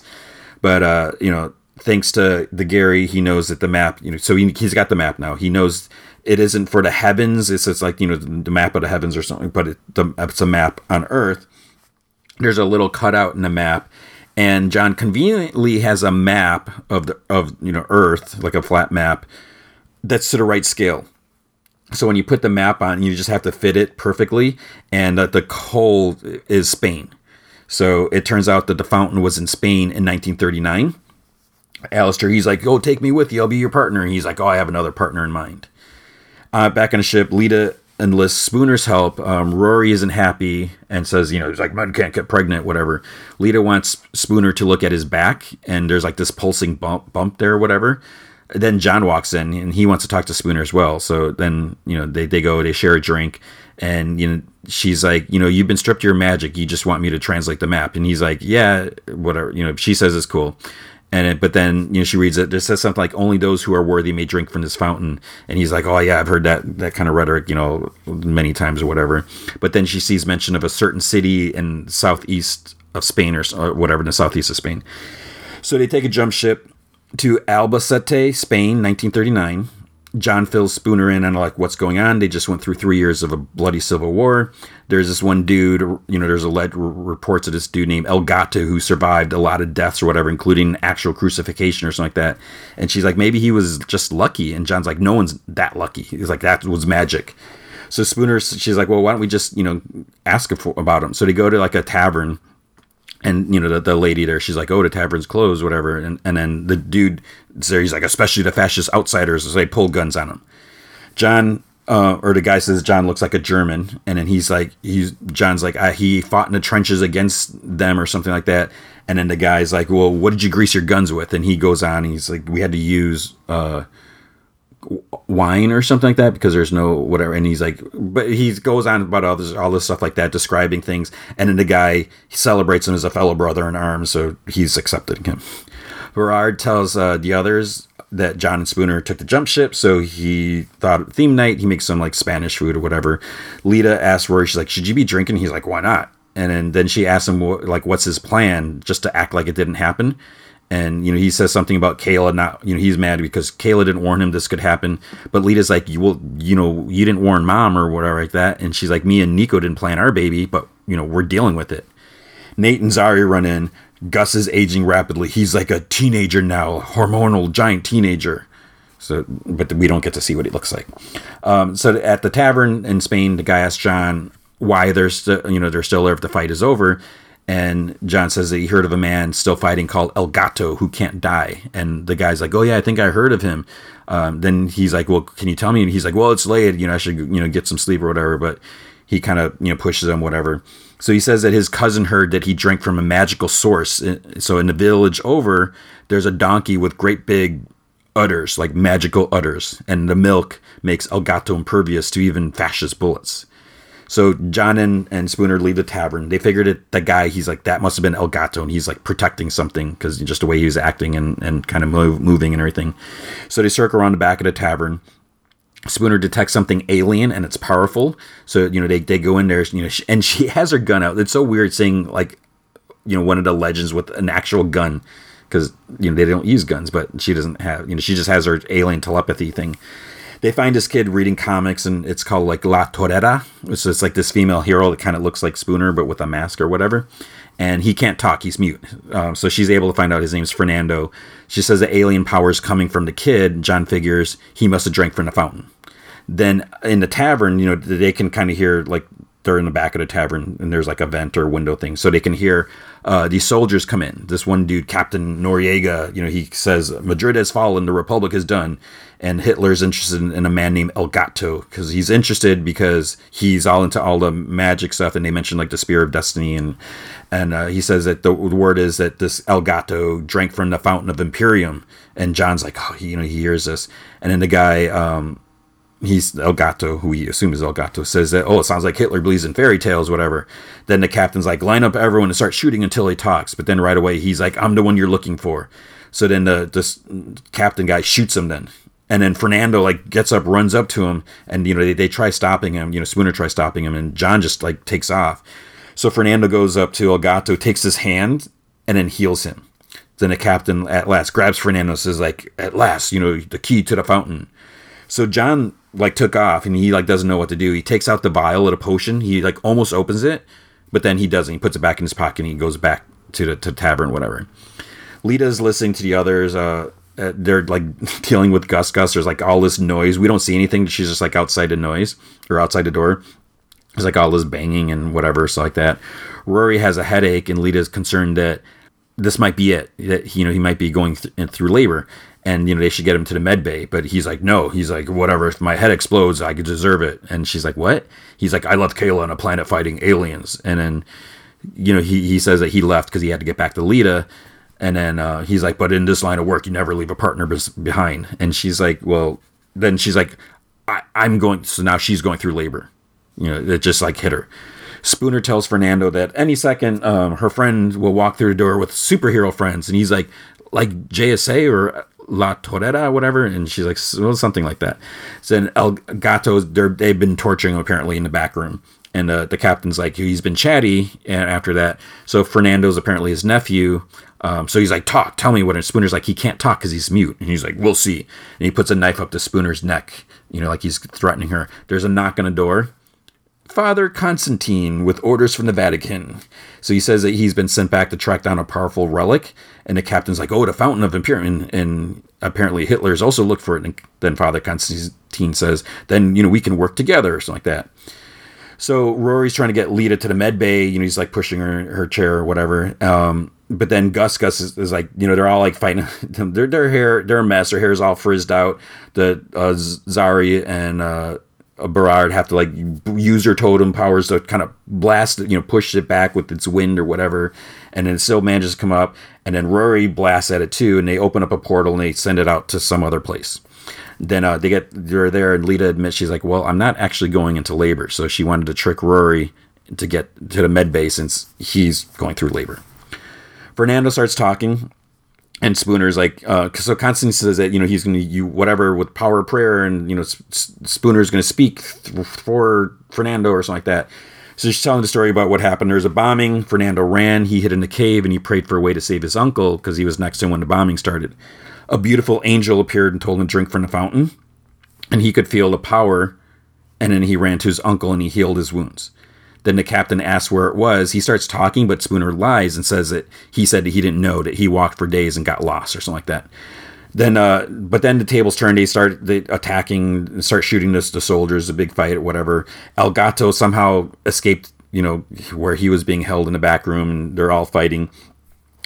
But uh, you know, thanks to the Gary, he knows that the map, you know, so he, he's got the map now. He knows it isn't for the heavens. It's, it's like, you know, the map of the heavens or something, but it, the, it's a map on Earth. There's a little cutout in the map. And John conveniently has a map of the of you know Earth, like a flat map, that's to the right scale. So when you put the map on, you just have to fit it perfectly, and uh, the coal is Spain. So it turns out that the fountain was in Spain in 1939 Alistair, he's like, "Go, take me with you. I'll be your partner." And he's like, "Oh, I have another partner in mind." Uh, back on the ship, Lita enlists Spooner's help. Um, Rory isn't happy and says, "You know, he's like men can't get pregnant, whatever." Lita wants Spooner to look at his back, and there's like this pulsing bump, bump there, whatever. Then John walks in, and he wants to talk to Spooner as well. So then, you know, they they go, they share a drink, and you know, she's like, "You know, you've been stripped of your magic. You just want me to translate the map." And he's like, "Yeah, whatever." You know, she says it's cool and it, but then you know she reads it. It says something like only those who are worthy may drink from this fountain, and he's like, oh yeah, I've heard that that kind of rhetoric, you know, many times or whatever. But then she sees mention of a certain city in southeast of Spain or, or uh, whatever in the southeast of Spain. So they take a jump ship to Albacete, Spain, 1939. John fills Spooner in on like what's going on. They just went through three years of a bloody civil war. There's this one dude, you know, there's a lead reports of this dude named El Gato who survived a lot of deaths or whatever, including actual crucifixion or something like that. And she's like, maybe he was just lucky. And John's like, no one's that lucky. He's like, that was magic. So Spooner, she's like, well, why don't we just, you know, ask about him? So they go to like a tavern and you know the, the lady there she's like oh the tavern's closed whatever and, and then the dude there he's like especially the fascist outsiders they pull guns on him. John uh, or the guy says john looks like a german and then he's like he's john's like uh, he fought in the trenches against them or something like that and then the guy's like well what did you grease your guns with? And he goes on he's like we had to use uh, wine or something like that because there's no whatever and he's like but he goes on about all this all this stuff like that describing things and then the guy celebrates him as a fellow brother in arms so he's accepting him Behrad tells uh, the others that John and Spooner took the jump ship, so he thought theme night. He makes some like Spanish food or whatever. Lita asks Rory, she's like, "Should you be drinking?" He's like, "Why not?" And then then she asks him like, "What's his plan?" Just to act like it didn't happen. And you know he says something about Kayla not you know he's mad because Kayla didn't warn him this could happen. But Lita's like, "You will you know you didn't warn mom or whatever like that." And she's like, "Me and Nico didn't plan our baby, but you know we're dealing with it." Nate and Zari run in. Gus is aging rapidly. He's like a teenager now, hormonal giant teenager. So, but we don't get to see what he looks like. Um, so at the tavern in Spain, the guy asks John why they're still, you know, they're still there if the fight is over. And John says that he heard of a man still fighting called El Gato who can't die. And the guy's like, "Oh yeah, I think I heard of him." Um, then he's like, "Well, can you tell me?" And he's like, "Well, it's late. You know, I should you know get some sleep or whatever." But he kind of you know pushes him whatever. So he says that his cousin heard that he drank from a magical source. So in the village over, there's a donkey with great big udders, like magical udders, and the milk makes El Gato impervious to even fascist bullets. So John and, and Spooner leave the tavern. They figured it, the guy, he's like, that must have been El Gato, and he's like protecting something because just the way he was acting and, and kind of move, moving and everything. So they circle around the back of the tavern. Spooner detects something alien and it's powerful. So, you know, they, they go in there, you know, and she has her gun out. It's so weird seeing, like, you know, one of the legends with an actual gun because, you know, they don't use guns, but she doesn't have, you know, she just has her alien telepathy thing. They find this kid reading comics and it's called like La Torera. So it's like this female hero that kind of looks like Spooner but with a mask or whatever. And he can't talk. He's mute. Um, so she's able to find out his name's fernando. She says the alien power is coming from the kid. John figures he must have drank from the fountain. Then in the tavern, you know, they can kind of hear like they're in the back of the tavern and there's like a vent or window thing, so they can hear uh, these soldiers come in. This one dude, Captain Noriega, you know, he says Madrid has fallen, the Republic is done, and Hitler's interested in, in a man named El Gato because he's interested because he's all into all the magic stuff, and they mention like the Spear of Destiny, and and uh, he says that the word is that this El Gato drank from the fountain of Imperium, and John's like, oh, you know, he hears this, and then the guy. Um, he's El Gato, who we assume is El Gato, says that, oh, it sounds like Hitler believes in fairy tales, whatever. Then the captain's like, line up everyone and start shooting until he talks. But then right away, he's like, I'm the one you're looking for. So then the captain guy shoots him then. And then Fernando like gets up, runs up to him, and you know they, they try stopping him. You know Spooner tries stopping him, and John just like takes off. So Fernando goes up to El Gato, takes his hand, and then heals him. Then the captain at last grabs Fernando, says like, "At last, you know the key to the fountain." So John like took off and he like doesn't know what to do. He takes out the vial of a potion. He like almost opens it, but then he doesn't. He puts it back in his pocket and he goes back to the to tavern, whatever. Lita's listening to the others. Uh, uh, they're like dealing with Gus. Gus. There's like all this noise. We don't see anything. She's just like outside the noise or outside the door. There's like all this banging and whatever, so like that. Rory has a headache, and Lita's concerned that this might be it. That you know he might be going th- through labor, and you know they should get him to the med bay but he's like no. He's like whatever. If my head explodes i could deserve it. And she's like what? He's like i left kayla on a planet fighting aliens. And then you know he, he says that he left because he had to get back to lita. And then uh, he's like but in this line of work you never leave a partner bes- behind. And she's like well then she's like I- i'm going so now she's going through labor. You know it just like hit her. Spooner tells Fernando that any second um, her friend will walk through the door with superhero friends, and he's like, like JSA or La Torera, whatever, and she's like, well, something like that. So then El Gato, they've been torturing him apparently in the back room, and uh, the captain's like, he's been chatty, and after that, so Fernando's apparently his nephew. Um, so he's like, talk, tell me what. And Spooner's like, he can't talk because he's mute, and he's like, we'll see. And he puts a knife up to Spooner's neck, you know, like he's threatening her. There's a knock on the door. Father Constantine with orders from the Vatican. So he says that he's been sent back to track down a powerful relic, and the captain's like, "Oh, the Fountain of Imperium," and, and apparently Hitler's also looked for it. And then Father Constantine says, "Then you know we can work together," or something like that. So Rory's trying to get Lita to the med bay. You know, he's like pushing her her chair or whatever. Um, but then Gus Gus is, is, like, you know, they're all like fighting. their their hair, they're a mess. Their hair's all frizzed out. The uh, Zari and uh, Behrad have to like use her totem powers to kind of blast it, you know, push it back with its wind or whatever, and then it still manages to come up, and then Rory blasts at it too, and they open up a portal and they send it out to some other place. Then uh, they get they're there, and Lita admits she's like, "Well, I'm not actually going into labor," so she wanted to trick Rory to get to the med bay since he's going through labor. Fernando starts talking, and Spooner's like, uh, so Constantine says that you know he's going to you whatever with power of prayer, and you know Spooner's going to speak th- for Fernando or something like that. So she's telling the story about what happened. There was a bombing. Fernando ran. He hid in a cave and he prayed for a way to save his uncle because he was next to him when the bombing started. A beautiful angel appeared and told him to drink from the fountain, and he could feel the power. And then he ran to his uncle and he healed his wounds. Then the captain asks where it was. He starts talking, but Spooner lies and says that he said that he didn't know that he walked for days and got lost or something like that. Then, uh, but then the tables turn. They start they attacking, start shooting the, the soldiers. A big fight, or whatever. El Gato somehow escaped. You know where he was being held in the back room, and they're all fighting.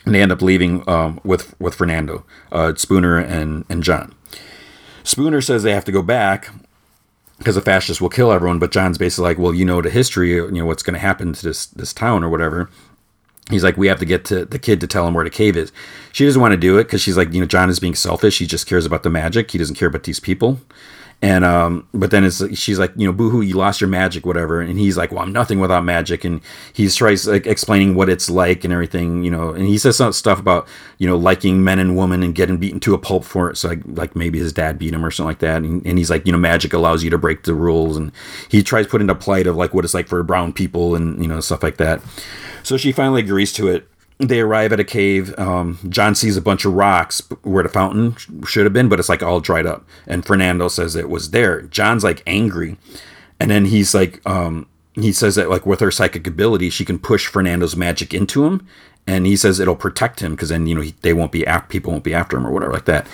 And they end up leaving um, with with Fernando, uh, Spooner, and and John. Spooner says they have to go back, because the fascists will kill everyone. But John's basically like, well, you know the history, you know what's going to happen to this this town or whatever. He's like, we have to get to the kid to tell him where the cave is. She doesn't want to do it because she's like, you know, John is being selfish. He just cares about the magic. He doesn't care about these people. And um, but then it's she's like, you know, boohoo, you lost your magic, whatever. And he's like, well, I'm nothing without magic. And he tries like explaining what it's like and everything, you know. And he says some stuff about you know liking men and women and getting beaten to a pulp for it. So like, like maybe his dad beat him or something like that. And, and he's like, you know, magic allows you to break the rules. And he tries put into plight of like what it's like for brown people and you know stuff like that. So she finally agrees to it they arrive at a cave. Um, John sees a bunch of rocks where the fountain should have been, but it's like all dried up. And Fernando says it was there. John's like angry, and then he's like, um, he says that like with her psychic ability, she can push Fernando's magic into him, and he says it'll protect him because then you know he, they won't be after people won't be after him or whatever like that.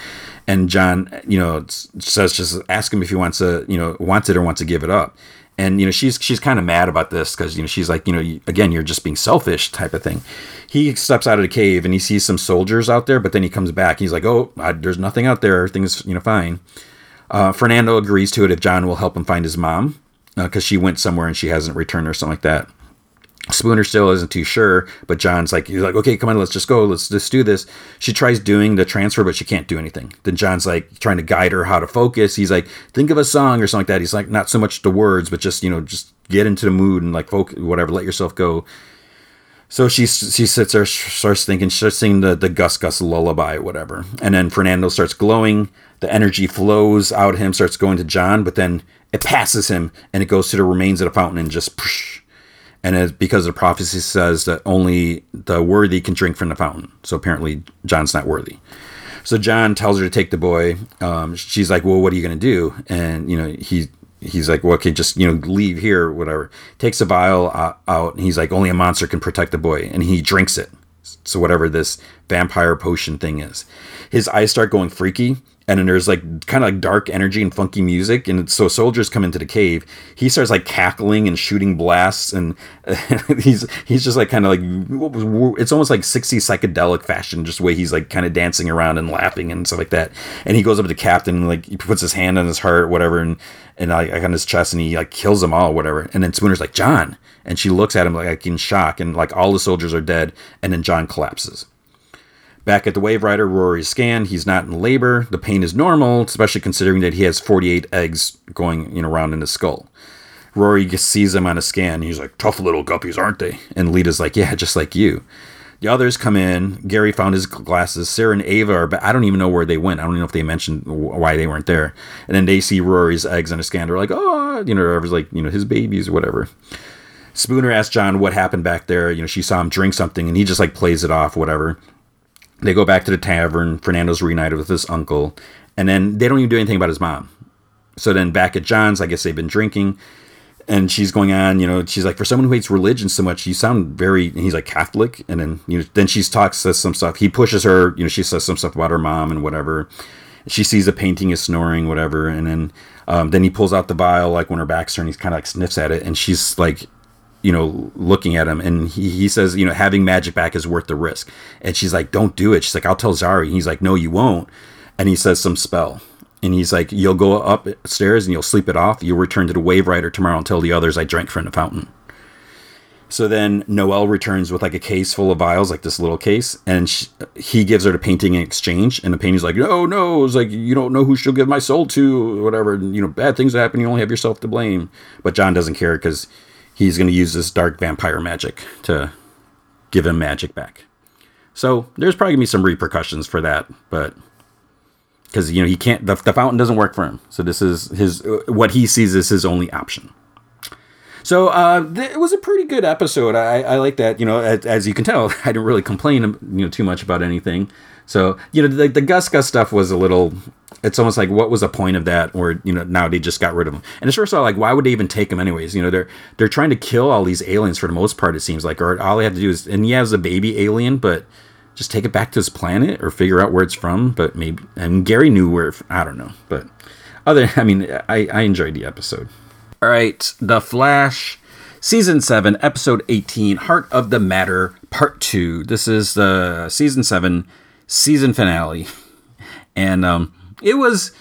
And John, you know, says just ask him if he wants to, you know, wants it or wants to give it up and you know she's she's kind of mad about this because you know she's like you know again you're just being selfish type of thing. He steps out of the cave and he sees some soldiers out there but then he comes back. He's like oh I, there's nothing out there. Everything's you know fine. Uh, fernando agrees to it if john will help him find his mom because uh, she went somewhere and she hasn't returned or something like that Spooner still isn't too sure, but John's like, he's like, okay, come on, let's just go, let's just do this. She tries doing the transfer, but she can't do anything. Then John's like trying to guide her how to focus. He's like, think of a song or something like that. He's like, not so much the words, but just you know, just get into the mood and like focus, whatever, let yourself go. So she she sits there, starts thinking, starts singing the the Gus Gus lullaby, whatever, and then Fernando starts glowing. The energy flows out of him, starts going to John, but then it passes him and it goes to the remains of the fountain and just. And it's because the prophecy says that only the worthy can drink from the fountain. So apparently, John's not worthy. So John tells her to take the boy. Um, she's like, "Well, what are you going to do?" And you know, he he's like, "Well, okay, just you know, leave here, whatever." Takes a vial out, and he's like, "Only a monster can protect the boy," and he drinks it. So whatever this vampire potion thing is, his eyes start going freaky and then there's like kind of like dark energy and funky music and so soldiers come into the cave he starts like cackling and shooting blasts and he's he's just like kind of like it's almost like 60 psychedelic fashion just the way he's like kind of dancing around and laughing and stuff like that. And he goes up to captain and like he puts his hand on his heart whatever and and like on his chest and he like kills them all whatever. And then spooner's like john! And she looks at him like in shock and like all the soldiers are dead and then john collapses Back at the Wave Waverider, Rory's scanned. He's not in labor. The pain is normal, especially considering that he has 48 eggs going you know, around in his skull. Rory sees him on a scan. He's like, tough little guppies, aren't they? And Lita's like, yeah, just like you. The others come in. Gary found his glasses. Sara and Ava are, but I don't even know where they went. I don't even know if they mentioned why they weren't there. And then they see Rory's eggs on a scan. They're like, oh, you know, whatever's like, you know, his babies or whatever. Spooner asks John what happened back there. You know, she saw him drink something, and he just like plays it off, whatever. They go back to the tavern. Fernando's reunited with his uncle, and then they don't even do anything about his mom. So then back at John's, I guess they've been drinking, and she's going on. You know, she's like, for someone who hates religion so much, you sound very. He's like Catholic, and then you know, then she talks says some stuff. He pushes her. You know, she says some stuff about her mom and whatever. She sees a painting is snoring, whatever, and then um, then he pulls out the vial like when her back's turned. He kind of like sniffs at it, and she's like you know, looking at him, and he, he says, you know, having magic back is worth the risk. And she's like, don't do it. She's like, I'll tell Zari. he's like, no, you won't. And he says some spell. And he's like, you'll go upstairs and you'll sleep it off. You'll return to the Waverider tomorrow and tell the others I drank from the fountain. So then Noel returns with like a case full of vials, like this little case, and she, he gives her the painting in exchange. And the painting's like, no, no, it's like you don't know who she'll give my soul to, whatever. And, you know, bad things happen. You only have yourself to blame. But John doesn't care because he's going to use this dark vampire magic to give him magic back. So there's probably gonna be some repercussions for that, but because you know he can't the, the fountain doesn't work for him. So this is his what he sees as his only option. So uh, th- it was a pretty good episode. I, I like that. You know, as, as, you can tell, I didn't really complain, you know, too much about anything. So you know, the, the Gus Gus stuff was a little. It's almost like what was the point of that? Or you know, now they just got rid of him. And it's first of all, like, why would they even take him anyways? You know, they're they're trying to kill all these aliens for the most part. It seems like, or all they have to do is, and he has a baby alien, but just take it back to his planet or figure out where it's from. But maybe, and Gary knew where. I don't know, but other. I mean, I I enjoyed the episode. All right, The Flash, Season 7, Episode 18, Heart of the Matter, Part 2. This is the Season 7 season finale. And um, it was,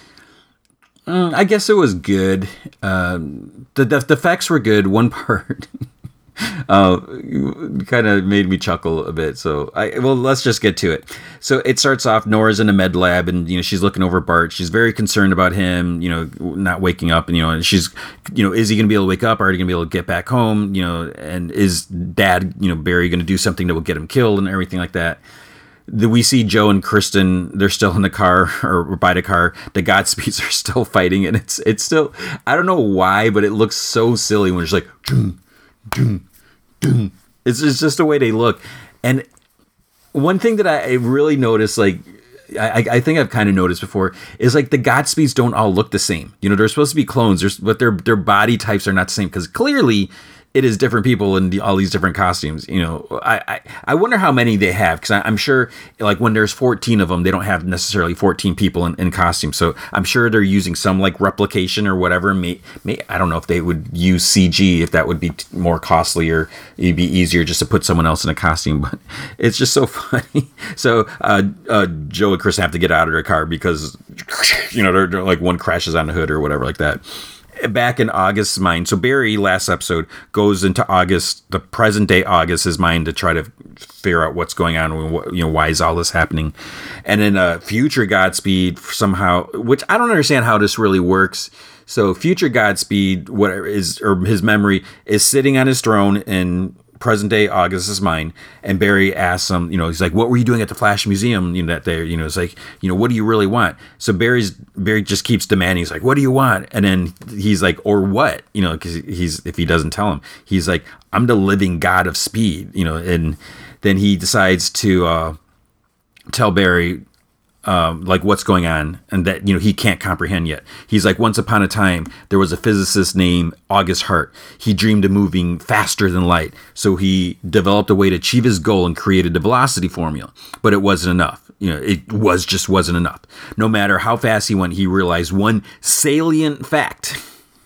mm, I guess it was good. Um, the, the, the effects were good. One part. uh, kind of made me chuckle a bit. So I well, let's just get to it. So it starts off. Nora's in a med lab, and you know she's looking over Bart. She's very concerned about him. You know, not waking up, and you know, she's, you know, is he going to be able to wake up? Are he going to be able to get back home? You know, and is Dad, you know, Barry going to do something that will get him killed and everything like that? The, we see Joe and Kristen. They're still in the car or by the car. The Godspeeds are still fighting, and it's it's still. I don't know why, but it looks so silly when it's like, dun, dun, dun. it's it's just the way they look. And one thing that I really noticed, like I, I, think I've kind of noticed before is like the Godspeeds don't all look the same. You know, they're supposed to be clones, but their their body types are not the same because clearly it is different people in the, all these different costumes. You know, I I, I wonder how many they have because I'm sure like when there's 14 of them, they don't have necessarily 14 people in, in costumes. So I'm sure they're using some like replication or whatever. May, may I don't know if they would use CG if that would be t- more costly or it'd be easier just to put someone else in a costume. But it's just so funny. So uh, uh, Joe and Chris have to get out of their car because you know they're, they're like one crashes on the hood or whatever like that back in August's mind. So Barry last episode goes into August, the present day August's mind to try to figure out what's going on. You know, why is all this happening? And in a uh, future Godspeed somehow, which I don't understand how this really works. So future Godspeed, whatever is or his memory is sitting on his throne in present day August is mine. And Barry asks him, you know, he's like, "What were you doing at the Flash Museum?" You know, that there, you know, it's like, you know, what do you really want? So Barry's Barry just keeps demanding. He's like, "What do you want?" And then he's like, "Or what?" You know, because he's if he doesn't tell him, he's like, "I'm the living god of speed." You know, and then he decides to uh, tell Barry um, like what's going on and that you know he can't comprehend yet. He's like once upon a time there was a physicist named august hart. He dreamed of moving faster than light. So he developed a way to achieve his goal and created the velocity formula. But it wasn't enough. You know it was just wasn't enough. No matter how fast he went he realized one salient fact.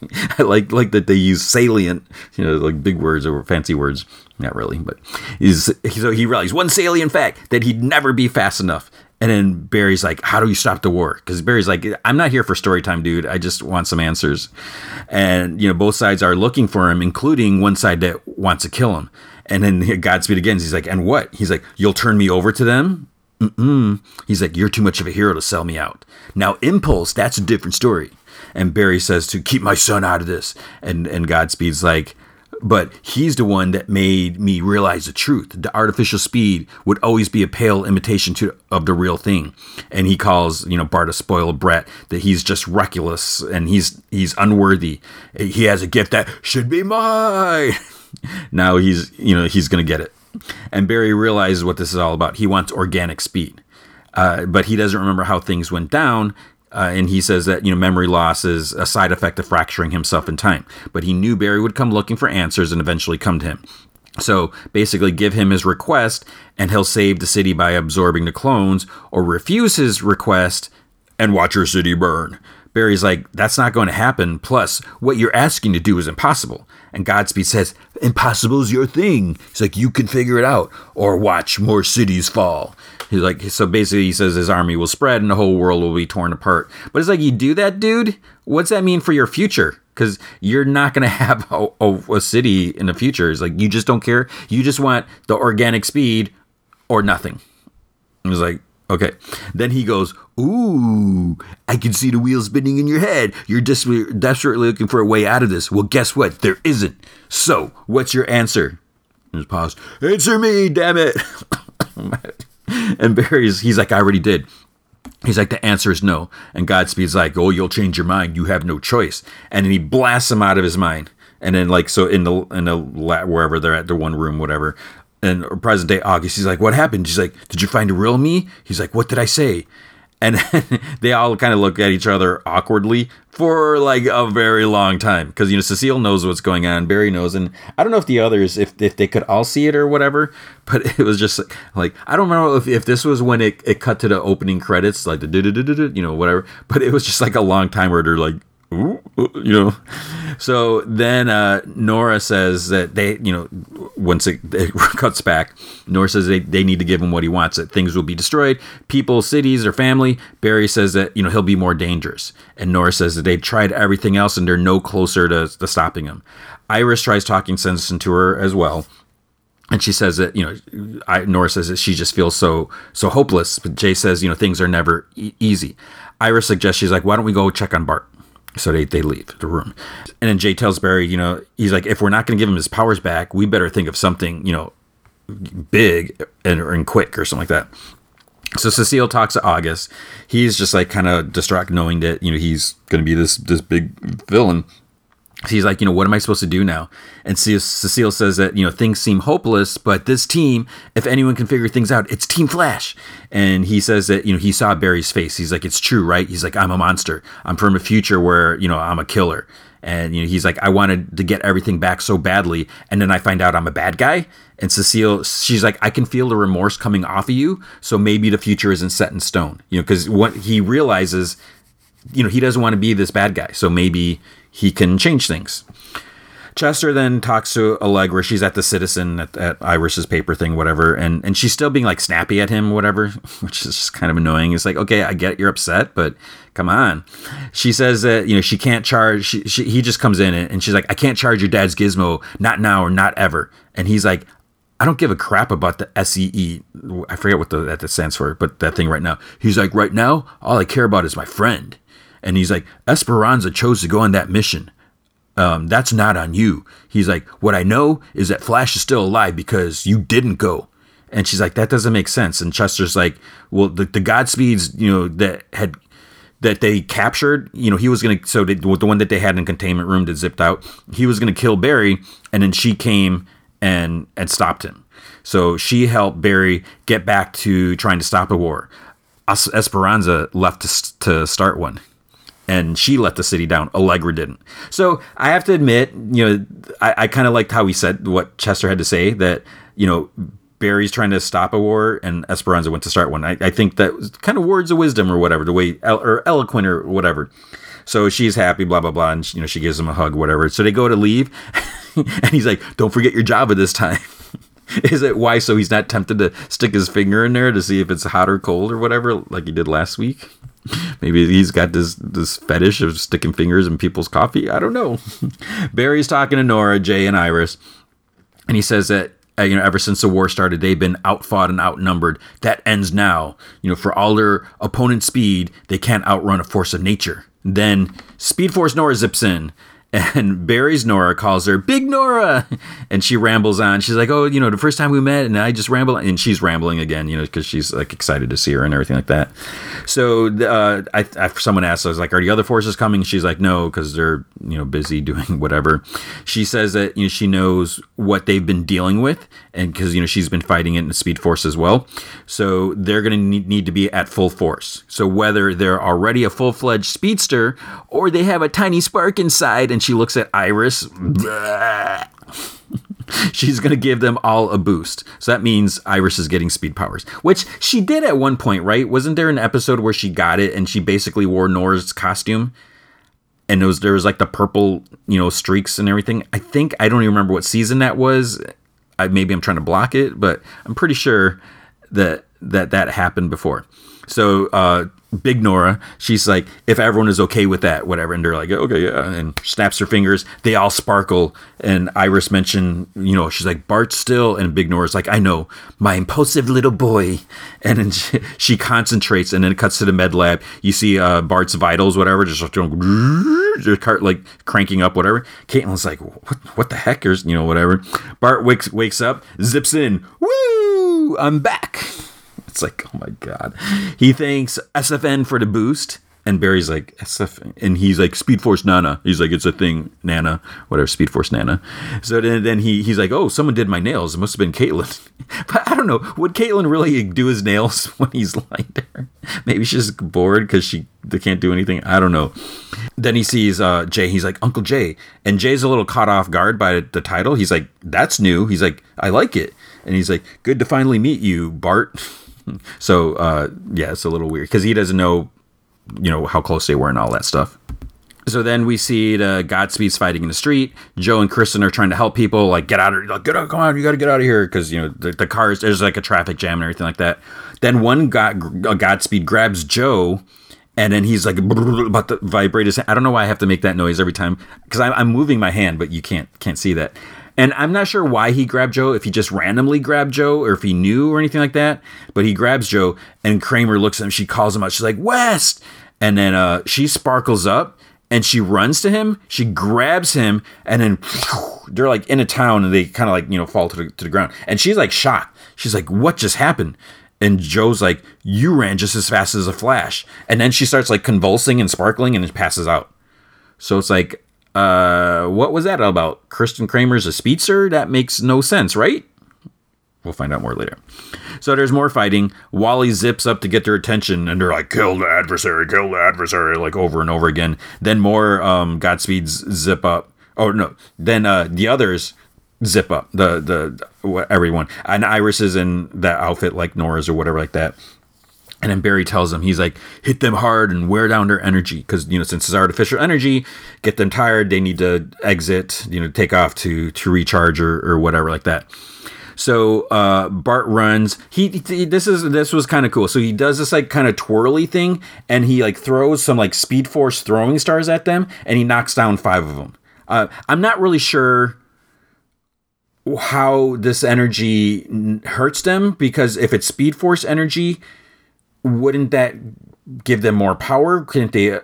I like like that they use salient, you know, like big words or fancy words. Not really, but he's so he realized one salient fact that he'd never be fast enough. And then Barry's like, "How do you stop the war?" Because Barry's like, "I'm not here for story time, dude. I just want some answers." And you know, both sides are looking for him, including one side that wants to kill him. And then Godspeed again. He's like, "And what?" He's like, "You'll turn me over to them." Mm-mm. He's like, "You're too much of a hero to sell me out." Now, Impulse, that's a different story. And Barry says to keep my son out of this. And and Godspeed's like, but he's the one that made me realize the truth. The artificial speed would always be a pale imitation to, of the real thing. And he calls, you know, Bart a spoiled brat, that he's just reckless and he's he's unworthy. He has a gift that should be mine. now he's, you know, he's going to get it. And Barry realizes what this is all about. He wants organic speed. Uh, but he doesn't remember how things went down. Uh, and he says that you know memory loss is a side effect of fracturing himself in time. But he knew Barry would come looking for answers and eventually come to him. So basically, give him his request, and he'll save the city by absorbing the clones, or refuse his request and watch your city burn. Barry's like, that's not going to happen. Plus, what you're asking to do is impossible. And Godspeed says, impossible is your thing. He's like, you can figure it out, or watch more cities fall. He's like, so basically, he says his army will spread and the whole world will be torn apart. But it's like, you do that, dude? What's that mean for your future? Because you're not going to have a, a, a, city in the future. It's like, you just don't care. You just want the organic speed or nothing. He's like, okay. Then he goes, Ooh, I can see the wheels spinning in your head. You're desperately, looking for a way out of this. Well, guess what? There isn't. So, what's your answer? There's pause. Answer me, damn it. and Barry's he's like, I already did. He's like, the answer is no. And Godspeed's like, oh, you'll change your mind. You have no choice. And then he blasts him out of his mind. And then like so in the in the wherever they're at the one room whatever, and present day August, he's like, what happened? She's like, did you find a real me? He's like, what did I say? and they all kind of look at each other awkwardly for like a very long time because you know Cecile knows what's going on, Barry knows, and I don't know if the others if if they could all see it or whatever, but it was just like I don't know if, if this was when it, it cut to the opening credits like the you know whatever, but it was just like a long time where they're like Ooh, you know. So then uh, Nora says that they, you know, once it, it, cuts back, Nora says they, they need to give him what he wants, that things will be destroyed, people, cities, or family. Barry says that, you know, he'll be more dangerous. And Nora says that they've tried everything else and they're no closer to, to stopping him. Iris tries talking sense into her as well. And she says that, you know, I, Nora says that she just feels so so hopeless. But Jay says, you know, things are never e- easy. Iris suggests, she's like, why don't we go check on Bart? So they, they leave the room. And then Jay tells Barry, you know, he's like, if we're not going to give him his powers back, we better think of something, you know, big and, and quick or something like that. So Cecile talks to August. He's just like kind of distraught knowing that, you know, he's going to be this this big villain he's like, you know, what am I supposed to do now? And Cecile says that, you know, things seem hopeless, but this team, if anyone can figure things out, it's Team Flash. And he says that, you know, he saw Barry's face. He's like, it's true, right? He's like, I'm a monster. I'm from a future where, you know, I'm a killer. And, you know, he's like, I wanted to get everything back so badly. And then I find out I'm a bad guy. And Cecile, she's like, I can feel the remorse coming off of you. So maybe the future isn't set in stone, you know, because what he realizes, you know, he doesn't want to be this bad guy. So maybe he can change things. Chester then talks to Allegra. She's at the Citizen at, at, Iris's paper thing, whatever, and and she's still being like snappy at him, whatever, which is just kind of annoying. It's like, okay, I get you're upset, but come on. She says that you know she can't charge. She, she, he just comes in and she's like, I can't charge your dad's gizmo, not now or not ever. And he's like, I don't give a crap about the SEE. I forget what the, that stands for, but that thing right now. He's like, right now, all I care about is my friend. And he's like, Esperanza chose to go on that mission. Um, that's not on you. He's like, what I know is that Flash is still alive because you didn't go. And she's like, that doesn't make sense. And Chester's like, well, the, the Godspeeds, you know, that had that they captured, you know, he was gonna. So they, the one that they had in containment room that zipped out, he was gonna kill Barry, and then she came and and stopped him. So she helped Barry get back to trying to stop a war. Esperanza left to, to start one and she let the city down. Allegra didn't. So I have to admit, you know, I, I kind of liked how he said what Chester had to say that, you know, Barry's trying to stop a war and Esperanza went to start one. I, I think that was kind of words of wisdom or whatever, the way, or eloquent or whatever. So she's happy, blah, blah, blah. And, you know, she gives him a hug, whatever. So they go to leave and he's like, don't forget your Java this time. Is it why? So he's not tempted to stick his finger in there to see if it's hot or cold or whatever, like he did last week? Maybe he's got this this fetish of sticking fingers in people's coffee. I don't know. Barry's talking to Nora, Jay, and Iris, and he says that uh, you know ever since the war started, they've been outfought and outnumbered. That ends now. You know, for all their opponent's speed, they can't outrun a force of nature. Then Speed Force Nora zips in and Barry's Nora calls her Big Nora, and she rambles on. She's like, "Oh, you know, the first time we met, and I just ramble," and she's rambling again, you know, because she's like excited to see her and everything like that. So, uh, I, I someone asks, I was like, "Are the other forces coming?" She's like, "No, because they're you know busy doing whatever." She says that you know she knows what they've been dealing with, and because you know she's been fighting it in the Speed Force as well, so they're going to need, need to be at full force. So whether they're already a full fledged speedster or they have a tiny spark inside, and she looks at Iris. she's going to give them all a boost. So that means Iris is getting speed powers, which she did at one point, right? Wasn't there an episode where she got it and she basically wore Nora's costume? And was there was like the purple, you know, streaks and everything. I think I don't even remember what season that was. I, maybe I'm trying to block it, but I'm pretty sure that that that happened before. So uh, Big Nora, she's like, if everyone is okay with that, whatever, and they're like, okay, yeah, and snaps her fingers. They all sparkle, and Iris mentioned, you know, she's like Bart still, and Big Nora's like, I know, my impulsive little boy, and then she, she concentrates, and then it cuts to the med lab. You see uh, Bart's vitals, whatever, just cart like cranking up, whatever. Caitlin's like, what, what the heck? Is you know, whatever. Bart wakes wakes up, zips in, woo, I'm back It's like, oh my god. He thanks SFN for the boost. And Barry's like, SF, and he's like, Speed Force Nana. He's like, it's a thing, Nana, whatever, Speed Force Nana. So then, then he he's like, oh, someone did my nails. It must have been Caitlin. But I don't know, would Caitlin really do his nails when he's lying there? Maybe she's bored because she they can't do anything. I don't know. Then he sees uh, Jay. He's like, Uncle Jay, and Jay's a little caught off guard by the title. He's like, that's new. He's like, I like it, and he's like, good to finally meet you, Bart. so uh, yeah, it's a little weird because he doesn't know you know how close they were and all that stuff. So then we see the Godspeed's fighting in the street. Joe and Kristen are trying to help people, like get out of like, get out, come on, you got to get out of here because you know the, the, cars there's like a traffic jam and everything like that. Then one God, Godspeed grabs Joe, and then he's like about to vibrate his. I don't know why I have to make that noise every time because I'm, I'm moving my hand, but you can't can't see that. And I'm not sure why he grabbed Joe, if he just randomly grabbed Joe or if he knew or anything like that. But he grabs Joe and Kramer looks at him. She calls him out. She's like, West. And then uh, she sparkles up and she runs to him. She grabs him and then they're like in a town and they kind of like, you know, fall to the, to the ground. And she's like shocked. She's like, What just happened? And Joe's like, You ran just as fast as a flash. And then she starts like convulsing and sparkling and it passes out. So it's like, uh, what was that about? Kristen Kramer's a speedster? That makes no sense, right? We'll find out more later. So there's more fighting. Wally zips up to get their attention, and they're like, "Kill the adversary! Kill the adversary!" Like over and over again. Then more um, Godspeeds zip up. Oh no! Then uh, the others zip up. The the everyone and Iris is in that outfit like Nora's or whatever like that. And then Barry tells them, he's like, hit them hard and wear down their energy. Because, you know, since it's artificial energy, get them tired. They need to exit, you know, take off to to recharge or, or whatever like that. So uh, Bart runs. He, he this is this was kind of cool. So he does this like kind of twirly thing, and he like throws some like Speed Force throwing stars at them, and he knocks down five of them. Uh, I'm not really sure how this energy hurts them because if it's Speed Force energy, wouldn't that give them more power? Couldn't they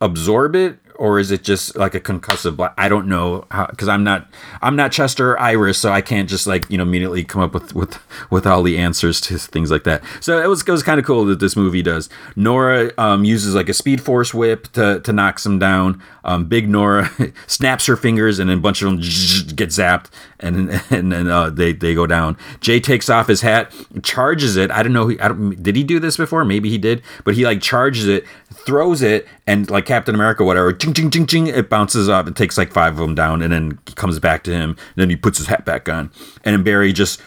absorb it? or is it just like a concussive blast? I don't know because I'm not I'm not Chester Iris, so I can't just like you know immediately come up with with with all the answers to things like that. So it was it was kind of cool that this movie does. Nora um, uses like a Speed Force whip to to knock some down. Um, Big Nora snaps her fingers and then a bunch of them get zapped and and then uh, they they go down. Jay takes off his hat, charges it. I don't know. I don't, did he do this before? Maybe he did, but he like charges it, throws it, and like Captain America, whatever, ching ching ching ching, it bounces up. It takes like five of them down, and then comes back to him. And then he puts his hat back on, and then Barry just.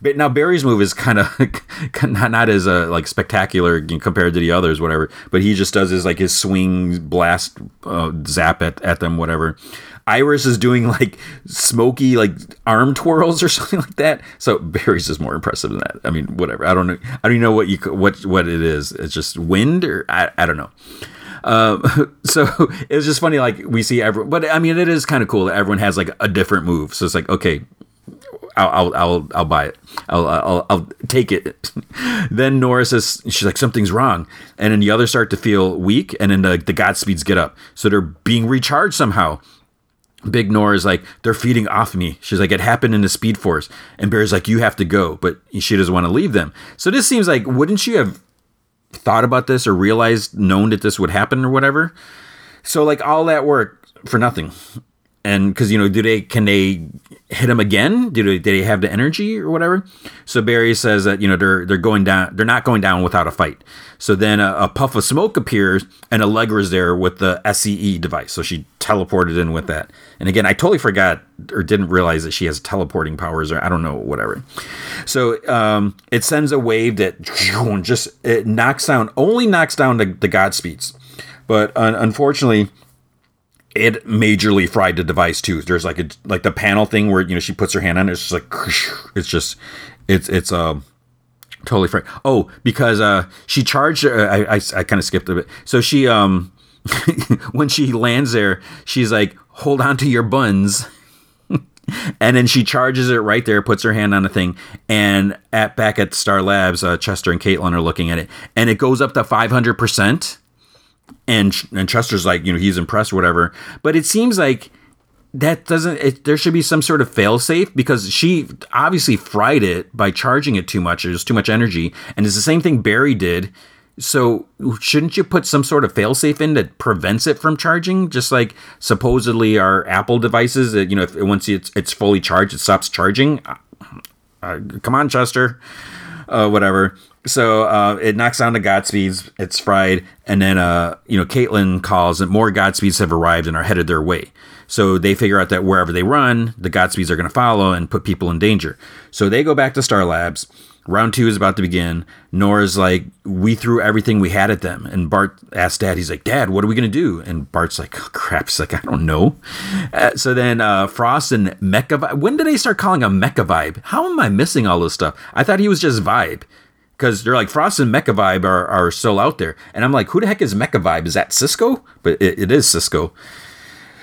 But now Barry's move is kind of not, not as uh, like spectacular compared to the others, whatever. But he just does his like his swing blast uh, zap at, at them, whatever. Iris is doing like smoky like arm twirls or something like that. So Barry's just more impressive than that. I mean, whatever. I don't know. I don't know what you what what it is. It's just wind or I, I don't know. Um, so it was just funny. Like we see everyone, but I mean, it is kind of cool that everyone has like a different move. So it's like okay, I'll, I'll, I'll, I'll buy it. I'll, I'll, I'll take it. then Nora says, she's like, something's wrong. And then the others start to feel weak. And then the, the Godspeeds get up. So they're being recharged somehow. Big Nora is like, they're feeding off me. She's like, it happened in the Speed Force. And Bear's like, you have to go. But she doesn't want to leave them. So this seems like, wouldn't she have thought about this or realized, known that this would happen or whatever? So, like, all that work for nothing. And because, you know, do they, can they hit him again? Do they, do they have the energy or whatever? So Barry says that, you know, they're, they're going down, they're not going down without a fight. So then a, a puff of smoke appears and Allegra's there with the SCE device. So she teleported in with that. And again, I totally forgot or didn't realize that she has teleporting powers or I don't know, whatever. So um, it sends a wave that just it knocks down, only knocks down the, the Godspeeds. But un- unfortunately, it majorly fried the device too. There's like a like the panel thing where you know she puts her hand on it. It's just like it's just it's it's um totally fried. Oh, because uh she charged. Uh, I I, I kind of skipped a bit. So she um when she lands there, she's like, "Hold on to your buns." and then she charges it right there, puts her hand on the thing, and at back at Star Labs, uh, Chester and Caitlin are looking at it, and it goes up to five hundred percent. And and Chester's like, you know, he's impressed, or whatever. But it seems like that doesn't it, there should be some sort of failsafe because she obviously fried it by charging it too much. There's too much energy. And it's the same thing barry did. So shouldn't you put some sort of failsafe in that prevents it from charging? Just like supposedly our apple devices you know if once it's, it's fully charged it stops charging. Uh, uh, come on chester. Uh, whatever so uh, it knocks down the Godspeeds. It's fried, and then uh, you know Caitlin calls, and more Godspeeds have arrived and are headed their way. So they figure out that wherever they run, the Godspeeds are going to follow and put people in danger. So they go back to Star Labs. Round two is about to begin. Nora's like, we threw everything we had at them. And Bart asks Dad, he's like, Dad, what are we going to do? And Bart's like, oh, crap. He's like, I don't know. Uh, so then uh, Frost and Mecha Vibe. When did they start calling him Mecha Vibe? How am I missing all this stuff? I thought he was just Vibe because they're like Frost and Mecha Vibe are, are still out there, and I'm like, who the heck is Mecha Vibe? Is that Cisco? But it, it is Cisco.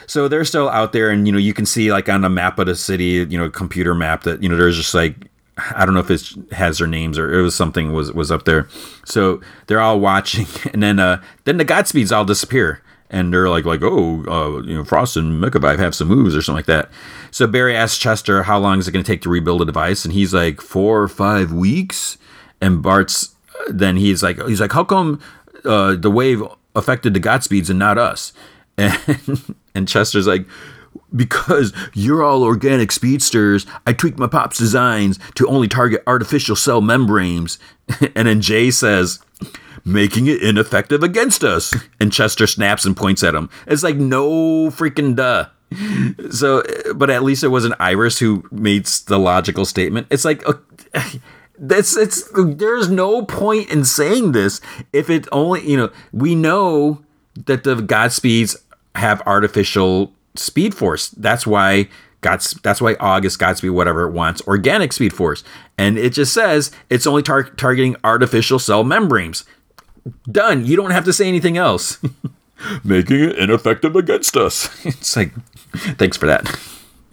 So they're still out there, and you know you can see like on the map of the city, you know, computer map that you know there's just like I don't know if it has their names or it was something was was up there. So they're all watching, and then uh then the Godspeeds all disappear, and they're like like oh uh, you know Frost and Mecha Vibe have some moves or something like that. So Barry asks Chester how long is it going to take to rebuild a device, and he's like four or five weeks and Bart's then he's like he's like how come uh, the wave affected the Godspeeds and not us? And and Chester's like because you're all organic speedsters, I tweaked my pop's designs to only target artificial cell membranes. and then Jay says, making it ineffective against us. And Chester snaps and points at him. It's like, no freaking duh. So, but at least it wasn't Iris who made the logical statement. It's like, uh, that's it's there's no point in saying this if it only you know we know that the Godspeeds have artificial speed force. That's why Gods that's why August Godspeed whatever it wants organic speed force, and it just says it's only tar- targeting artificial cell membranes. Done. You don't have to say anything else. Making it ineffective against us. It's like, thanks for that.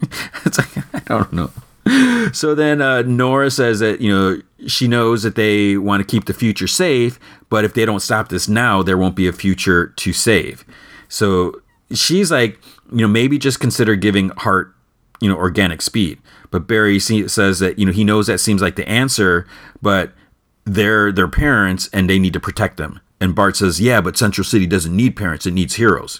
it's like I don't know so then uh, Nora says that you know she knows that they want to keep the future safe, but if they don't stop this now, there won't be a future to save. So she's like, you know, maybe just consider giving Hart, you know, organic speed. But Barry says that you know he knows that seems like the answer, but they're their parents and they need to protect them. And Bart says, "Yeah, but Central City doesn't need parents; it needs heroes."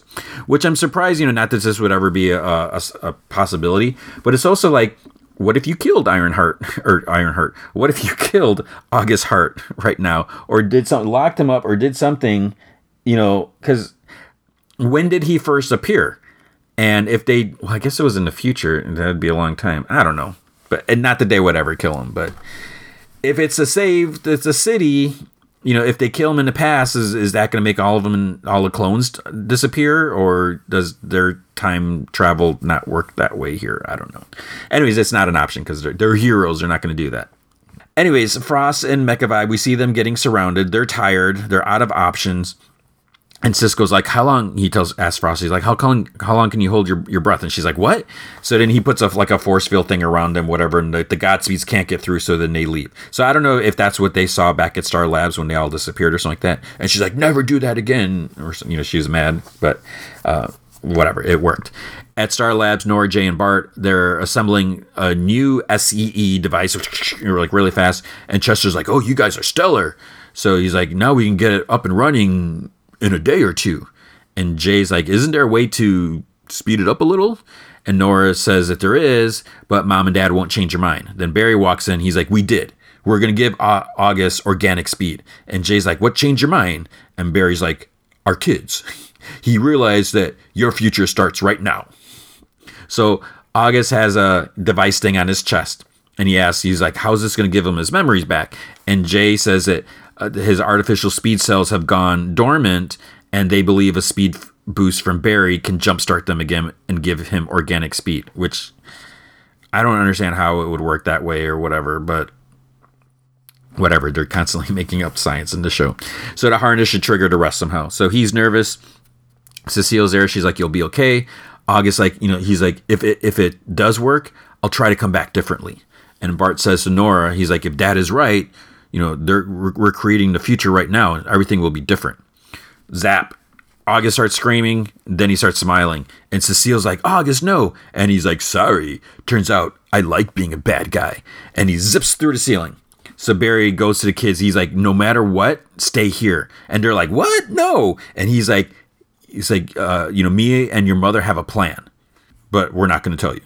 Which I'm surprised, you know, not that this would ever be a, a, a possibility, but it's also like what if you killed Ironheart or Ironheart? What if you killed August Hart right now, or did something, locked him up, or did something? You know, because when did he first appear? And if they, well, I guess it was in the future, and that'd be a long time. I don't know, but and not that they would ever kill him, but if it's a save, it's a city you know, if they kill him in the past, is is that going to make all of them and all the clones disappear, or does their time travel not work that way here? I don't know. Anyways, it's not an option because they're, they're heroes. They're not going to do that. Anyways, Frost and Mecha Vibe, we see them getting surrounded. They're tired. They're out of options. And Cisco's like, "How long?" He tells asks Frosty, "He's like, how long? How long can you hold your, your breath?" And she's like, "What?" So then he puts a like a force field thing around them, whatever, and the, the Godspeeds can't get through. So then they leave. So I don't know if that's what they saw back at Star Labs when they all disappeared or something like that. And she's like, "Never do that again," or you know, she's mad, but uh, whatever, it worked. At Star Labs, Nora, Jay, and Bart, they're assembling a new SEE device, which like really fast. And Chester's like, "Oh, you guys are stellar." So he's like, "Now we can get it up and running." In a day or two. And Jay's like, Isn't there a way to speed it up a little? And Nora says that there is, but mom and dad won't change your mind. Then Barry walks in. He's like, We did. We're going to give August organic speed. And Jay's like, What changed your mind? And Barry's like, Our kids. he realized that your future starts right now. So August has a device thing on his chest. And he asks, He's like, How's this going to give him his memories back? And Jay says that his artificial speed cells have gone dormant, and they believe a speed boost from Barry can jumpstart them again and give him organic speed, which I don't understand how it would work that way or whatever, but whatever. They're constantly making up science in the show. So the harness should trigger the rest somehow. So he's nervous. Cecile's there. She's like, "You'll be okay." August, like, you know, he's like, "If it if it does work, I'll try to come back differently." And Bart says to Nora, he's like, "If Dad is right, you know, they're we're creating the future right now, and everything will be different. Zap, August starts screaming, then he starts smiling. And Cecile's like, August, no. And he's like, sorry. Turns out I like being a bad guy. And he zips through the ceiling. So Barry goes to the kids. He's like, no matter what, stay here. And they're like, what? No. And he's like, he's like, uh, you know, me and your mother have a plan, but we're not going to tell you.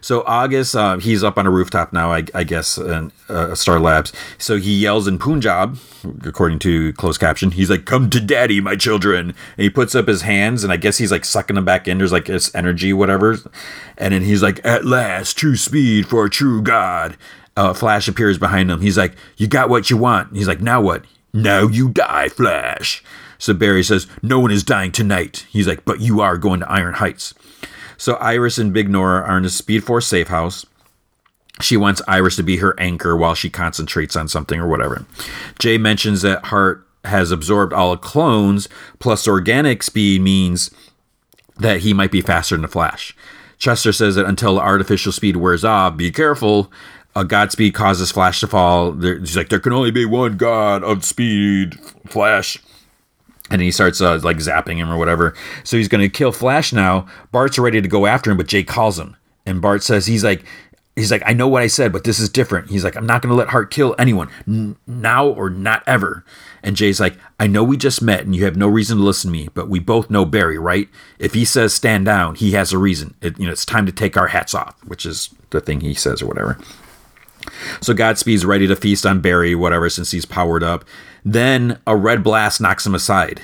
So August, uh, he's up on a rooftop now, I, I guess, in uh, Star Labs. So he yells in Punjab, according to closed caption. He's like, "Come to daddy, my children!" And he puts up his hands, and I guess he's like sucking them back in. There's like this energy, whatever. And then he's like, "At last, true speed for a true god." Uh, Flash appears behind him. He's like, "You got what you want." He's like, "Now what?" Now you die, Flash. So Barry says, No one is dying tonight. He's like, But you are going to Iron Heights. So Iris and Big Nora are in the Speed Force safe house. She wants Iris to be her anchor while she concentrates on something or whatever. Jay mentions that Hart has absorbed all clones, plus organic speed means that he might be faster than the Flash. Chester says that until artificial speed wears off, be careful. A Godspeed causes Flash to fall. There, he's like, there can only be one God of speed, Flash and he starts uh, like zapping him or whatever. So he's going to kill Flash now. Bart's ready to go after him, but Jay calls him, and Bart says he's like. He's like, I know what I said, but this is different. He's like, I'm not going to let Hart kill anyone n- now or not ever. And Jay's like, I know we just met and you have no reason to listen to me, but we both know Barry, right? If he says stand down, he has a reason. It, you know, it's time to take our hats off, which is the thing he says or whatever. So Godspeed's ready to feast on Barry, whatever, since he's powered up. Then a red blast knocks him aside,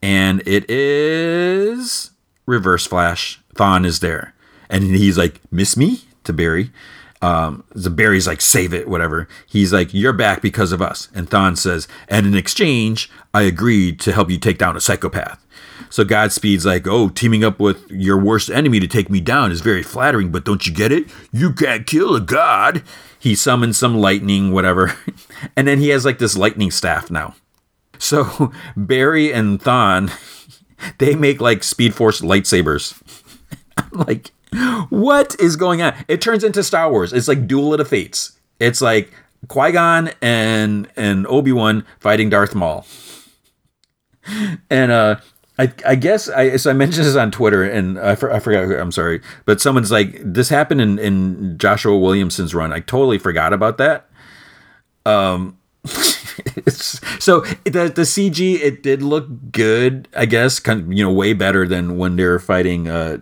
and it is Reverse Flash. Thawne is there, and he's like, "Miss me?" to Barry. Um, the Barry's like, "Save it, whatever." He's like, "You're back because of us," and Thawne says, "And in exchange, I agreed to help you take down a psychopath." So Godspeed's like, oh, teaming up with your worst enemy to take me down is very flattering, but don't you get it? You can't kill a god. He summons some lightning, whatever. and then he has like this lightning staff now. So Barry and Thawne, they make like Speed Force lightsabers. I'm like, what is going on? It turns into Star Wars. It's like Duel of the Fates. It's like Qui Gon and and Obi Wan fighting Darth Maul. And uh, I, I guess I so I mentioned this on Twitter and I, for, I forgot who I'm sorry but someone's like this happened in, in Joshua Williamson's run. I totally forgot about that. Um so the the CG it did look good I guess kind of, you know way better than when they were fighting uh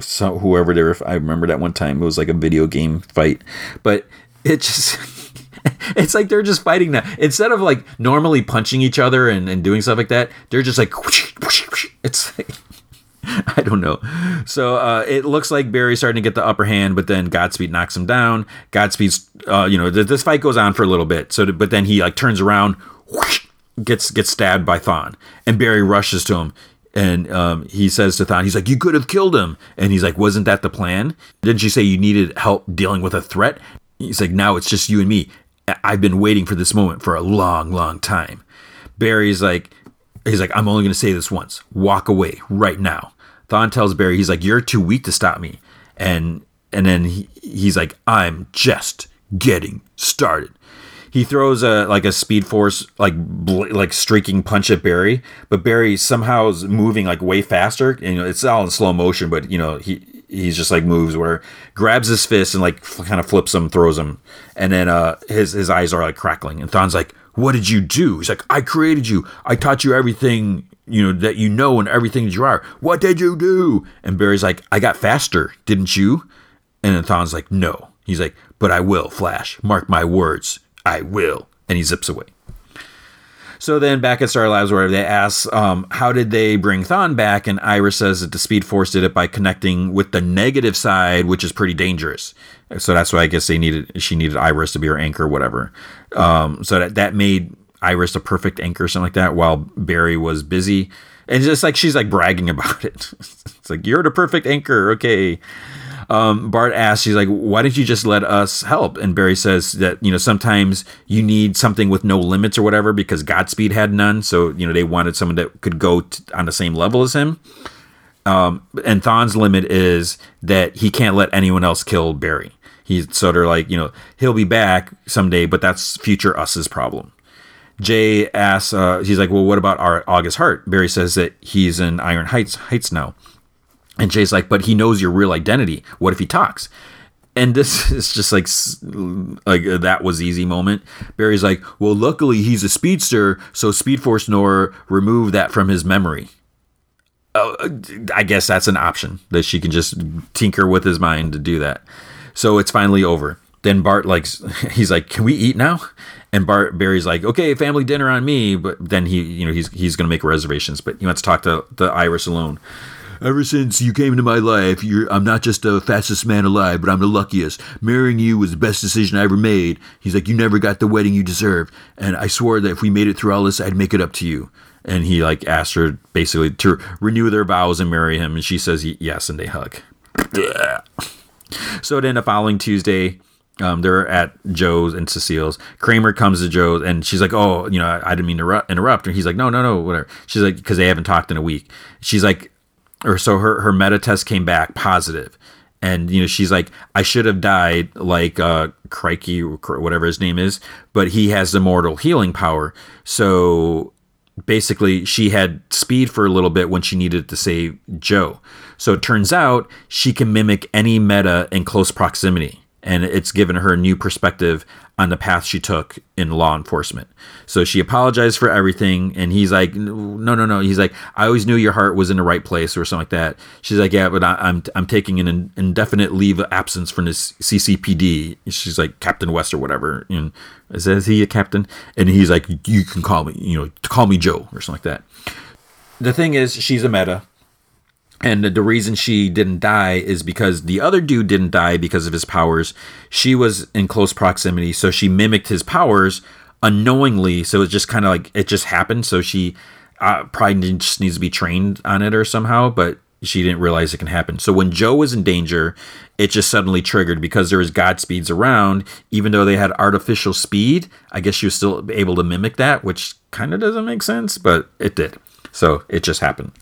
so whoever they were I remember that one time it was like a video game fight but it just it's like they're just fighting now. Instead of like normally punching each other and, and doing stuff like that, they're just like, whoosh, whoosh, whoosh. it's like, I don't know. So uh, it looks like Barry's starting to get the upper hand, but then Godspeed knocks him down. Godspeed's, uh, you know, th- this fight goes on for a little bit. So, but then he like turns around, whoosh, gets gets stabbed by Thawne, and Barry rushes to him. And um, he says to Thawne, he's like, "You could have killed him." And he's like, "Wasn't that the plan? Didn't you say you needed help dealing with a threat?" He's like, "Now it's just you and me." I've been waiting for this moment for a long, long time. Barry's like, he's like, I'm only going to say this once. Walk away right now. Thawne tells Barry, he's like, you're too weak to stop me. And and then he, he's like, I'm just getting started. He throws a like a speed force like bl- like streaking punch at Barry, but Barry somehow is moving like way faster. And, you know, it's all in slow motion, but you know he he's just like moves where grabs his fist and like kind of flips him, throws him, and then uh his his eyes are like crackling. And Thawne's like, "What did you do?" He's like, "I created you. I taught you everything." You know that you know and everything that you are. What did you do? And Barry's like, I got faster, didn't you? And then Thawne's like, No. He's like, But I will, Flash. Mark my words. I will. And he zips away. So then back at Star Labs, where they ask, um, how did they bring Thawne back? And Iris says that the Speed Force did it by connecting with the negative side, which is pretty dangerous. So that's why I guess they needed she needed Iris to be her anchor, whatever. Um, so that that made Iris a perfect anchor, something like that, while Barry was busy. And just like she's like bragging about it. it's like you're the perfect anchor, okay um, Bart asks, he's like, why didn't you just let us help? And Barry says that, you know, sometimes you need something with no limits or whatever because Godspeed had none. So, you know, they wanted someone that could go t- on the same level as him. Um, and Thawne's limit is that he can't let anyone else kill Barry. He's so they're like, you know, he'll be back someday, but that's future us's problem. Jay asks, uh, he's like, well, what about our August Hart? Barry says that he's in Iron Heights Heights now. And Jay's like, but he knows your real identity. What if he talks? And this is just like like uh, that was easy moment. Barry's like, well, luckily he's a speedster, so Speed Force Nora removed that from his memory. Uh, I guess that's an option that she can just tinker with his mind to do that. So it's finally over. Then Bart like he's like, "Can we eat now?" And Bart Barry's like, "Okay, family dinner on me." But then he, you know, he's he's gonna make reservations, but he wants to talk to the Iris alone. Ever since you came into my life, I'm not just the fastest man alive, but I'm the luckiest. Marrying you was the best decision I ever made. He's like, you never got the wedding you deserved, and I swore that if we made it through all this, I'd make it up to you. And he like asked her basically to renew their vows and marry him, and she says yes, and they hug. so then the following Tuesday, um, they're at Joe's and Cecile's. Kramer comes to Joe's and she's like, "Oh, you know, I, I didn't mean to interrupt." And he's like, "No, no, no, whatever." She's like, "Because they haven't talked in a week." She's like, or so her her meta test came back positive, and you know she's like, "I should have died like uh, Crikey, whatever his name is, but he has immortal healing power." So basically, she had speed for a little bit when she needed to save Joe. So it turns out she can mimic any meta in close proximity and it's given her a new perspective on the path she took in law enforcement. So she apologized for everything, and he's like, "No, no, no." He's like, "I always knew your heart was in the right place," or something like that. She's like, "Yeah, but I, am I'm, I'm taking an indefinite leave of absence from this CCPD." She's like, "Captain West or whatever." And is he a captain? And he's like, "You can call me, you know, call me Joe or something like that." The thing is, she's a meta and the reason she didn't die is because the other dude didn't die because of his powers. She was in close proximity, so she mimicked his powers unknowingly. So it just kind of like it just happened. So she uh, probably just needs to be trained on it or somehow, but she didn't realize it can happen. So when Joe was in danger, it just suddenly triggered because there was Godspeeds around. Even though they had artificial speed, I guess she was still able to mimic that, which kind of doesn't make sense, but it did. So it just happened.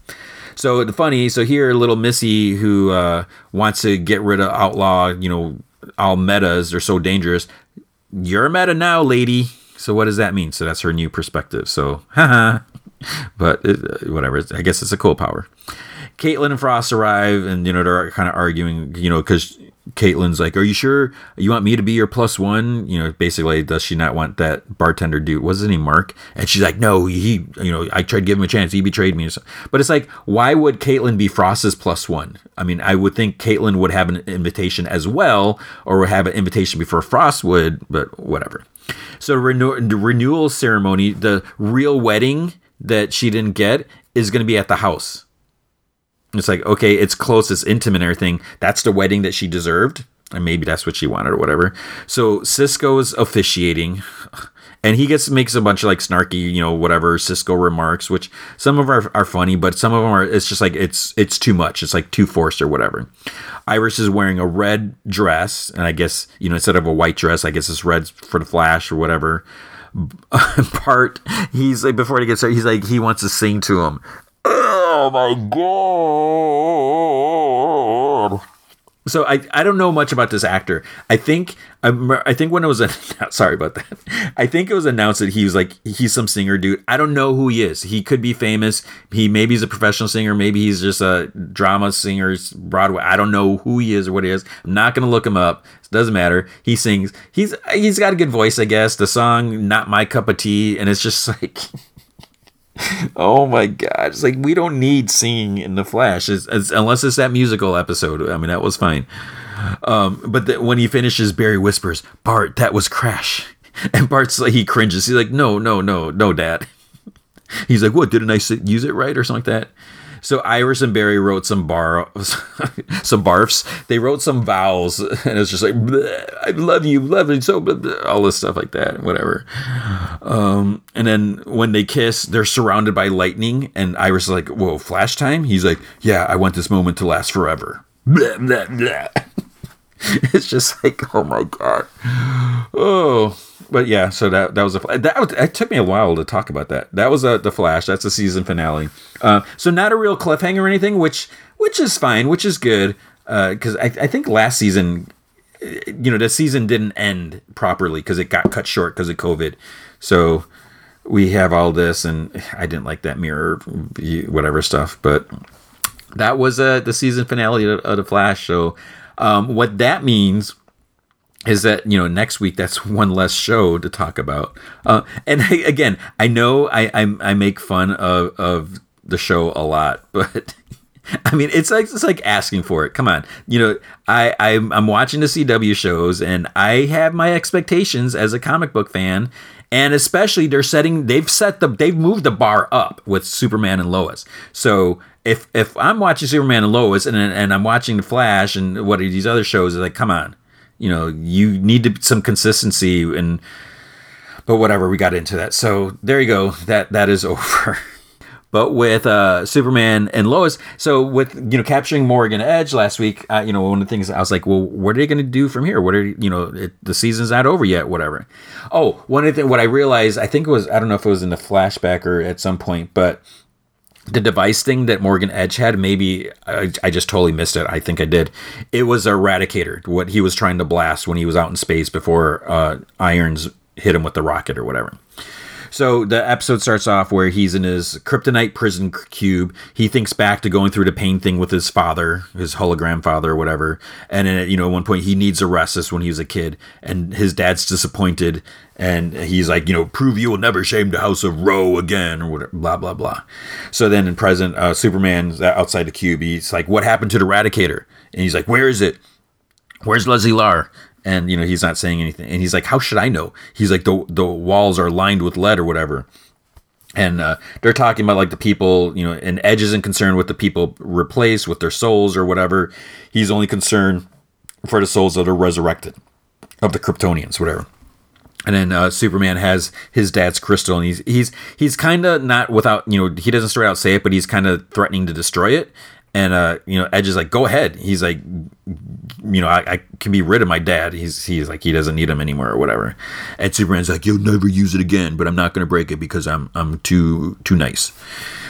So the funny, so here little Missy who uh, wants to get rid of outlaw, you know, all metas, they're so dangerous. You're a meta now, lady. So what does that mean? So that's her new perspective. So, haha. but it, uh, whatever. I guess it's a cool power. Caitlin and Frost arrive, and you know they're kind of arguing, you know, because Caitlin's like, "Are you sure you want me to be your plus one?" You know, basically, does she not want that bartender dude? What's his name, Mark? And she's like, "No, he, you know, I tried to give him a chance. He betrayed me." But it's like, why would Caitlin be Frost's plus one? I mean, I would think Caitlin would have an invitation as well, or would have an invitation before Frost would, but whatever. So renew- the renewal ceremony, the real wedding that she didn't get, is going to be at the house it's like, okay, it's close, it's intimate and everything. That's the wedding that she deserved. And maybe that's what she wanted or whatever. So Cisco's officiating and he gets makes a bunch of like snarky, you know, whatever Cisco remarks, which some of are are funny, but some of them are it's just like it's it's too much. It's like too forced or whatever. Iris is wearing a red dress, and I guess you know instead of a white dress, I guess it's red for the Flash or whatever. Bart, he's like before he gets there, he's like he wants to sing to him. Oh my god. So I, I don't know much about this actor. I think I I think when it was sorry about that. I think it was announced that he was like he's some singer dude. I don't know who he is. He could be famous. He maybe he's a professional singer. Maybe he's just a drama singer, Broadway. I don't know who he is or what he is. I'm not gonna look him up. It doesn't matter. He sings. He's he's got a good voice, I guess. The song "Not My Cup of Tea," and it's just like oh my god! It's like we don't need singing in the Flash, it's, it's, unless it's that musical episode. I mean, that was fine. Um, but the, when he finishes, Barry whispers, "Bart, that was Crash," and Bart's like he cringes. He's like, "No, no, no, no, Dad." He's like, "What? Didn't I use it right or something like that?" So Iris and Barry wrote some bar, some barfs. They wrote some vowels, and it's just like, "I love you, love you so," blah, blah, all this stuff like that, whatever. Um, and then when they kiss, they're surrounded by lightning, and Iris is like, "Whoa, flash time!" He's like, "Yeah, I want this moment to last forever." Blah, blah, blah. it's just like, oh my god, oh but yeah, so that that was a that was, it took me a while to talk about that. That was a, the Flash. That's the season finale. Uh, so not a real cliffhanger or anything, which which is fine, which is good because uh, I, I think last season, you know, the season didn't end properly because it got cut short because of COVID. So we have all this, and I didn't like that mirror, whatever stuff, but that was uh, the season finale of, of the Flash. So, um, what that means is that you know next week that's one less show to talk about. Uh, and I, again, I know I, I I make fun of of the show a lot, but I mean, it's like it's like asking for it. Come on, you know, I I'm, I'm watching the CW shows, and I have my expectations as a comic book fan, and especially they're setting they've set the they've moved the bar up with Superman and Lois. So if if I'm watching Superman and Lois, and and I'm watching the Flash and what are these other shows, like come on, you know, you need to, some consistency and. But whatever, we got into that. So there you go. That that is over. But with uh, Superman and Lois, so with you know capturing Morgan Edge last week, uh, you know one of the things I was like, well, what are they going to do from here? What are you know it, the season's not over yet, whatever. Oh, one of the what I realized, I think it was I don't know if it was in the flashback or at some point, but the device thing that Morgan Edge had, maybe I, I, just totally missed it. I think I did. It was Eradicator, what he was trying to blast when he was out in space before uh, Irons hit him with the rocket or whatever. So the episode starts off where he's in his kryptonite prison cube. He thinks back to going through the pain thing with his father, his hologram father, or whatever. And you know, at one point he needs a rest. This when he was a kid, and his dad's disappointed, and he's like, you know, prove you will never shame the house of Rho again, or whatever. Blah blah blah. So then in present, uh, Superman's outside the cube. He's like, what happened to the Eradicator? And he's like, where is it? Where's Leslie Larr? And you know he's not saying anything. And he's like how should i know? He's like the the walls are lined with lead or whatever. And uh, they're talking about like the people you know and edge isn't concerned with the people replaced with their souls or whatever. He's only concerned for the souls that are resurrected of the kryptonians whatever. And then uh, Superman has his dad's crystal, and he's he's he's kind of not without you know he doesn't straight out say it, but he's kind of threatening to destroy it. And uh, you know, Edge is like, "Go ahead." He's like, "You know, I, I, can be rid of my dad." He's he's like, he doesn't need him anymore or whatever. And Superman's like, "You'll never use it again, but I'm not going to break it because I'm I'm too too nice."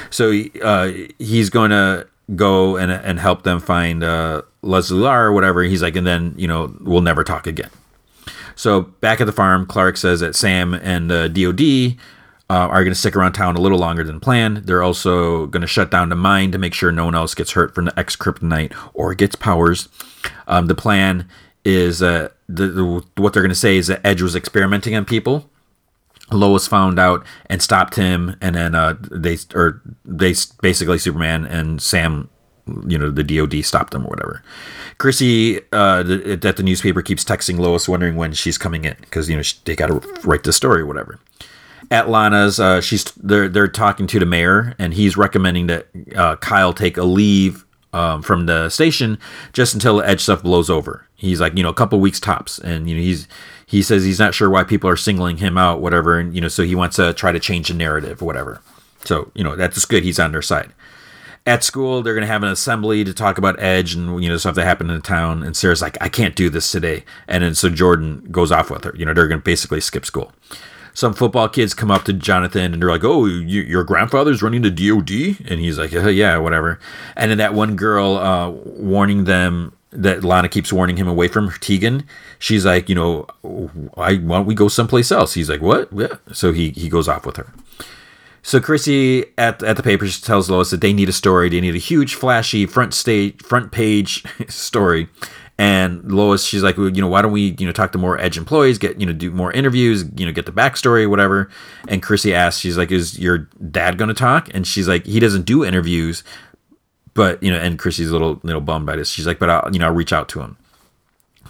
So uh, he's going to go and and help them find uh, Leslie Larr or whatever. He's like, and then you know, we'll never talk again. So back at the farm, Clark says that Sam and uh, DoD uh, are going to stick around town a little longer than planned. They're also going to shut down the mine to make sure no one else gets hurt from the X kryptonite or gets powers. Um, the plan is uh, the, the, what they're going to say is that Edge was experimenting on people. Lois found out and stopped him, and then uh, they or they basically Superman and Sam, you know, the DoD stopped them or whatever. Chrissy uh, the, at the newspaper keeps texting Lois, wondering when she's coming in because you know they got to write the story or whatever at Lana's, uh, she's they're they're talking to the mayor, and he's recommending that uh, Kyle take a leave um, from the station just until the edge stuff blows over. He's like, you know, a couple weeks tops, and you know, he's he says he's not sure why people are singling him out, whatever, and you know, so he wants to try to change the narrative, whatever. So you know, that's good. He's on their side. At school, they're going to have an assembly to talk about Edge and you know stuff that happened in the town. And Sarah's like, I can't do this today. And then so Jordan goes off with her. You know, they're going to basically skip school some football kids come up to Jonathan and they're like, "Oh, you, your grandfather's running the DOD," and he's like, "Yeah, whatever." And then that one girl uh, warning them that Lana keeps warning him away from Tegan. She's like, you know, I why don't we go someplace else? He's like, what? Yeah. So he he goes off with her. So Chrissy at at the paper tells Lois that they need a story. They need a huge, flashy front stage, front page story and Lois, she's like, well, you know, why don't we, you know, talk to more Edge employees, get, you know, do more interviews, you know, get the backstory, whatever. And Chrissy asks, she's like, is your dad going to talk? And she's like, he doesn't do interviews, but you know, and Chrissy's a little little bummed by this. She's like, but I'll, you know, I'll reach out to him.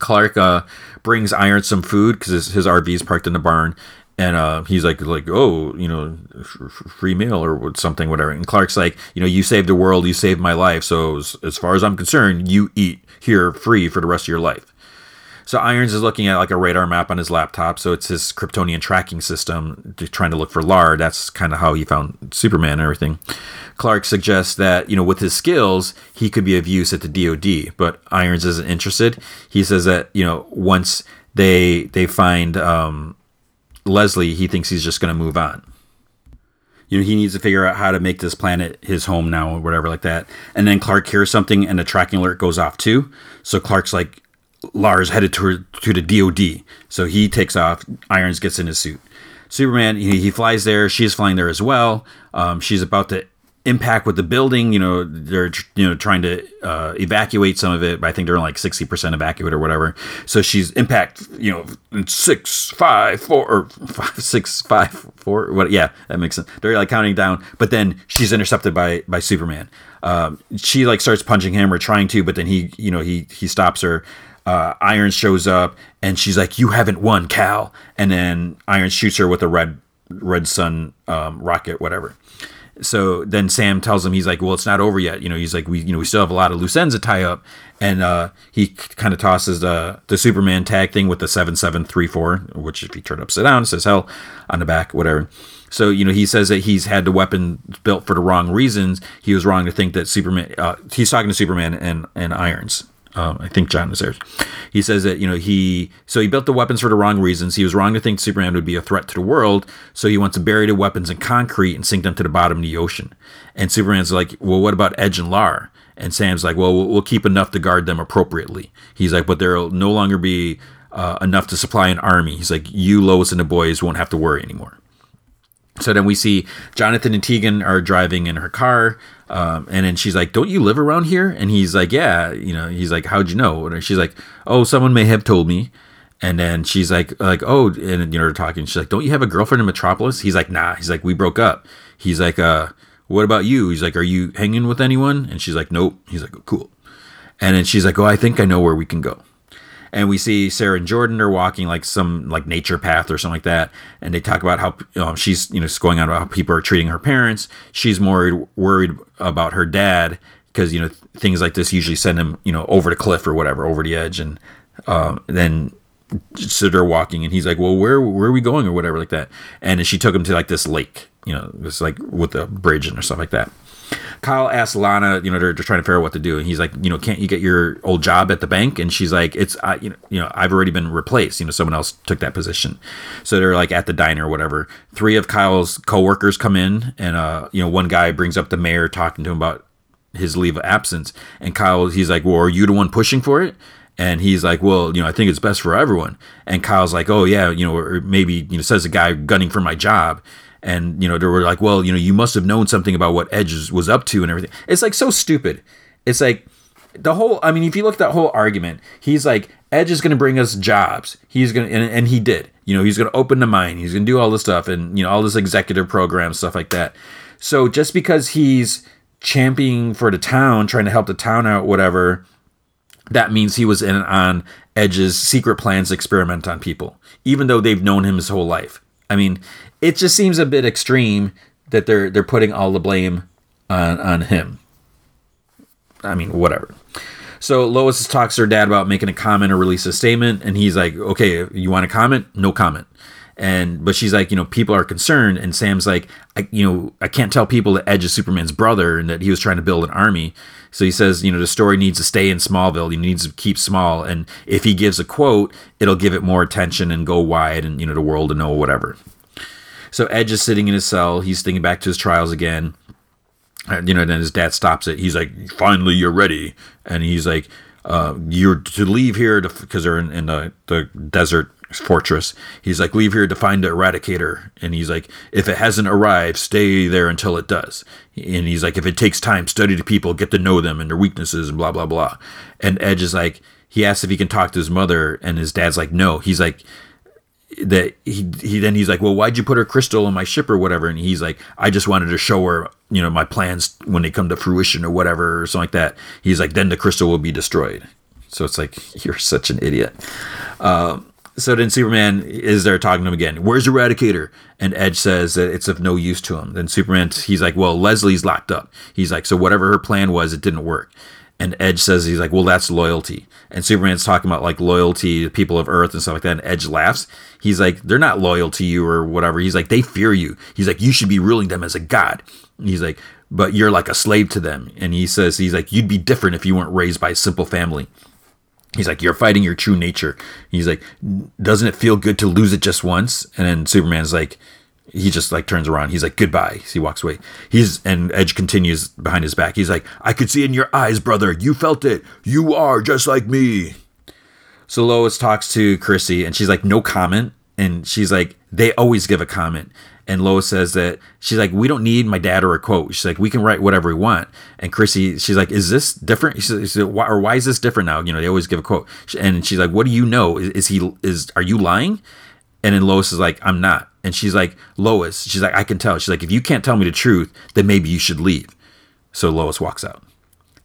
Clark uh, brings Iron some food because his, his RV is parked in the barn, and uh, he's like, like, oh, you know, free meal or something, whatever. And Clark's like, you know, you saved the world, you saved my life, so as, as far as I'm concerned, you eat here free for the rest of your life. So Irons is looking at like a radar map on his laptop. So it's his Kryptonian tracking system trying to look for Larr. That's kind of how he found Superman and everything. Clark suggests that, you know, with his skills, he could be of use at the DoD, but Irons isn't interested. He says that, you know, once they they find um, Leslie, he thinks he's just going to move on you know, he needs to figure out how to make this planet his home now or whatever like that. And then Clark hears something and the tracking alert goes off too. So Clark's like, Larr's headed to, to the DOD. So he takes off. Irons gets in his suit. Superman he, he flies there. She's flying there as well. Um, she's about to impact with the building. You know, they're you know trying to uh, evacuate some of it, but I think they're like sixty percent evacuate or whatever. So she's impact. You know, six, five, four, or five, six, five, four. What? Yeah, that makes sense. They're like counting down, but then she's intercepted by by Superman. Um, she like starts punching him or trying to, but then he you know he he stops her. Uh, Irons shows up and she's like, "You haven't won, Kal." And then Iron shoots her with a red red sun um, rocket, whatever so then Sam tells him he's like, well, it's not over yet. You know, he's like, we you know we still have a lot of loose ends to tie up, and uh, he kind of tosses the the Superman tag thing with the seven seven three four, which if you turn upside down, it says hell on the back, whatever. So you know he says that he's had the weapon built for the wrong reasons. He was wrong to think that Superman. Uh, he's talking to Superman and and Irons. Um, I think John is there. He says that you know he so he built the weapons for the wrong reasons. He was wrong to think Superman would be a threat to the world. So he wants to bury the weapons in concrete and sink them to the bottom of the ocean. And Superman's like, well, what about Edge and Larr? And Sam's like, well, we'll keep enough to guard them appropriately. He's like, but there'll no longer be uh, enough to supply an army. He's like, you, Lois, and the boys won't have to worry anymore. So then we see Jonathan and Tegan are driving in her car. Um, and then she's like, "Don't you live around here?" And he's like, "Yeah." You know, he's like, "How'd you know?" And she's like, "Oh, someone may have told me." And then she's like, "Like, oh," and you know, they're talking. She's like, "Don't you have a girlfriend in Metropolis?" He's like, "Nah." He's like, "We broke up." He's like, "Uh, what about you?" He's like, "Are you hanging with anyone?" And she's like, "Nope." He's like, "Cool." And then she's like, "Oh, I think I know where we can go." And we see Sarah and Jordan are walking like some like nature path or something like that, and they talk about how know, she's you know going on about how people are treating her parents. She's more worried about her dad because you know things like this usually send him you know over the cliff or whatever, over the edge, and um, then so they're walking, and he's like, "Well, where where are we going?" or whatever like that, and she took him to like this lake, you know, it's like with a bridge and or stuff like that. Kyle asks Lana, you know, they're, they're trying to figure out what to do, and he's like, you know, can't you get your old job at the bank? And she's like, it's, I, you know, you know, I've already been replaced. You know, someone else took that position. So they're like at the diner or whatever. Three of Kyle's coworkers come in, and uh, you know, one guy brings up the mayor talking to him about his leave of absence, and Kyle, he's like, well, are you the one pushing for it? And he's like, well, you know, I think it's best for everyone. And Kyle's like, oh yeah, you know, or maybe you know, says a guy gunning for my job and you know they were like well you know you must have known something about what edge was up to and everything. It's like so stupid. It's like the whole i mean if you look at that whole argument he's like edge is going to bring us jobs. He's going to and, and he did. You know he's going to open the mine. He's going to do all this stuff and you know all this executive program stuff like that. So just because he's championing for the town trying to help the town out whatever that means he was in on edge's secret plans experiment on people even though they've known him his whole life. I mean it just seems a bit extreme that they're they're putting all the blame on on him. I mean, whatever. So Lois talks to her dad about making a comment or release a statement, and he's like, "Okay, you want to comment? No comment." And but she's like, you know, people are concerned, and Sam's like, I, you know, I can't tell people that Edge is Superman's brother and that he was trying to build an army. So he says, you know, the story needs to stay in Smallville. He needs to keep small, and if he gives a quote, it'll give it more attention and go wide, and you know, the world to know whatever. So Edge is sitting in his cell. He's thinking back to his trials again. And, you know, then his dad stops it. He's like, "Finally, you're ready." And he's like, uh, "You're to leave here because they're in, in the, the desert fortress. He's like, leave here to find the eradicator. And he's like, if it hasn't arrived, stay there until it does. And he's like, if it takes time, study the people, get to know them and their weaknesses and blah, blah, blah. And Edge is like, he asks if he can talk to his mother. And his dad's like, no. He's like, that he he then he's like, well, why'd you put her crystal in my ship or whatever? And he's like, I just wanted to show her, you know, my plans when they come to fruition or whatever or something like that. He's like, then the crystal will be destroyed. So it's like you're such an idiot. Um, so then Superman is there talking to him again. Where's Eradicator? And Edge says that it's of no use to him. Then Superman, he's like, well, Leslie's locked up. He's like, so whatever her plan was, it didn't work. And Edge says he's like, well, that's loyalty. And Superman's talking about like loyalty to people of Earth and stuff like that. And Edge laughs. He's like, they're not loyal to you or whatever. He's like, they fear you. He's like, you should be ruling them as a god. he's like, but you're like a slave to them. And he says, he's like, you'd be different if you weren't raised by a simple family. He's like, you're fighting your true nature. He's like, doesn't it feel good to lose it just once? And then Superman's like, he just like turns around. He's like, goodbye. he walks away. He's and Edge continues behind his back. He's like, I could see in your eyes, brother. You felt it. You are just like me. So Lois talks to Chrissy and she's like, no comment. and she's like, they always give a comment. And Lois says that she's like, we don't need my dad or a quote. She's like, we can write whatever we want. And Chrissy, she's like, is this different? She says, why, or why is this different now? You know, they always give a quote. And she's like, what do you know? Is, is he is are you lying? And then Lois is like, I'm not. And she's like, Lois, she's like, I can tell. She's like, if you can't tell me the truth, then maybe you should leave. So Lois walks out.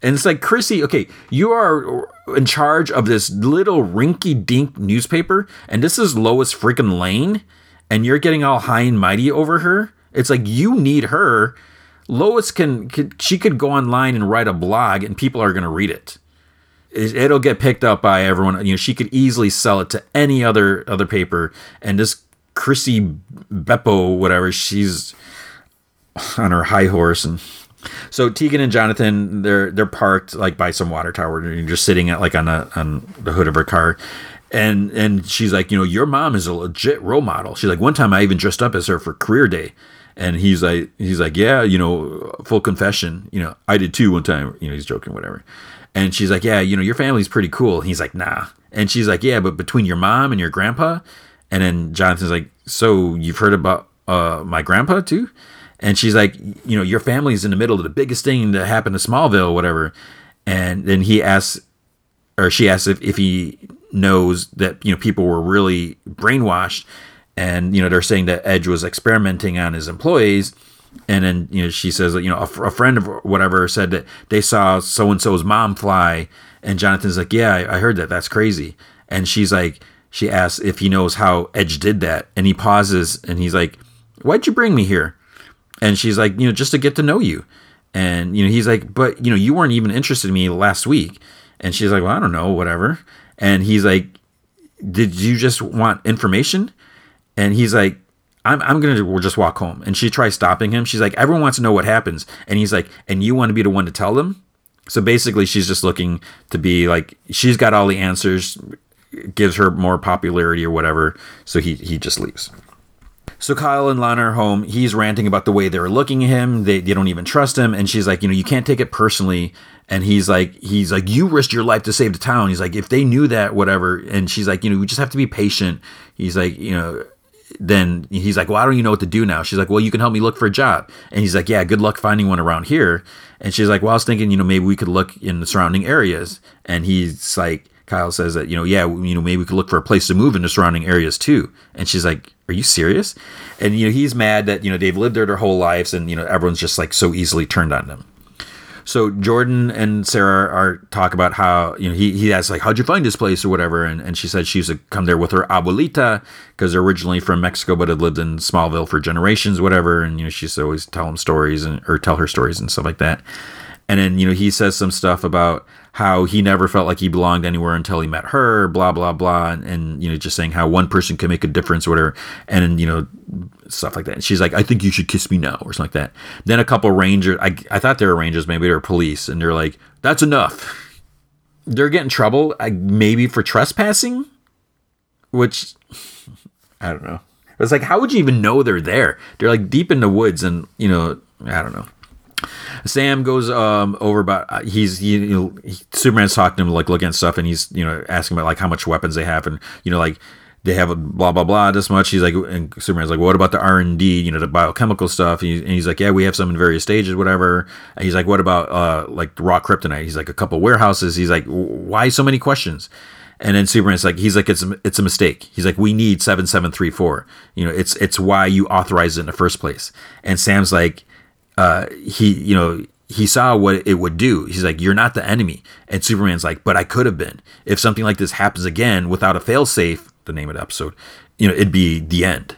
And it's like, Chrissy, okay, you are in charge of this little rinky dink newspaper, and this is Lois freaking Lane, and you're getting all high and mighty over her. It's like, you need her. Lois can, can she could go online and write a blog, and people are going to read it. It'll get picked up by everyone. You know, she could easily sell it to any other other paper, and this Chrissy Beppo, whatever, she's on her high horse and so Tegan and Jonathan, they're they're parked like by some water tower, and just sitting at like on a on the hood of her car. And and she's like, you know, your mom is a legit role model. She's like, one time I even dressed up as her for career day. And he's like, he's like, yeah, you know, full confession, you know, I did too one time. You know, he's joking, whatever. And she's like, yeah, you know, your family's pretty cool. He's like, nah. And she's like, yeah, but between your mom and your grandpa. And then Jonathan's like, so you've heard about uh, my grandpa too? And she's like, you know, your family's in the middle of the biggest thing that happened to Smallville, whatever. And then he asks, or she asks if, if he knows that, you know, people were really brainwashed. And, you know, they're saying that Edge was experimenting on his employees. And then, you know, she says you know, a, a friend of whatever said that they saw so and so's mom fly. And Jonathan's like, yeah, I, I heard that. That's crazy. And she's like, she asks if he knows how Edge did that. And he pauses and he's like, why'd you bring me here? And she's like, you know, just to get to know you. And, you know, he's like, but, you know, you weren't even interested in me last week. And she's like, well, I don't know, whatever. And he's like, did you just want information? And he's like, I'm, I'm going to we'll just walk home. And she tries stopping him. She's like, everyone wants to know what happens. And he's like, and you want to be the one to tell them? So basically, she's just looking to be like, she's got all the answers, gives her more popularity or whatever. So he, he just leaves. So Kyle and Lana are home. He's ranting about the way they're looking at him. They, they don't even trust him. And she's like, you know, you can't take it personally. And he's like, he's like, you risked your life to save the town. He's like, if they knew that, whatever. And she's like, you know, we just have to be patient. He's like, you know, then he's like, well, I don't even know what to do now. She's like, well, you can help me look for a job. And he's like, yeah, good luck finding one around here. And she's like, well, I was thinking, you know, maybe we could look in the surrounding areas. And he's like, Kyle says that, you know, yeah, you know, maybe we could look for a place to move in the surrounding areas too. And she's like, are you serious? And, you know, he's mad that, you know, they've lived there their whole lives and, you know, everyone's just like so easily turned on them. So Jordan and Sarah are talk about how, you know, he, he asks like, how'd you find this place or whatever? And, and she said she used to come there with her abuelita because they're originally from Mexico, but had lived in Smallville for generations, whatever. And, you know, she used to always tell him stories and, or tell her stories and stuff like that. And then, you know, he says some stuff about how he never felt like he belonged anywhere until he met her, blah, blah, blah. And, and you know, just saying how one person can make a difference or whatever. And, you know, stuff like that. And she's like, I think you should kiss me now or something like that. Then a couple rangers, I, I thought they were rangers, maybe they were police. And they're like, that's enough. They're getting trouble, maybe for trespassing, which I don't know. It's like, how would you even know they're there? They're like deep in the woods, and you know, I don't know. Sam goes um, over about uh, he's he, you know he, Superman's talking to him like looking at stuff and he's you know asking about like how much weapons they have and you know like they have a blah blah blah this much. He's like and Superman's like well, what about the R and D you know the biochemical stuff and, he, and, he's like yeah we have some in various stages whatever. And he's like what about uh like raw kryptonite? He's like a couple warehouses. He's like why so many questions? And then Superman's like, he's like, it's a, it's a mistake. He's like, we need seven seven three four. You know, it's it's why you authorized it in the first place. And Sam's like, uh, he, you know, he saw what it would do. He's like, "You're not the enemy." And Superman's like, "But I could have been. If something like this happens again without a failsafe, the name of the episode, you know, it'd be the end."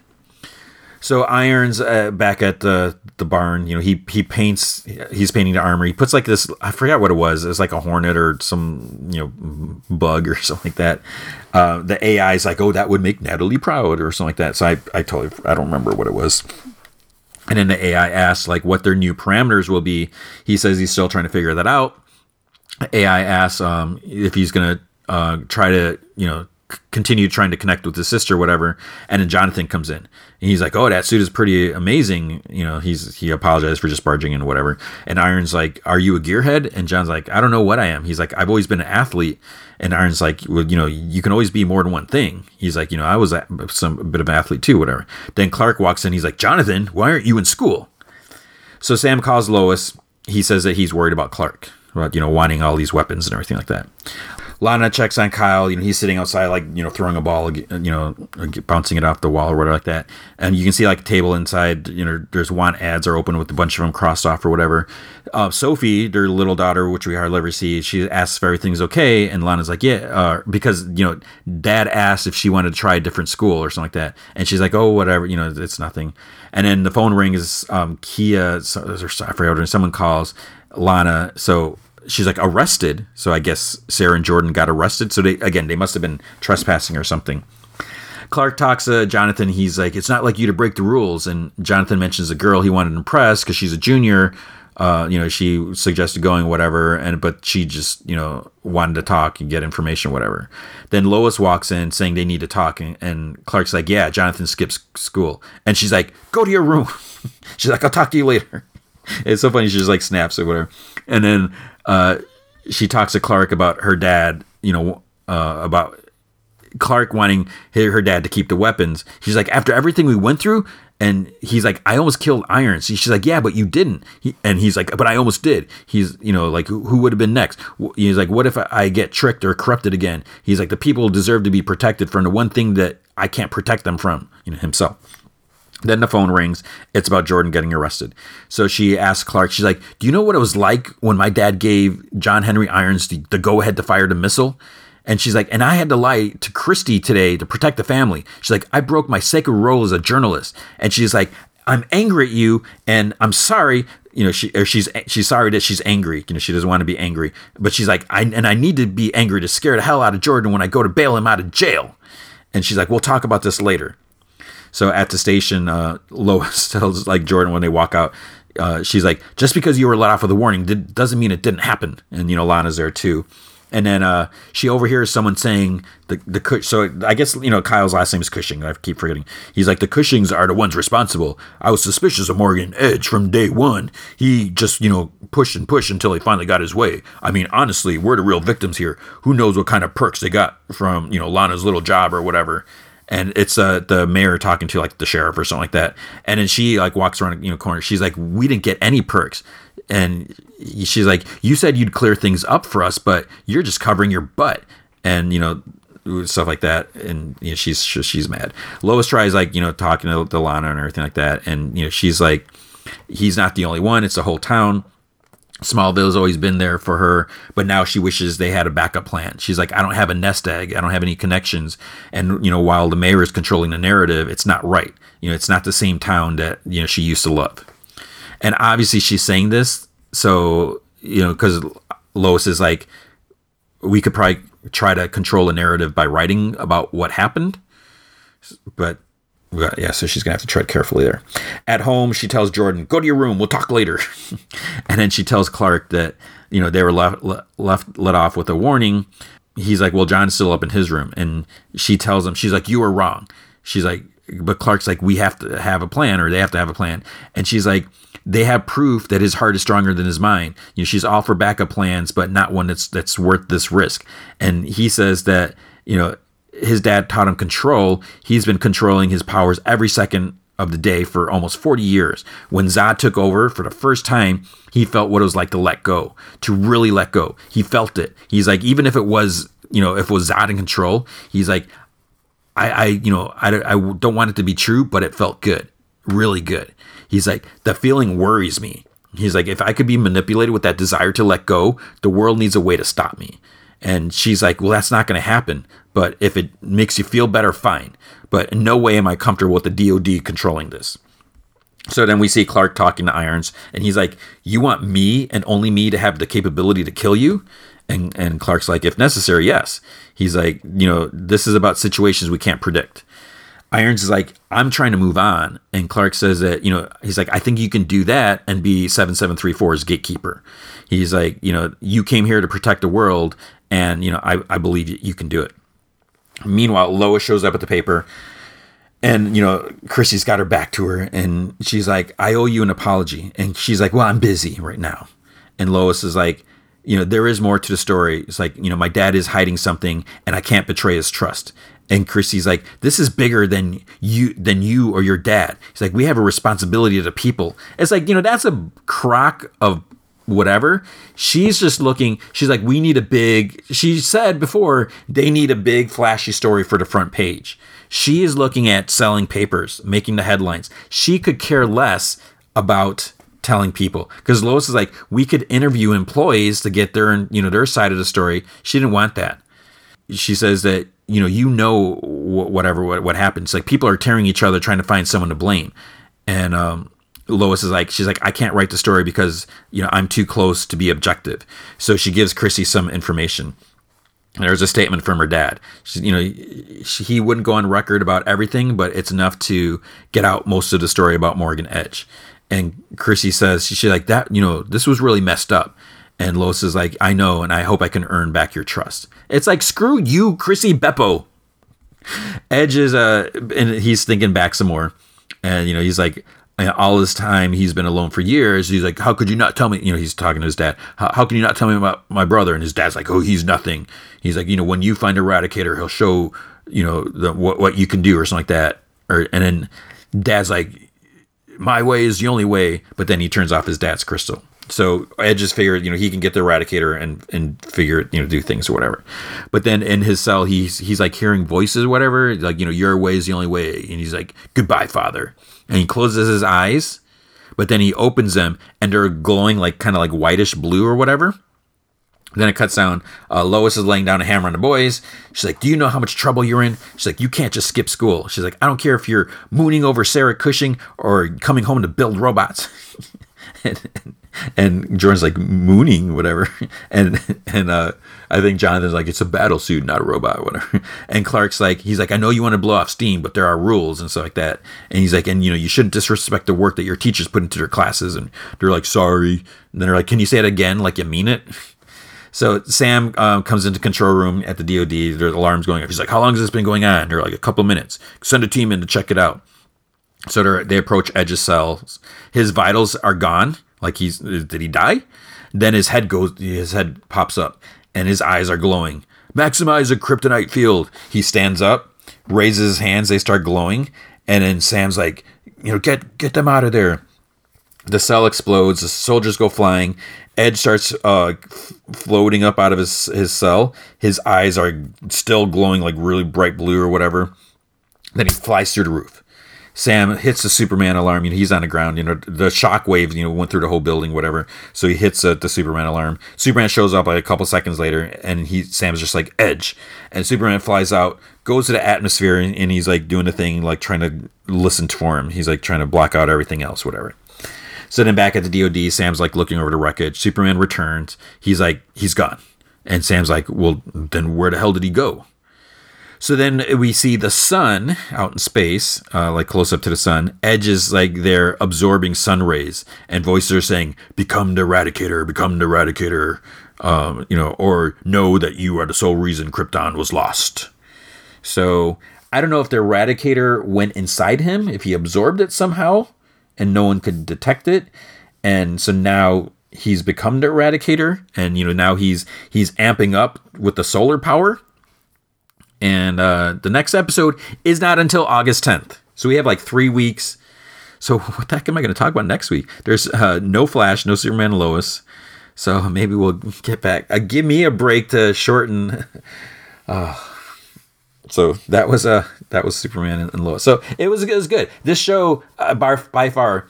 So Irons uh, back at the the barn, you know, he he paints. He's painting the armor. He puts like this. I forgot what it was. It's like a hornet or some you know bug or something like that. Uh, the AI is like, "Oh, that would make Natalie proud" or something like that. So I I totally I don't remember what it was. And then the AI asks like what their new parameters will be. He says he's still trying to figure that out. AI asks um, if he's going to uh, try to you know continue trying to connect with his sister, whatever. And then Jonathan comes in, and he's like, "Oh, that suit is pretty amazing." You know, he's he apologized for just barging in, whatever. And Iron's like, "Are you a gearhead?" And John's like, "I don't know what I am." He's like, "I've always been an athlete." And Iron's like, "Well, you know, you can always be more than one thing." He's like, "You know, I was a, some a bit of an athlete too, whatever." Then Clark walks in. He's like, "Jonathan, why aren't you in school?" So Sam calls Lois. He says that he's worried about Clark, about you know wanting all these weapons and everything like that. Lana checks on Kyle. You know, he's sitting outside, like you know, throwing a ball, you know, bouncing it off the wall or whatever like that. And you can see like a table inside. You know, there's want ads are open with a bunch of them crossed off or whatever. Uh, Sophie, their little daughter, which we hardly ever see, she asks if everything's okay, and Lana's like, yeah, uh, because you know, Dad asked if she wanted to try a different school or something like that, and she's like, oh, whatever, you know, it's nothing. And then the phone rings. Um, Kia, so, I forgot, someone calls Lana. So she's like arrested. So I guess Sarah and Jordan got arrested. So they again they must have been trespassing or something. Clark talks to Jonathan. He's like, "It's not like you to break the rules." And Jonathan mentions a girl he wanted to impress because she's a junior. Uh, you know, she suggested going, whatever, and but she just, you know, wanted to talk and get information, whatever. Then Lois walks in saying they need to talk, and, and Clark's like, "Yeah, Jonathan skips school," and she's like, "Go to your room." she's like, "I'll talk to you later." it's so funny. She just like snaps or whatever, and then uh, she talks to Clark about her dad, you know, uh, about Clark wanting her, dad to keep the weapons. She's like, after everything we went through, and he's like, I almost killed Iron. She's like, yeah, but you didn't. He, and he's like, but I almost did. He's, you know, like, who, who would have been next? He's like, what if I get tricked or corrupted again? He's like, the people deserve to be protected from the one thing that I can't protect them from, you know, himself. Then the phone rings. It's about Jordan getting arrested. So she asks Clark, she's like, Do you know what it was like when my dad gave John Henry Irons the, the go ahead to fire the missile? And she's like, And I had to lie to Christy today to protect the family. She's like, I broke my sacred role as a journalist. And she's like, I'm angry at you and I'm sorry. You know, she or she's she's sorry that she's angry. You know, she doesn't want to be angry, but she's like, I and I need to be angry to scare the hell out of Jordan when I go to bail him out of jail. And she's like, We'll talk about this later. So at the station, uh, Lois tells like Jordan when they walk out, uh, she's like, just because you were let off with a warning did, doesn't mean it didn't happen. And you know, Lana's there too. And then uh, she overhears someone saying the the so I guess you know Kyle's last name is Cushing. I keep forgetting. He's like the Cushings are the ones responsible. I was suspicious of Morgan Edge from day one. He just you know pushed and pushed until he finally got his way. I mean, honestly, we're the real victims here. Who knows what kind of perks they got from you know Lana's little job or whatever and it's uh the mayor talking to like the sheriff or something like that. And then she like walks around you know corner. She's like we didn't get any perks. And she's like you said you'd clear things up for us but you're just covering your butt. And you know stuff like that. And you know she's she's mad. Lois tries like you know talking to, delana and everything like that. And you know she's like he's not the only one. It's the whole town Smallville's always been there for her, but now she wishes they had a backup plan. She's like, I don't have a nest egg. I don't have any connections. And, you know, while the mayor is controlling the narrative, it's not right. You know, it's not the same town that, you know, she used to love. And obviously she's saying this. So, you know, because Lois is like, we could probably try to control a narrative by writing about what happened. But yeah, so she's gonna have to tread carefully there. At home, she tells Jordan, "Go to your room. We'll talk later." and then she tells Clark that you know they were left left let off with a warning. He's like, "Well, John's still up in his room," and she tells him, "She's like, you are wrong." She's like, but Clark's like, "We have to have a plan, or they have to have a plan," and she's like. They have proof that his heart is stronger than his mind. You know, she's all for backup plans, but not one that's that's worth this risk. And he says that you know his dad taught him control, he's been controlling his powers every second of the day for almost 40 years. When Zod took over for the first time, he felt what it was like to let go, to really let go. He felt it. He's like, even if it was, you know, if it was Zod in control, he's like, I, I you know, I, I don't want it to be true, but it felt good, really good. He's like, the feeling worries me. He's like, if I could be manipulated with that desire to let go, the world needs a way to stop me. And she's like, Well, that's not going to happen. But if it makes you feel better, fine. But in no way am I comfortable with the DOD controlling this. So then we see Clark talking to Irons, and he's like, You want me and only me to have the capability to kill you? And, and Clark's like, If necessary, yes. He's like, You know, this is about situations we can't predict. Irons is like, I'm trying to move on. And Clark says that, you know, he's like, I think you can do that and be 7734's gatekeeper. He's like, you know, you came here to protect the world and you know I, I believe you can do it. Meanwhile, Lois shows up at the paper and you know Chrissy's got her back to her and she's like I owe you an apology. And she's like well I'm busy right now. And Lois is like you know there is more to the story. It's like you know my dad is hiding something and I can't betray his trust and Chrissy's like this is bigger than you than you or your dad he's like we have a responsibility to people it's like you know that's a crock of whatever. She's just looking, she's like, we need a big, she said before, they need a big flashy story for the front page. She is looking at selling papers, making the headlines. She could care less about telling people because Lois is like, we could interview employees to get their, you know, their side of the story. She didn't want that. She says that, you know, you know, whatever, what, what happens. Like people are tearing each other, trying to find someone to blame. And, um, Lois is like, she's like, I can't write the story because, you know, I'm too close to be objective. So she gives Chrissy some information. There's a statement from her dad. She, you know, she, he wouldn't go on record about everything, but it's enough to get out most of the story about Morgan Edge. And Chrissy says, she's like, that, you know, this was really messed up. And Lois is like, I know, and I hope I can earn back your trust. It's like, screw you, Chrissy Beppo. Edge is, uh, and he's thinking back some more. And, you know, he's like, all this time he's been alone for years. He's like, how could you not tell me? You know, he's talking to his dad. How, how can you not tell me about my brother? And his dad's like, oh, he's nothing. He's like, you know, when you find Eradicator, he'll show, you know, the, what, what you can do or something like that. Or, and then dad's like, my way is the only way. But then he turns off his dad's crystal. So Edge just figured, you know, he can get the Eradicator and and figure, you know, do things or whatever. But then in his cell, he's he's like hearing voices or whatever, like you know, your way is the only way, and he's like, goodbye, father and he closes his eyes, but then he opens them and they're glowing like kind of like whitish blue or whatever. Then it cuts down. Uh, Lois is laying down a hammer on the boys. She's like, Do you know how much trouble you're in? She's like, You can't just skip school. She's like, I don't care if you're mooning over Sarah Cushing or coming home to build robots. and, and Jordan's like mooning, whatever. And and uh, I think Jonathan's like, it's a battle suit, not a robot, whatever. And Clark's like, he's like, I know you want to blow off steam, but there are rules and stuff like that. And he's like, and you know, you shouldn't disrespect the work that your teachers put into their classes. And they're like, sorry. And then they're like, can you say it again, like you mean it? So Sam um, comes into control room at the DoD. Their alarm's going off. He's like, how long has this been going on? They're like, a couple minutes. Send a team in to check it out. So they approach Edge's cells. His vitals are gone like he's did he die? Then his head goes his head pops up and his eyes are glowing. Maximize a kryptonite field. He stands up, raises his hands, they start glowing, and then Sam's like, you know, get get them out of there. The cell explodes, the soldiers go flying. Ed starts uh, floating up out of his, his cell. His eyes are still glowing like really bright blue or whatever. Then he flies through the roof. Sam hits the Superman alarm. You know, he's on the ground. You know, the shock waves, you know, went through the whole building, whatever. So he hits uh, the Superman alarm. Superman shows up like a couple seconds later, and he Sam's just like Edge, and Superman flies out, goes to the atmosphere, and, and he's like doing the thing, like trying to listen for him. He's like trying to block out everything else, whatever. So then back at the DoD, Sam's like looking over the wreckage. Superman returns. He's like, he's gone. And Sam's like, well, then where the hell did he go? So then we see the sun out in space, uh, like close up to the sun. Edge is like they're absorbing sun rays, and voices are saying, "Become the Eradicator, become the Eradicator," um, you know, or know that you are the sole reason Krypton was lost. So I don't know if the Eradicator went inside him, if he absorbed it somehow, and no one could detect it, and so now he's become the Eradicator, and you know now he's he's amping up with the solar power and uh, the next episode is not until August 10th. So we have like three weeks. So what the heck am I going to talk about next week? There's uh, no Flash, no Superman Lois. So maybe we'll get back. Uh, give me a break to shorten. Uh, so that was uh that was Superman and, and Lois. So it was it was good. This show uh, by, by far,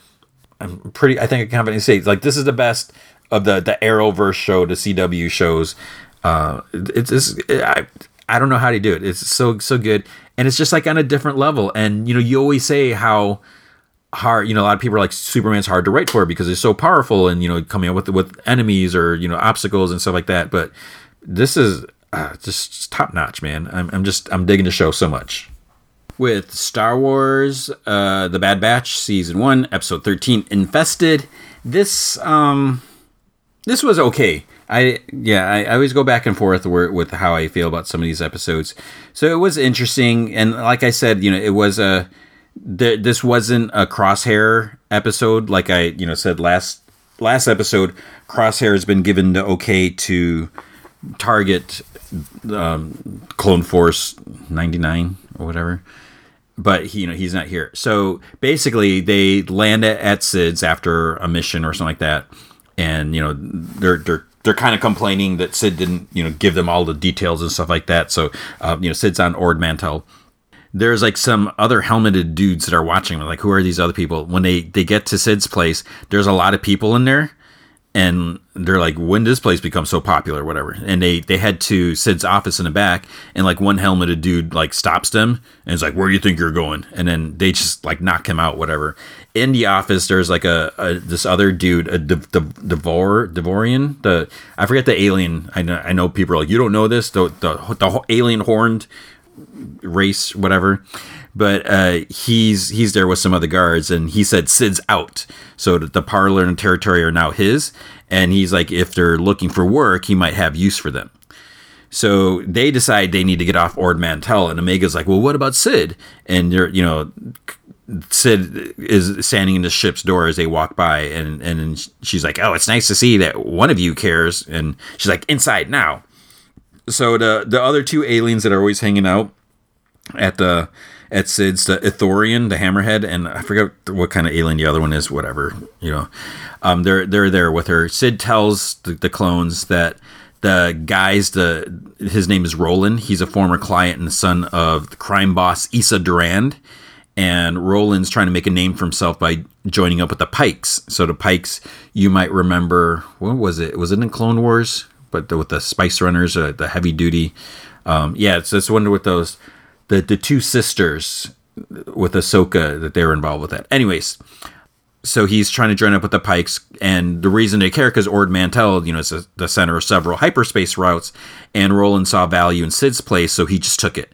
I'm pretty. I think I can confidently say like this is the best of the the Arrowverse show, the CW shows. Uh, it's, it's it, I I don't know how to do it. It's so so good, and it's just like on a different level. And you know, you always say how hard. You know, a lot of people are like Superman's hard to write for because he's so powerful, and you know, coming up with with enemies or you know obstacles and stuff like that. But this is uh, just top notch, man. I'm I'm just I'm digging the show so much. With Star Wars, uh, The Bad Batch, season one, episode thirteen, Infested. This um, this was okay I yeah, I, I always go back and forth with how I feel about some of these episodes. So it was interesting, and like I said, you know, it was a th- this wasn't a crosshair episode, like I you know said last last episode. Crosshair has been given the okay to target um, Clone Force ninety nine or whatever but he, you know he's not here. So basically, they land at, at Cid's after a mission or something like that, and you know they're they're they're kind of complaining that Cid didn't you know give them all the details and stuff like that. So uh, you know Cid's on Ord Mantell. There's like some other helmeted dudes that are watching. Like who are these other people? When they they get to Cid's place, there's a lot of people in there, and they're like, when does this place become so popular, whatever? And they they head to Cid's office in the back, and like one helmeted dude like stops them and is like, "Where do you think you're going?" And then they just like knock him out, whatever. In the office, there's like a, a this other dude, a Dev, Dev, Devor Devorian. The I forget the alien. I know I know people are like, you don't know this. The the, the alien horned race, whatever but uh, he's he's there with some other guards, and he said Cid's out, so the parlor and territory are now his. And he's like, if they're looking for work, he might have use for them. So they decide they need to get off Ord Mantell, and Omega's like, well, what about Cid? And you're, you know, Cid is standing in the ship's door as they walk by, and and she's like, "Oh, it's nice to see that one of you cares." And she's like, "Inside now." So the the other two aliens that are always hanging out at the at Cid's the Ithorian, the Hammerhead, and I forget what kind of alien the other one is. Whatever, you know, um, they're they're there with her. Cid tells the, the clones that the guys, the his name is Roland. He's a former client and son of the crime boss Issa Durand. And Roland's trying to make a name for himself by joining up with the Pikes. So the Pikes, you might remember, what was it? Was it in Clone Wars? But the, with the Spice Runners, uh, the heavy duty. Um, yeah, it's this one with those the the two sisters with Ahsoka that they were involved with that. Anyways, so he's trying to join up with the Pikes, and the reason they care because Ord Mantell, you know, is a, the center of several hyperspace routes, and Roland saw value in Cid's place, so he just took it.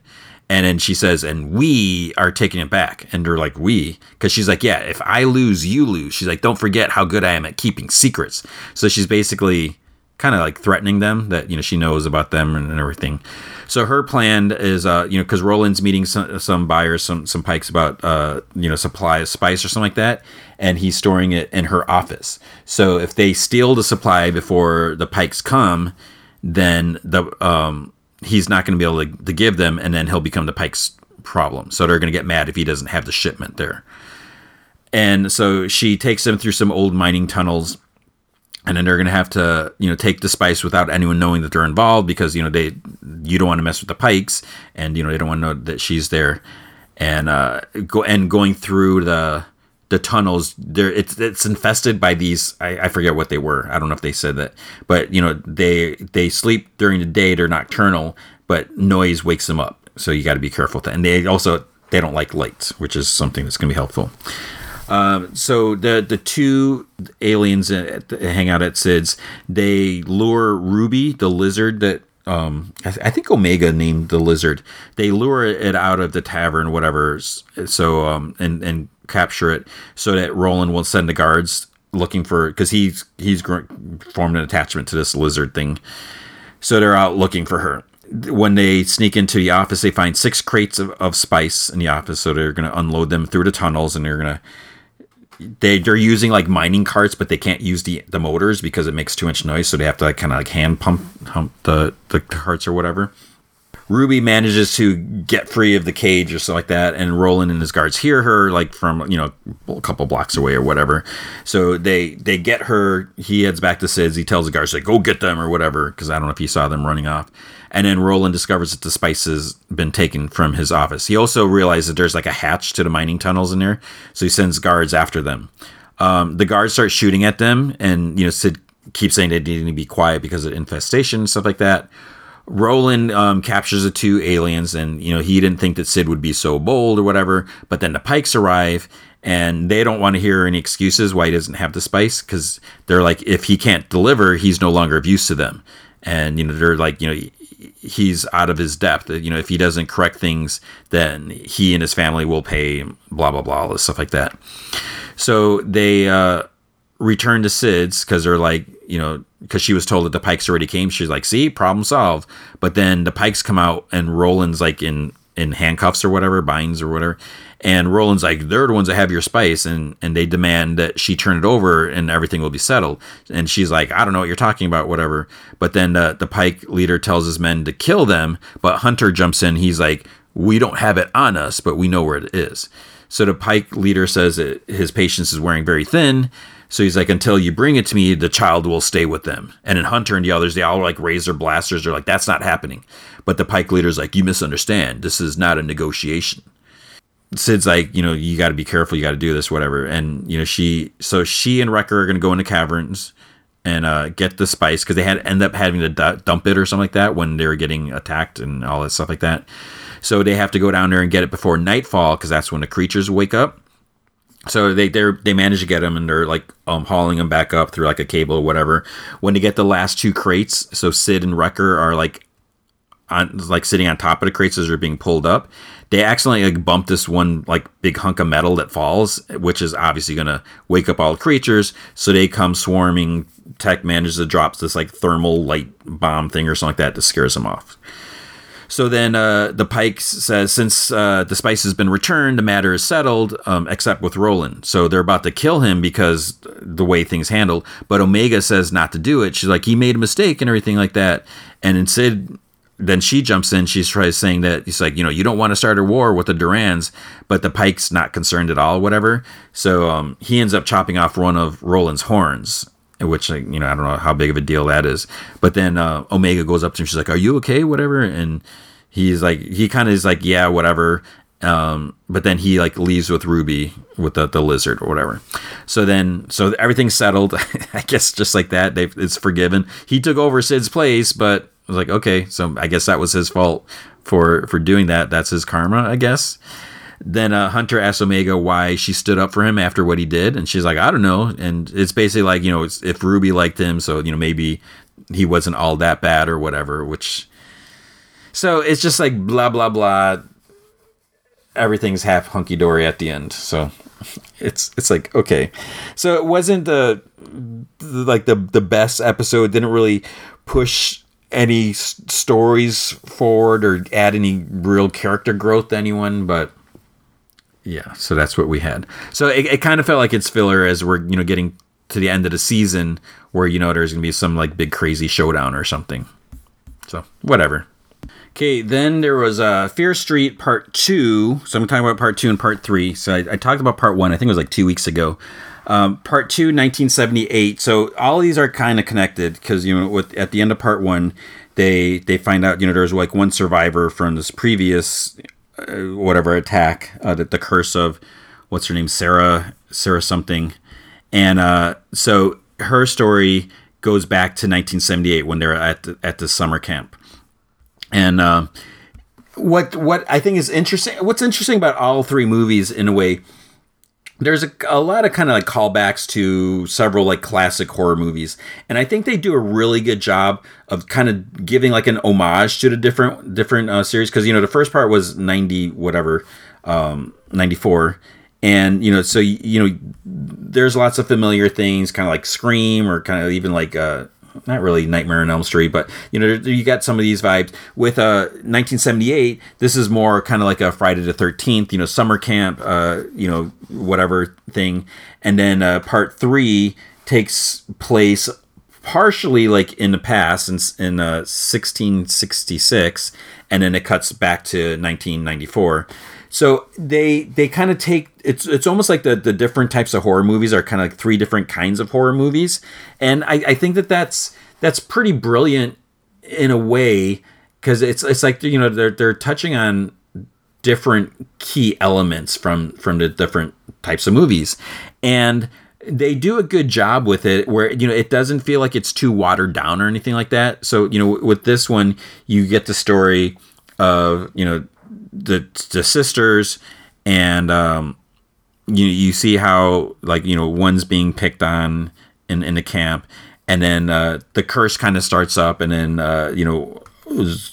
And then she says, and we are taking it back. And they're like, we? Because she's like, yeah, if I lose, you lose. She's like, don't forget how good I am at keeping secrets. So she's basically kind of like threatening them that, you know, she knows about them and, and everything. So her plan is, uh, you know, because Roland's meeting some, some buyers, some some pikes about, uh, you know, supply of spice or something like that, and he's storing it in her office. So if they steal the supply before the pikes come, then the um, he's not going to be able to, to give them, and then he'll become the pikes problem. So they're going to get mad if he doesn't have the shipment there. And so she takes them through some old mining tunnels and then they're going to have to you know take the spice without anyone knowing that they're involved because you know they you don't want to mess with the pikes and you know they don't want to know that she's there. And uh go and going through the the tunnels there it's it's infested by these I, I forget what they were. I don't know if they said that. But you know they they sleep during the day they're nocturnal but noise wakes them up. So you got to be careful and they also they don't like lights which is something that's going to be helpful um, so the the two aliens hang out at Cid's, they lure Ruby, the lizard that um, I, th- I, think Omega named the lizard. They lure it out of the tavern, whatever. So um, and and capture it so that Roland will send the guards looking for because he's he's formed an attachment to this lizard thing. So they're out looking for her when they sneak into the office, they find six crates of, of spice in the office. So they're going to unload them through the tunnels and they're going to they they're using like mining carts, but they can't use the the motors because it makes too much noise. So they have to like kind of like hand pump pump the the carts or whatever. Ruby manages to get free of the cage or something like that, and Roland and his guards hear her like from you know a couple blocks away or whatever. So they they get her. He heads back to Cid's. He tells the guards like go get them or whatever because I don't know if he saw them running off. And then Roland discovers that the spice has been taken from his office. He also realizes that there's like a hatch to the mining tunnels in there, so he sends guards after them. Um, the guards start shooting at them, and you know Cid keeps saying they need to be quiet because of infestation and stuff like that. Roland um, captures the two aliens, and you know he didn't think that Cid would be so bold or whatever. But then the Pikes arrive, and they don't want to hear any excuses why he doesn't have the spice because they're like, if he can't deliver, he's no longer of use to them. And you know they're like, you know, he's out of his depth. You know, if he doesn't correct things, then he and his family will pay. Blah blah blah, all this stuff like that. So they uh, return to Cid's because they're like, you know, because she was told that the Pikes already came. She's like, "See, problem solved." But then the Pikes come out, and Roland's like in in handcuffs or whatever, binds or whatever. And Roland's like, they're the ones that have your spice, and and they demand that she turn it over, and everything will be settled. And she's like, I don't know what you're talking about, whatever. But then the Pike leader tells his men to kill them, but Hunter jumps in. He's like, we don't have it on us, but we know where it is. So the Pike leader says that his patience is wearing very thin. So he's like, until you bring it to me, the child will stay with them. And in Hunter and the others, they all like raise their blasters. They're like, that's not happening. But the Pike leader's like, you misunderstand. This is not a negotiation. Cid's like, you know, you got to be careful. You got to do this, whatever. And you know, she, so she and Wrecker are to go into caverns and uh, get the spice because they had end up having to dump it or something like that when they were getting attacked and all that stuff like that. So they have to go down there and get it before nightfall because that's when the creatures wake up so they they they manage to get them and they're like um, hauling them back up through like a cable or whatever. When they get the last two crates, so Cid and Wrecker are like on like sitting on top of the crates as they're being pulled up. They accidentally like bump this one like big hunk of metal that falls, which is obviously gonna wake up all the creatures. So they come swarming. Tech manages to drop this like thermal light bomb thing or something like that that scares them off. So then uh, the Pike says, since uh, the spice has been returned, the matter is settled, um, except with Roland. So they're about to kill him because the way things handled. But Omega says not to do it. She's like, he made a mistake and everything like that. And Cid, then she jumps in. She's tries saying that he's like, you know, you don't want to start a war with the Durans, but the Pike's not concerned at all, whatever. So um, he ends up chopping off one of Roland's horns which you know I don't know how big of a deal that is. But then uh, Omega goes up to him. She's like, "Are you okay? Whatever." And he's like, he kind of is like, "Yeah, whatever." Um, but then he like leaves with Ruby with the, the lizard or whatever. So then, so everything's settled. I guess just like that, they it's forgiven. He took over Cid's place, but I was like, okay, so I guess that was his fault for for doing that. That's his karma, I guess. Then uh, Hunter asks Omega why she stood up for him after what he did, and she's like, I don't know. And it's basically like, you know, if Ruby liked him, so you know maybe he wasn't all that bad or whatever. Which, so it's just like blah blah blah. Everything's half hunky dory at the end. So it's it's like okay, so it wasn't the, like the the best episode. Didn't really push any s- stories forward or add any real character growth to anyone, but yeah, so that's what we had. So it, it kind of felt like it's filler as we're you know getting to the end of the season where you know there's gonna be some like big crazy showdown or something. So whatever. Okay, then there was uh, Fear Street Part Two. So I'm talking about Part Two and Part Three. So I, I talked about Part One. I think it was like two weeks ago. Um, part Two, 1978. So all these are kind of connected because you know with at the end of Part One, they they find out you know there's like one survivor from this previous uh, whatever attack, uh, the, the curse of what's her name, Sarah, Sarah something, and uh, so her story goes back to 1978 when they're at the, at the summer camp, and uh, what what I think is interesting, what's interesting about all three movies in a way there's a, a lot of kind of like callbacks to several like classic horror movies and i think they do a really good job of kind of giving like an homage to the different different uh, series because you know the first part was 90 whatever um 94 and you know so you know there's lots of familiar things kind of like scream or kind of even like uh not really Nightmare on Elm Street, but you know you got some of these vibes. With uh 1978, this is more kind of like a Friday the 13th, you know, summer camp, uh, you know, whatever thing, and then uh, part three takes place partially like in the past in, in uh, 1666 and then it cuts back to 1994 so they they kind of take it's it's almost like the the different types of horror movies are kind of like three different kinds of horror movies, and I, I think that that's that's pretty brilliant in a way because it's it's like you know they're they're touching on different key elements from from the different types of movies, and they do a good job with it where you know it doesn't feel like it's too watered down or anything like that. So you know with this one you get the story of you know the the sisters and um, you you see how like you know one's being picked on in in the camp and then uh, the curse kind of starts up and then uh, you know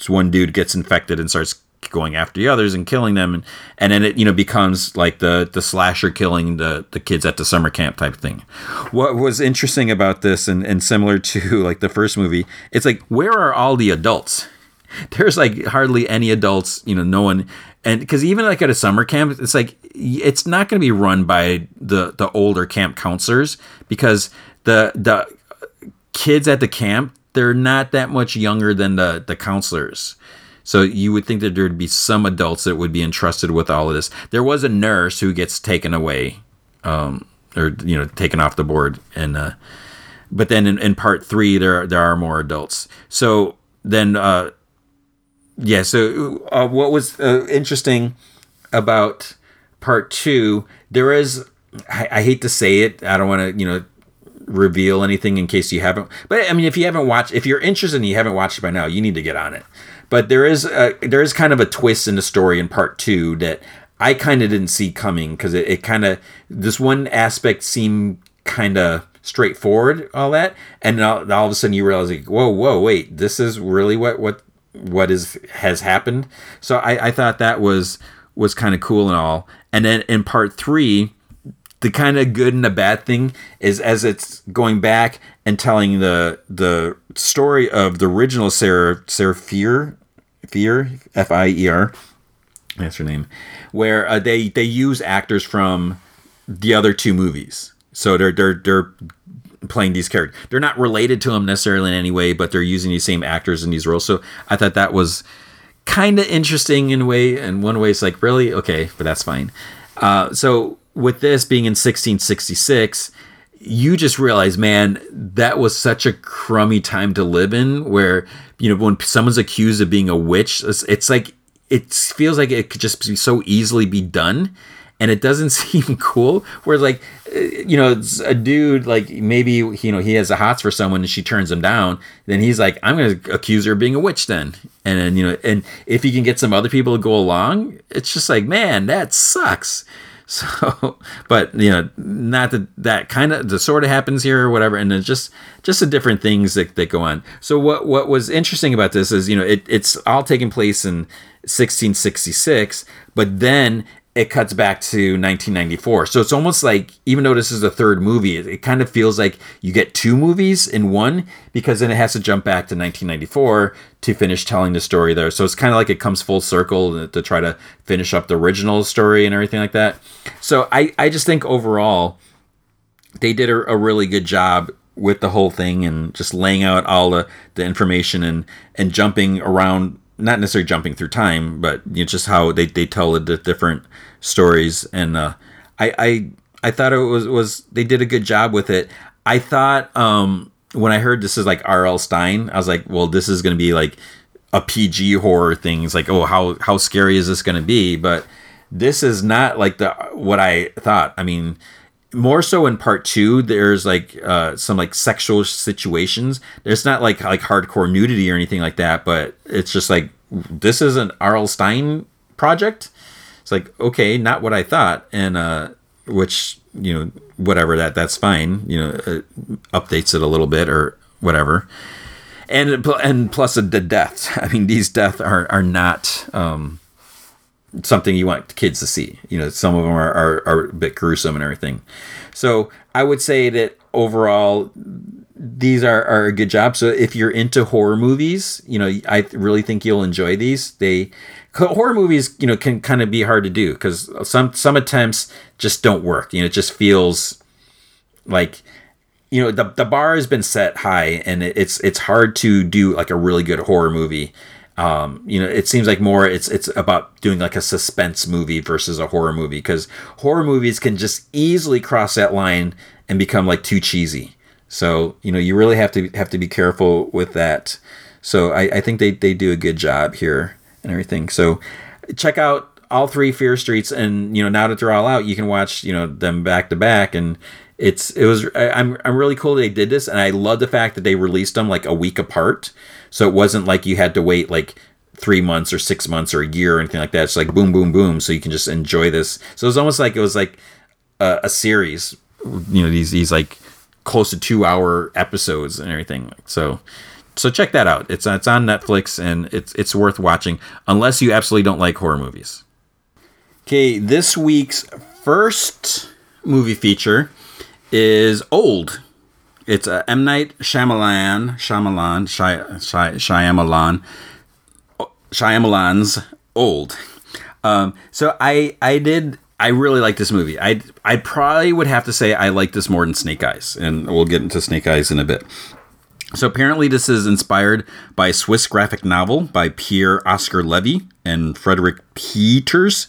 one dude gets infected and starts going after the others and killing them and, and then it you know becomes like the the slasher killing the the kids at the summer camp type thing. What was interesting about this and, and similar to like the first movie it's like where are all the adults there's like hardly any adults you know no one and because even like at a summer camp it's like it's not going to be run by the the older camp counselors because the the kids at the camp they're not that much younger than the the counselors. So you would think that there'd be some adults that would be entrusted with all of this. There was a nurse who gets taken away um, or you know taken off the board and uh, but then in, in part three there there are more adults. So then uh, yeah so uh, what was uh, interesting about part two there is I, I hate to say it i don't want to you know reveal anything in case you haven't but i mean if you haven't watched if you're interested and you haven't watched it by now you need to get on it. But there is a, there is kind of a twist in the story in part two that i kind of didn't see coming because it, it kind of this one aspect seemed kind of straightforward all that and all, all of a sudden you realize like whoa whoa wait this is really what what what is has happened. So i i thought that was was kind of cool and all. And then in part three the kind of good and the bad thing is as it's going back and telling the the story of the original Sarah Sarah Fier Fier F I E R that's her name where uh, they they use actors from the other two movies. So they're they're they're playing these characters. They're not related to them necessarily in any way but they're using these same actors in these roles. So I thought that was kind of interesting in a way and one way. It's like really? Okay but that's fine. Uh, so with this being in 1666, you just realize, man, that was such a crummy time to live in where, you know, when someone's accused of being a witch, it's, it's like, it feels like it could just be so easily be done. And it doesn't seem cool. Whereas, like, eh, you know, it's a dude, like, maybe, you know, he has a hots for someone and she turns him down. Then he's like, I'm going to accuse her of being a witch then. And then, you know, and if he can get some other people to go along, it's just like, man, that sucks. So, but you know, not that that kind of the sort of happens here or whatever, and it's just just the different things that, that go on. So what what was interesting about this is you know it, it's all taking place in 1666, but then it cuts back to 1994. So it's almost like, even though this is the third movie, it, it, kind of feels like you get two movies in one because then it has to jump back to 1994 to finish telling the story there. So it's kind of like it comes full circle to try to finish up the original story and everything like that. So I, I just think overall, they did a, a really good job with the whole thing and just laying out all the, the information and, and jumping around not necessarily jumping through time, but you know, just how they, they tell the different stories. And uh, I, I I thought it was was they did a good job with it. I thought um, when I heard this is like R.L. Stine, I was like, well, this is going to be like a PG horror thing. It's like, oh, how how scary is this going to be? But this is not like the what I thought. I mean, more so in part two there's like uh, some like sexual situations there's not like like hardcore nudity or anything like that but it's just like this is an R.L. Stine project it's like okay not what i thought and uh which you know whatever that that's fine you know updates it a little bit or whatever and and plus the deaths i mean these deaths are are not um something you want kids to see. You know, some of them are, are, are a bit gruesome and everything. So I would say that overall, these are, are a good job. So if you're into horror movies, you know, I really think you'll enjoy these. They horror movies, you know, can kind of be hard to do because some some attempts just don't work. You know, it just feels like you know the the bar has been set high and it's it's hard to do like a really good horror movie um, you know, it seems like more it's it's about doing like a suspense movie versus a horror movie because horror movies can just easily cross that line and become like too cheesy. So you know, you really have to have to be careful with that. So I, I think they they do a good job here and everything. So check out all three Fear Streets, and you know now that they're all out, you can watch you know them back to back and it's it was I'm I'm really cool they did this, and I love the fact that they released them like a week apart. So it wasn't like you had to wait like three months or six months or a year or anything like that. It's like boom, boom, boom. So you can just enjoy this. So it was almost like it was like a, a series. You know, these these like close to two hour episodes and everything. So so check that out. It's it's on Netflix and it's it's worth watching unless you absolutely don't like horror movies. Okay, this week's first movie feature is Old. It's a M Night Shyamalan, Shyamalan, Shy, Shy, Shyamalan, Shyamalan's Old. Um, so I I did I really like this movie. I I probably would have to say I like this more than Snake Eyes, and we'll get into Snake Eyes in a bit. So apparently, this is inspired by a Swiss graphic novel by Pierre Oscar Levy and Frederik Peeters.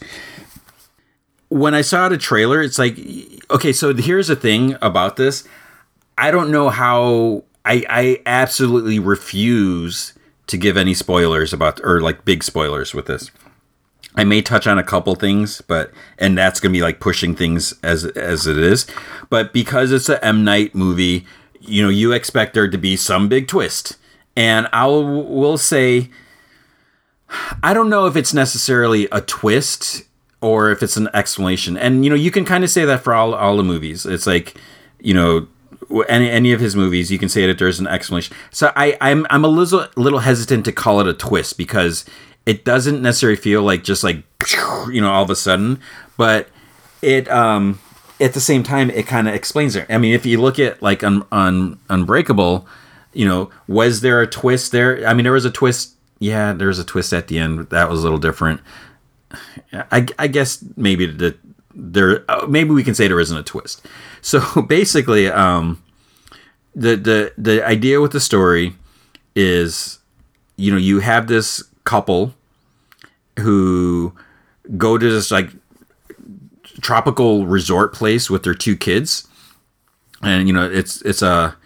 When I saw the trailer, it's like, okay, so here's the thing about this. I don't know how. I I absolutely refuse to give any spoilers about or like big spoilers with this. I may touch on a couple things, but and that's gonna be like pushing things as as it is. But because it's a M Night movie, you know, you expect there to be some big twist. And I will, will say, I don't know if it's necessarily a twist or if it's an explanation. And you know, you can kind of say that for all all the movies. It's like, you know, any any of his movies, you can say that there's an explanation. So I I'm I'm a little little hesitant to call it a twist because it doesn't necessarily feel like just like you know all of a sudden, but it um at the same time it kind of explains it. I mean, if you look at like on un, Unbreakable, you know, was there a twist there? I mean, there was a twist. Yeah, there was a twist at the end. That was a little different. I, I guess maybe the there uh, maybe we can say there isn't a twist. So basically, um, the the the idea with the story is, you know, you have this couple who go to this like tropical resort place with their two kids, and you know it's it's a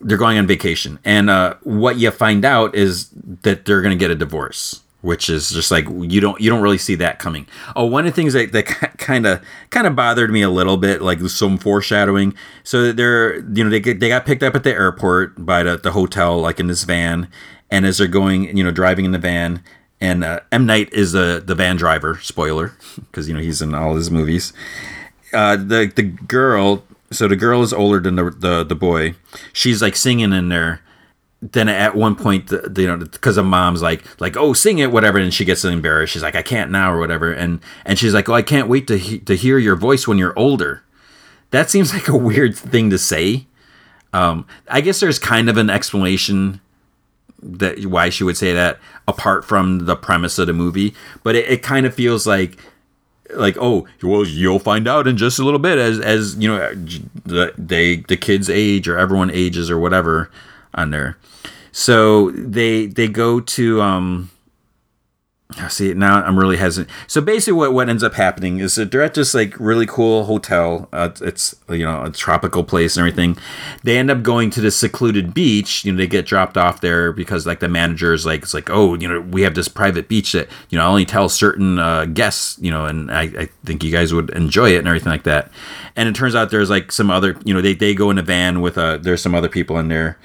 they're going on vacation, and uh, what you find out is that they're going to get a divorce which is just like you don't you don't really see that coming. Oh, one of the things that that kind of kind of bothered me a little bit, like some foreshadowing. So they're you know they get, they got picked up at the airport by the, the hotel, like in this van, and as they're going, you know, driving in the van, and uh, M Night is the the van driver. Spoiler, because you know he's in all his movies. Uh, the the girl, so the girl is older than the the, the boy. She's like singing in there then at one point, the, the, you know, because the mom's like, like, oh, sing it, whatever, and she gets embarrassed. She's like, I can't now, or whatever, and and she's like, oh, I can't wait to he- to hear your voice when you're older. That seems like a weird thing to say. Um, I guess there's kind of an explanation that why she would say that apart from the premise of the movie, but it, it kind of feels like like oh well you'll find out in just a little bit as as you know the they the kids age or everyone ages or whatever on there. So they they go to um see now I'm really hesitant. So basically, what what ends up happening is that they're at this like really cool hotel. Uh, it's you know a tropical place and everything. They end up going to this secluded beach. You know, they get dropped off there because like the manager is like it's like oh you know we have this private beach that you know only tell certain uh, guests you know and I, I think you guys would enjoy it and everything like that. And it turns out there's like some other you know they they go in a van with uh there's some other people in there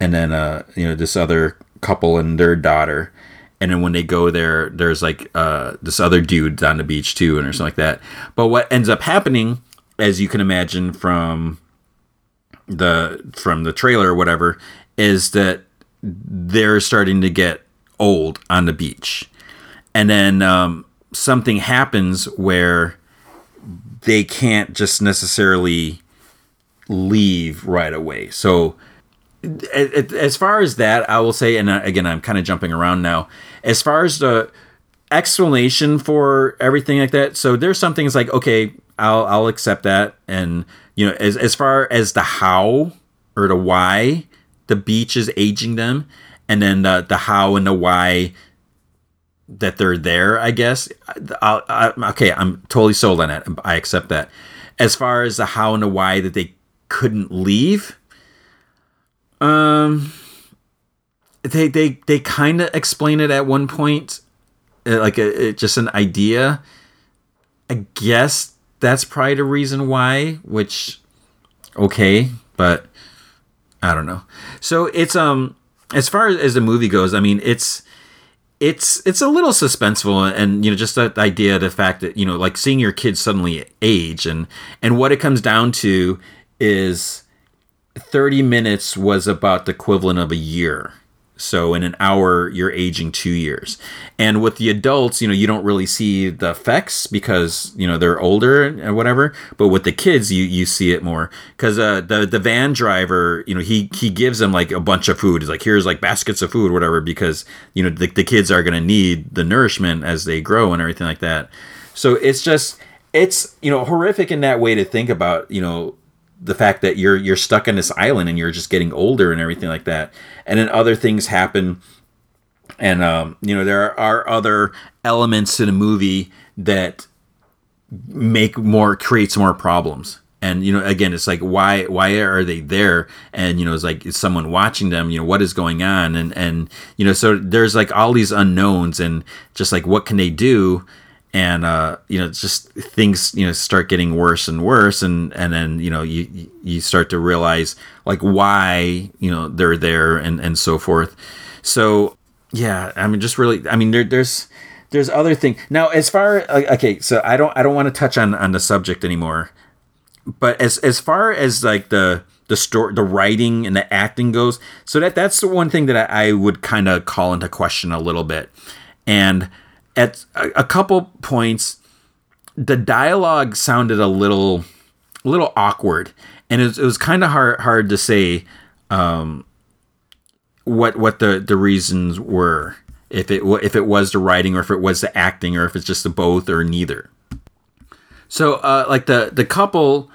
and then uh, you know this other couple and their daughter and then when they go there there's like uh, this other dude on the beach too and or something like that. But what ends up happening as you can imagine from the from the trailer or whatever is that they're starting to get old on the beach. And then um, something happens where they can't just necessarily leave right away. So as far as that, I will say, and uh, again, I'm kind of jumping around now. As far as the explanation for everything like that, so there's some things like, okay, I'll I'll accept that, and you know, as as far as the how or the why the beach is aging them, and then the the how and the why that they're there, I guess. I'll, I, okay, I'm totally sold on that. I accept that. As far as the how and the why that they couldn't leave um, they they they kind of explain it at one point, uh, like a, it, just an idea. I guess that's probably the reason why. Which, okay, but I don't know. So it's um as far as the movie goes, I mean it's it's it's a little suspenseful and you know just that idea the fact that you know like seeing your kids suddenly age and and what it comes down to is 30 minutes was about the equivalent of a year So in an hour, you're aging two years. And with the adults, you know, you don't really see the effects because you know they're older and whatever. But with the kids, you you see it more because uh, the the van driver, you know, he he gives them like a bunch of food. He's like, here's like baskets of food, whatever, because you know the, the kids are gonna need the nourishment as they grow and everything like that. So it's just it's you know horrific in that way to think about you know the fact that you're you're stuck on this island and you're just getting older and everything like that. And then other things happen. And um, you know there are other elements in the movie that make more creates more problems. And you know again it's like why why are they there? And you know it's like is someone watching them? You know what is going on? And and you know so there's like all these unknowns and just like what can they do and uh, you know just things you know start getting worse and worse and and then you know you you start to realize like why you know they're there and and so forth. So yeah i mean just really i mean there, there's there's other thing. Now as far okay so i don't i don't want to touch on on the subject anymore but as as far as like the the story the writing and the acting goes so that that's the one thing that i, I would kind of call into question a little bit. And at a, a couple points, the dialogue sounded a little, a little awkward, and it was, was kind of hard hard to say um, what what the the reasons were. If it if it was the writing, or if it was the acting, or if it's just the both, or neither. So, uh, like the the couple,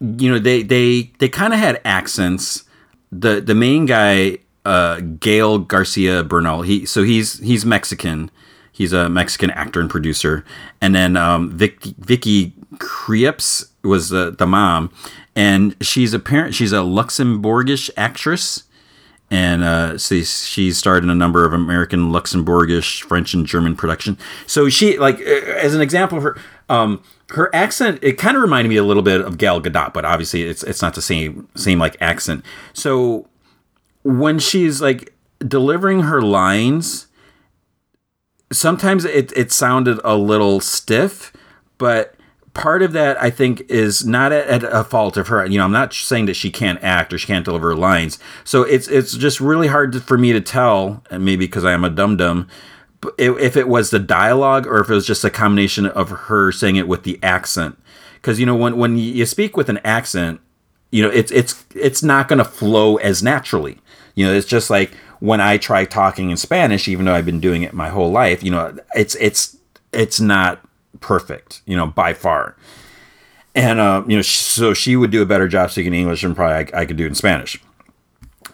you know, they they they kind of had accents. The the main guy, uh, Gael Garcia Bernal, he so he's he's Mexican He's a Mexican actor and producer. And then um, Vic, Vicky Krieps was the, the mom, and she's a parent. She's a Luxembourgish actress, and uh, she starred in a number of American, Luxembourgish, French, and German production. So she like as an example of her. Um, her accent it kind of reminded me a little bit of Gal Gadot, but obviously it's it's not the same same like accent. So when she's like delivering her lines, sometimes it, it sounded a little stiff, but part of that I think is not at, a fault of her. You know, I'm not saying that she can't act or she can't deliver lines. So it's it's just really hard to, for me to tell, and maybe because I am a dum dum, if it was the dialogue or if it was just a combination of her saying it with the accent. Because you know, when when you speak with an accent, you know, it's it's it's not going to flow as naturally. You know, it's just like when I try talking in Spanish, even though I've been doing it my whole life, you know, it's it's it's not perfect, you know, by far. And uh, you know, so she would do a better job speaking English than probably I, I could do in Spanish.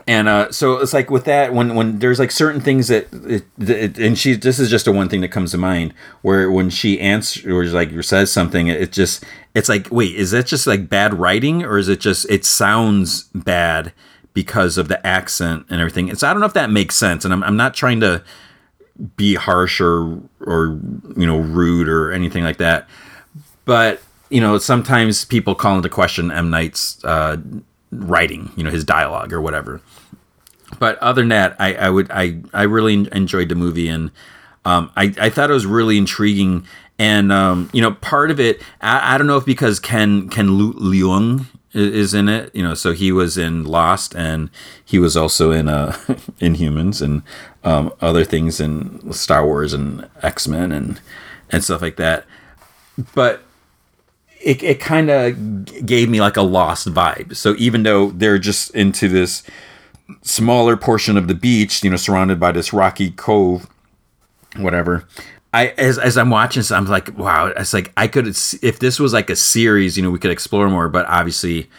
And uh, so it's like with that, when when there's like certain things that, it, it, and she, this is just a one thing that comes to mind, where when she answers or like says something, it just, it's like, wait, is that just like bad writing, or is it just it sounds bad? Because of the accent and everything. And so I don't know if that makes sense. And I'm, I'm not trying to be harsh or, or, you know, rude or anything like that. But, you know, sometimes people call into question M. Night's uh, writing, you know, his dialogue or whatever. But other than that, I, I would, I, I really enjoyed the movie and um, I, I thought it was really intriguing. And, um, you know, part of it, I, I don't know if because Ken, Ken Leung is in it. You know, so he was in Lost, and he was also in uh, Inhumans and um, other things in Star Wars and X Men and and stuff like that. But it it kind of gave me like a Lost vibe. So even though they're just into this smaller portion of the beach, you know, surrounded by this rocky cove, whatever. I as, as I'm watching this, I'm like, wow, it's like I could if this was like a series, you know, we could explore more. But obviously,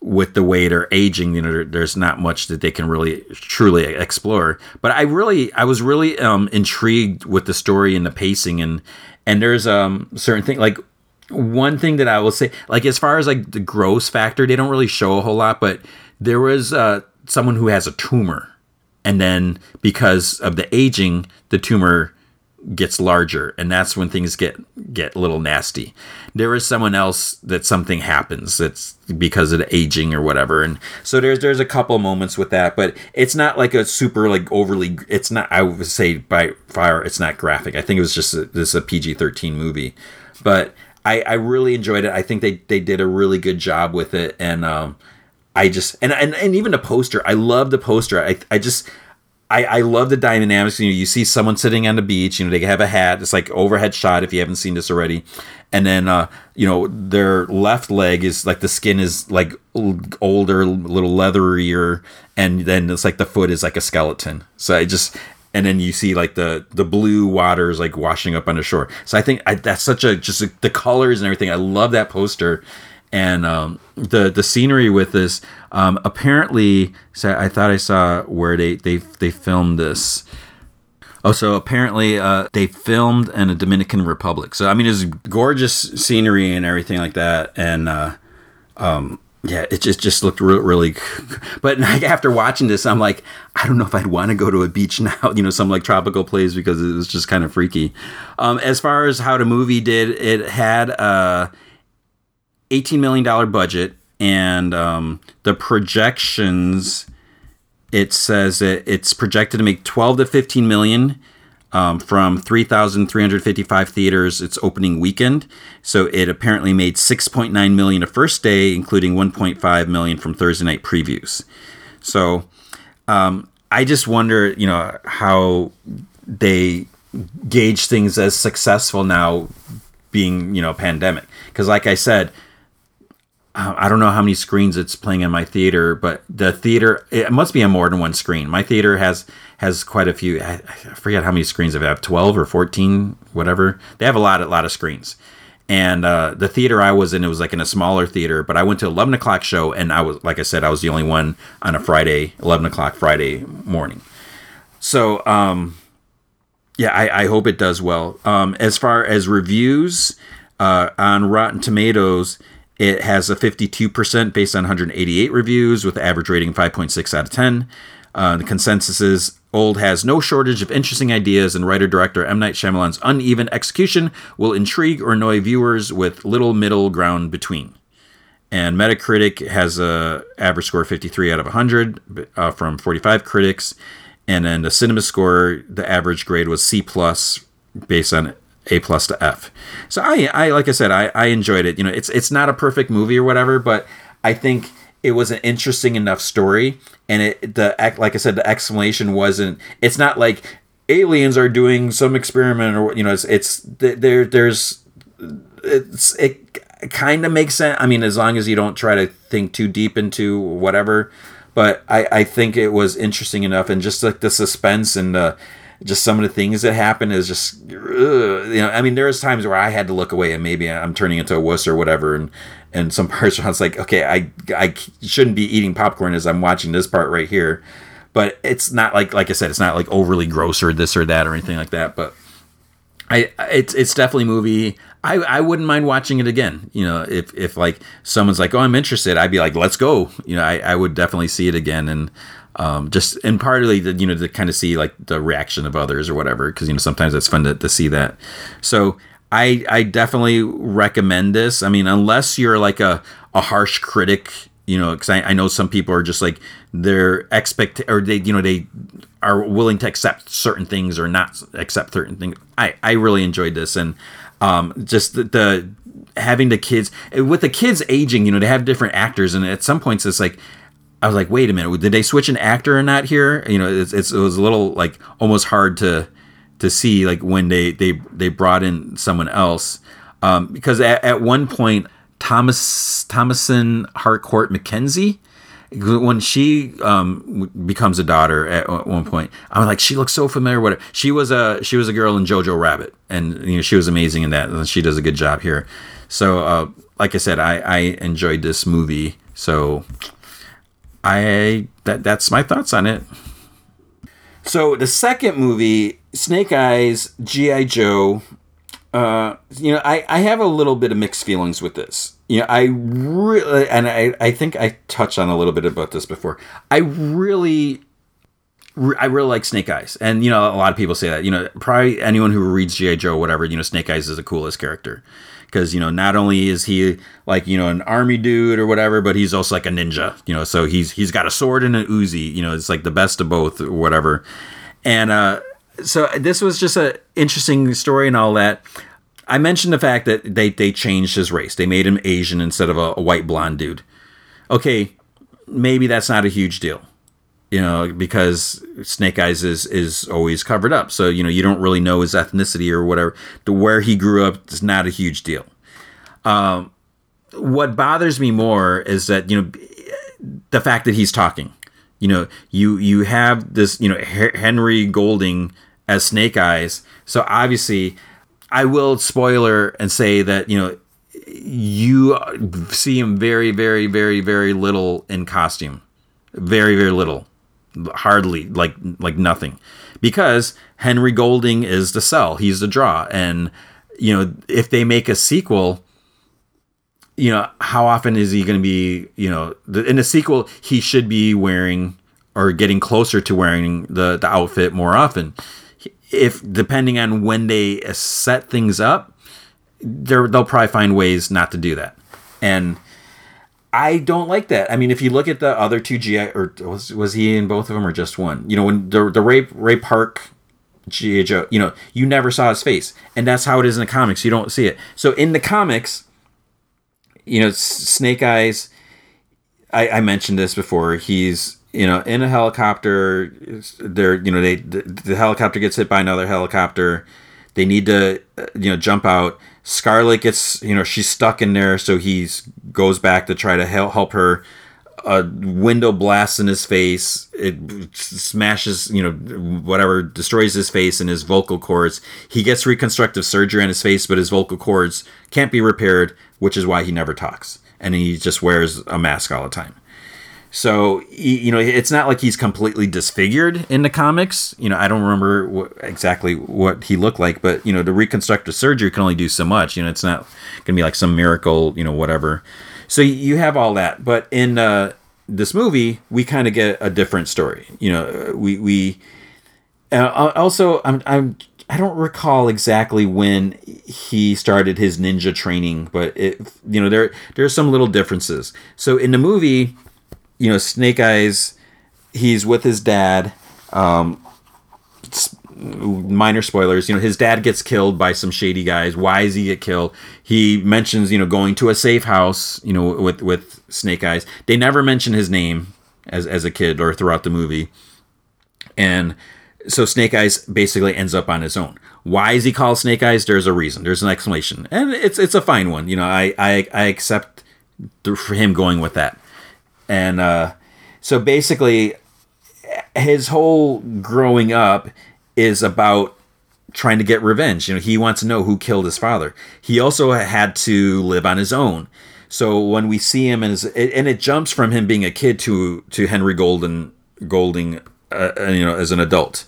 with the way they're aging, you know, there, there's not much that they can really truly explore. But I really, I was really um, intrigued with the story and the pacing, and and there's um certain thing like one thing that I will say, like as far as like the gross factor, they don't really show a whole lot, but there was uh, someone who has a tumor, and then because of the aging, the tumor gets larger and that's when things get get a little nasty. There is someone else that something happens that's because of the aging or whatever and so there's there's a couple moments with that but it's not like a super like overly it's not i would say by far it's not graphic. I think it was just a, this is a pg-13 movie but i i really enjoyed it. I think they they did a really good job with it and um i just and and, and even the poster i love the poster. I i just I, I love the dynamics. You know, you see someone sitting on the beach. You know, they have a hat. It's like overhead shot if you haven't seen this already. And then, uh, you know, their left leg is like the skin is like older, a little leatherier, and then it's like the foot is like a skeleton. So I just and then you see like the the blue waters like washing up on the shore. So I think I, that's such a just a, the colors and everything. I love that poster and um, the the scenery with this. Um, apparently, so I thought I saw where they they they filmed this. Oh, so apparently uh, they filmed in a Dominican Republic. So I mean, it's gorgeous scenery and everything like that, and uh, um, yeah, it just just looked re- really. But after watching this, I'm like, I don't know if I'd want to go to a beach now. You know, some like tropical place because it was just kind of freaky. Um, as far as how the movie did, it had a 18 million dollar budget, and um, the projections. It says that it's projected to make 12 to 15 million um, from 3,355 theaters its opening weekend. So it apparently made 6.9 million the first day, including 1.5 million from Thursday night previews. So um, I just wonder, you know, how they gauge things as successful now, being you know pandemic. Because like I said, I don't know how many screens it's playing in my theater, but the theater it must be on more than one screen. My theater has has quite a few. I, forget how many screens they have, twelve or fourteen, whatever. They have a lot, a lot of screens. And uh, the theater I was in, it was like in a smaller theater. But I went to eleven o'clock show, and I was, like I said, I was the only one on a Friday, eleven o'clock Friday morning. So, um, yeah, I, I, hope it does well. Um, as far as reviews uh, on Rotten Tomatoes, it has a 52% based on 188 reviews with average rating 5.6 out of 10. Uh, the consensus is Old has no shortage of interesting ideas, and writer director M. Night Shyamalan's uneven execution will intrigue or annoy viewers with little middle ground between. And Metacritic has a average score of 53 out of 100 uh, from 45 critics, and then the Cinema Score, the average grade was C plus based on A plus to F. So I, I like I said, I, I enjoyed it. You know, it's it's not a perfect movie or whatever, but I think it was an interesting enough story and it the like i said the explanation wasn't it's not like aliens are doing some experiment or you know it's it's there there's it's it kind of makes sense i mean as long as you don't try to think too deep into whatever but i i think it was interesting enough and just like the suspense and the just some of the things that happen is just ugh, you know i mean there's times where i had to look away and maybe i'm turning into a wuss or whatever and and some parts where I was like, okay, I I shouldn't be eating popcorn as I'm watching this part right here. But it's not like like I said, it's not like overly gross or this or that or anything like that. But I it's it's definitely a movie. I, I wouldn't mind watching it again. You know, if if like someone's like, oh, I'm interested, I'd be like, let's go. You know, I, I would definitely see it again and um, just and partly the you know to kind of see like the reaction of others or whatever because you know sometimes it's fun to, to see that. So I I definitely recommend this. I mean, unless you're like a a harsh critic, you know, because I, I know some people are just like their expect or they you know they are willing to accept certain things or not accept certain things. I I really enjoyed this and um just the, the having the kids with the kids aging, you know, they have different actors and at some points it's like I was like, wait a minute, did they switch an actor or not here? You know, it's, it's it was a little like almost hard to to see like when they they they brought in someone else um, because at, at one point Thomas Thomasin Harcourt McKenzie when she um, becomes a daughter at one point, I'm like, she looks so familiar. What she was a she was a girl in Jojo Rabbit, and you know she was amazing in that, and she does a good job here. So, uh, like I said, I, I enjoyed this movie. So, I that that's my thoughts on it. So the second movie, Snake Eyes, G.I. Joe, uh, you know, I, I have a little bit of mixed feelings with this. You know, I really, and I, I think I touched on a little bit about this before. I really, I really like Snake Eyes. And, you know, a lot of people say that, you know, probably anyone who reads G.I. Joe, whatever, you know, Snake Eyes is the coolest character because you know not only is he like you know an army dude or whatever but he's also like a ninja you know so he's he's got a sword and an Uzi you know it's like the best of both or whatever. And uh so this was just a interesting story and all that. I mentioned the fact that they they changed his race. They made him asian instead of a, a white blonde dude. Okay maybe that's not a huge deal you know, because Snake Eyes is is always covered up. So you know, you don't really know his ethnicity or whatever. To where he grew up is not a huge deal. Um, what bothers me more is that you know the fact that he's talking. You know, you you have this you know Henry Golding as Snake Eyes. So obviously, I will spoiler and say that you know you see him very very very very little in costume, very very little, hardly like like nothing, because Henry Golding is the sell. He's the draw, and you know if they make a sequel you know, how often is he going to be, you know, the, in the sequel, he should be wearing or getting closer to wearing the, the outfit more often. If depending on when they set things up, they'll probably find ways not to do that. And I don't like that. I mean, if you look at the other two GI, or was was he in both of them or just one? You know, when the the Ray Ray Park GI Joe, you know, you never saw his face, and that's how it is in the comics. You don't see it. So in the comics, you know, Snake Eyes. I, I mentioned this before. He's you know in a helicopter. They're you know they the, the helicopter gets hit by another helicopter. They need to uh, you know jump out. Scarlett gets you know she's stuck in there, so he goes back to try to help help her. A window blasts in his face. It smashes, you know, whatever, destroys his face and his vocal cords. He gets reconstructive surgery on his face, but his vocal cords can't be repaired, which is why he never talks. And he just wears a mask all the time. So you know, it's not like he's completely disfigured in the comics. You know, I don't remember exactly what he looked like, but you know, the reconstructive surgery can only do so much. You know, it's not gonna be like some miracle. You know, whatever. So you have all that, but in uh, this movie, we kind of get a different story. You know, we we uh, also I'm I'm I don't recall exactly when he started his ninja training, but it you know there there's some little differences. So in the movie you know, Snake Eyes, he's with his dad. Um, minor spoilers, you know, his dad gets killed by some shady guys. Why does he get killed? He mentions, you know, going to a safe house, you know, with with Snake Eyes. They never mention his name as as a kid or throughout the movie. And so Snake Eyes basically ends up on his own. Why is he called Snake Eyes? There's a reason. There's an explanation, and it's it's a fine one. You know, I I, I accept for him going with that and uh, so basically, his whole growing up is about trying to get revenge. You know, he wants to know who killed his father. He also had to live on his own. So when we see him as, and it jumps from him being a kid to to Henry Golden Golding, uh, uh, you know, as an adult.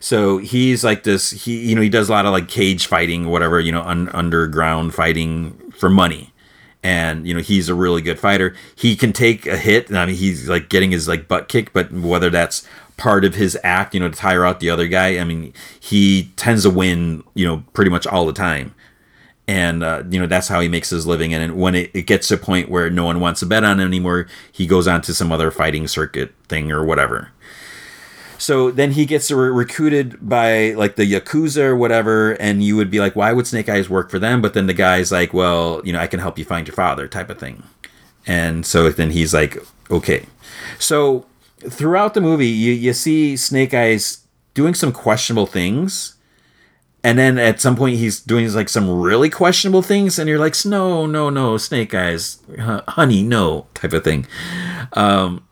So he's like this. He you know he does a lot of like cage fighting, whatever you know, un- underground fighting for money and you know he's a really good fighter. He can take a hit. I mean, he's like getting his like butt kicked, but whether that's part of his act, you know, to tire out the other guy, I mean, he tends to win, you know, pretty much all the time. And uh, you know that's how he makes his living. And when it, it gets to a point where no one wants to bet on him anymore, he goes on to some other fighting circuit thing or whatever. So then he gets re- recruited by like the Yakuza or whatever, and you would be like, why would Snake Eyes work for them? But then the guy's like, well, you know, I can help you find your father, type of thing. And so then he's like, okay. So throughout the movie, you, you see Snake Eyes doing some questionable things. And then at some point, he's doing like some really questionable things, and you're like, no, no, no, Snake Eyes, honey, no, type of thing. Um,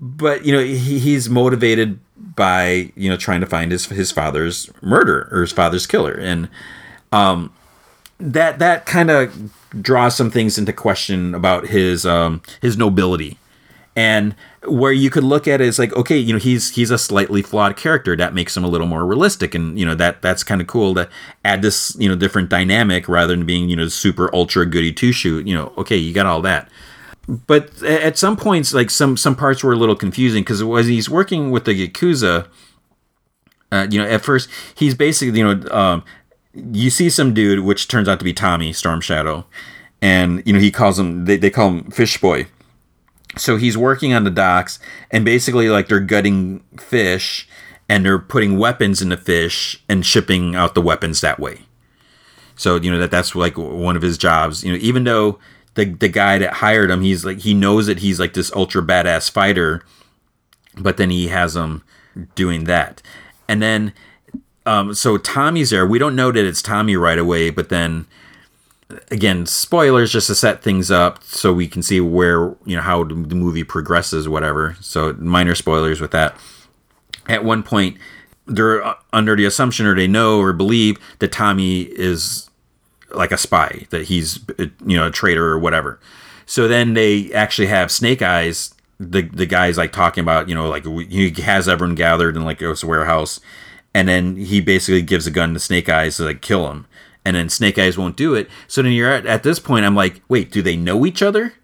but you know, he, he's motivated by you know trying to find his his father's murder or his father's killer, and um, that that kind of draws some things into question about his um, his nobility, and where you could look at it as like okay you know he's he's a slightly flawed character. That makes him a little more realistic. And you know that that's kind of cool to add this you know different dynamic rather than being you know super ultra goody two shoot you know okay you got all that but at some points, like some some parts were a little confusing because as he's working with the yakuza, uh, you know, at first he's basically you know, um, you see some dude which turns out to be Tommy Storm Shadow, and you know he calls him they they call him Fish Boy. So he's working on the docks, and basically like they're gutting fish, and they're putting weapons in the fish and shipping out the weapons that way. So you know that that's like one of his jobs. You know, even though the the guy that hired him, he's like he knows that he's like this ultra badass fighter. but then he has him doing that, and then um, so Tommy's there. We don't know that it's Tommy right away, but then again, spoilers just to set things up so we can see where you know how the movie progresses, whatever. So minor spoilers with that. At one point, they're uh, under the assumption, or they know or believe that Tommy is like a spy, that he's you know a traitor or whatever. So then they actually have Snake Eyes, the the guys like talking about you know like he has everyone gathered in like a warehouse, and then he basically gives a gun to Snake Eyes to like kill him and then Snake Eyes won't do it. So then you're at, at this point, I'm like, wait, do they know each other?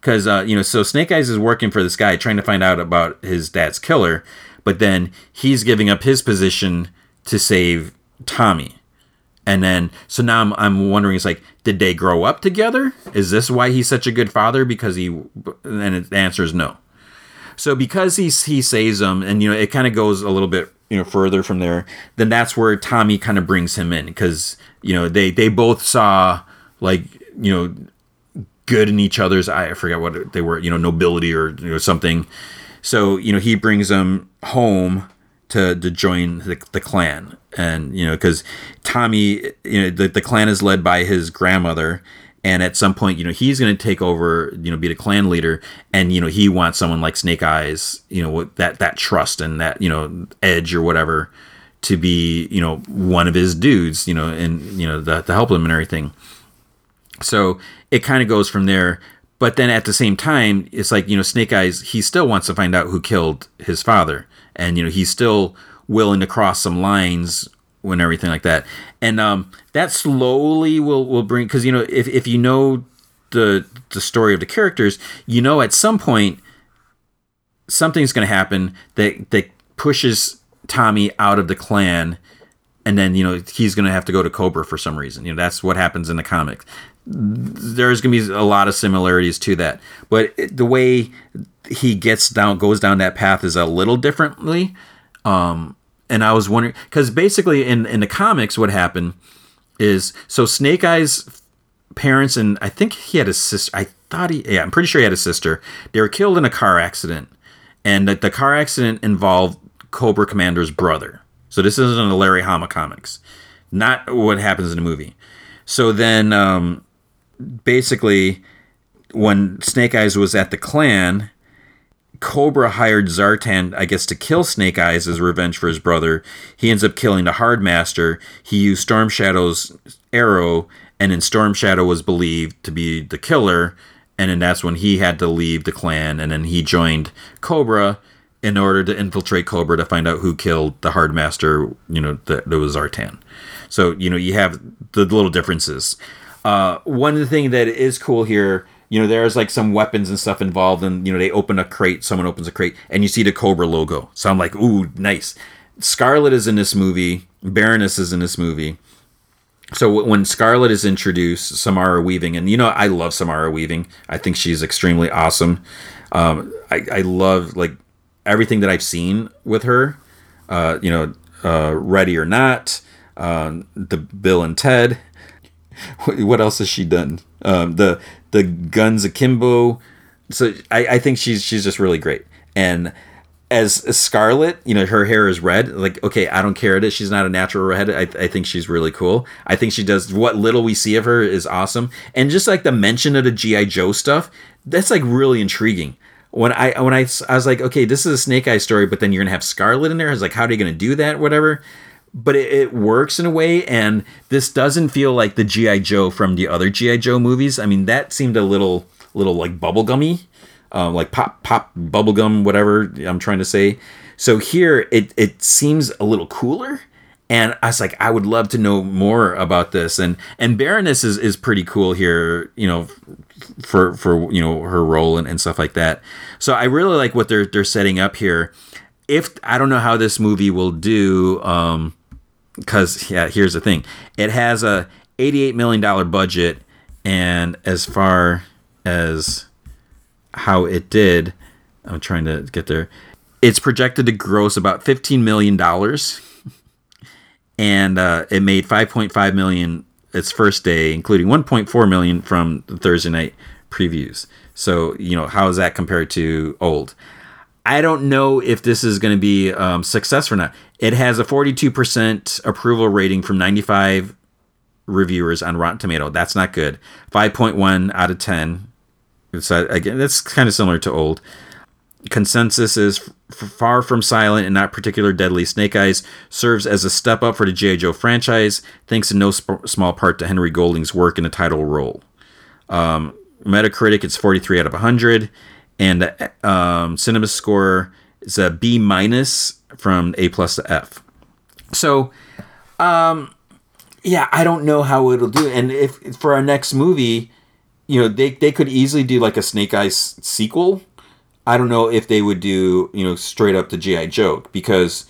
Because uh, you know, so Snake Eyes is working for this guy, trying to find out about his dad's killer, but then he's giving up his position to save Tommy. And then, so now I'm, I'm wondering, it's like, did they grow up together? Is this why he's such a good father? Because he, and the answer is no. So because he he saves him, and you know, it kind of goes a little bit you know further from there. Then that's where Tommy kind of brings him in because you know they they both saw like you know good in each other's I forget what they were you know nobility or you know something. So you know he brings them home to to join the, the clan and you know because Tommy you know the, the clan is led by his grandmother and at some point you know he's going to take over you know be the clan leader and you know he wants someone like snake eyes you know that that trust and that you know edge or whatever to be you know one of his dudes you know and you know the, to help him and everything so it kind of goes from there but then at the same time it's like you know snake eyes he still wants to find out who killed his father and you know he's still willing to cross some lines when everything like that and um that slowly will will bring because you know if, if you know the the story of the characters you know at some point something's going to happen that that pushes Tommy out of the clan, and then you know he's going to have to go to Cobra for some reason. You know that's what happens in the comics. There's going to be a lot of similarities to that, but the way he gets down goes down that path is a little differently. Um, and I was wondering because basically in in the comics, what happened is so Snake Eyes parents and I think he had a sister. I thought he yeah, I'm pretty sure he had a sister. They were killed in a car accident, and the, the car accident involved Cobra Commander's brother. So this isn't a Larry Hama comics, not what happens in the movie. So then, um, basically, when Snake Eyes was at the clan, Cobra hired Zartan, I guess, to kill Snake Eyes as revenge for his brother. He ends up killing the Hardmaster. He used Storm Shadow's arrow, and then Storm Shadow was believed to be the killer. And then that's when he had to leave the clan, and then he joined Cobra in order to infiltrate Cobra to find out who killed the Hardmaster, you know, that, that was Zartan. So, you know, you have the little differences. Uh, one thing that is cool here, you know, there's like some weapons and stuff involved, and, you know, they open a crate, someone opens a crate, and you see the Cobra logo. So I'm like, ooh, nice. Scarlett is in this movie, Baroness is in this movie. So when Scarlett is introduced, Samara Weaving, and you know I love Samara Weaving. I think she's extremely awesome. Um, I, I love like everything that I've seen with her, uh, you know, uh, Ready or Not, um, the Bill and Ted. what else has she done? Um, the the Guns Akimbo. So I, I think she's she's just really great. And as, Scarlett, you know, her hair is red. Like, okay, I don't care. It is. She's not a natural redhead. I, I think she's really cool. I think she does what little we see of her is awesome. And just like the mention of the GI Joe stuff, that's like really intriguing when I when I I was like, okay, this is a Snake Eye story, but then you're gonna have Scarlett in there. I was like, how are you gonna do that? Whatever. But it, it works in a way, and this doesn't feel like the GI Joe from the other GI Joe movies. I mean, that seemed a little little like bubblegummy, uh, like pop pop bubblegum, whatever I'm trying to say. So here, it it seems a little cooler and I was like, I would love to know more about this. And and Baroness is, is pretty cool here, you know, for for you know her role and, and stuff like that. So I really like what they're they're setting up here. If I don't know how this movie will do, um, because yeah, here's the thing, it has a 88 million dollar budget, and as far as how it did, I'm trying to get there. It's projected to gross about 15 million dollars and uh, it made 5.5 million its first day, including 1.4 million from the Thursday night previews. So you know how is that compared to old? I don't know if this is going to be um, success or not. It has a 42% approval rating from 95 reviewers on Rotten Tomato. That's not good. 5.1 out of 10. It's uh, again that's kind of similar to old. Consensus is f- far from silent and not particular deadly. Snake Eyes serves as a step up for the G.I. Joe franchise, thanks in no sp- small part to Henry Golding's work in the title role. Um, Metacritic, it's 43 out of 100, and um, Cinema Score is a B minus from A plus to F. So, um, yeah, I don't know how it'll do. And if for our next movie, you know, they they could easily do like a Snake Eyes sequel. I don't know if they would do you know straight up the GI joke because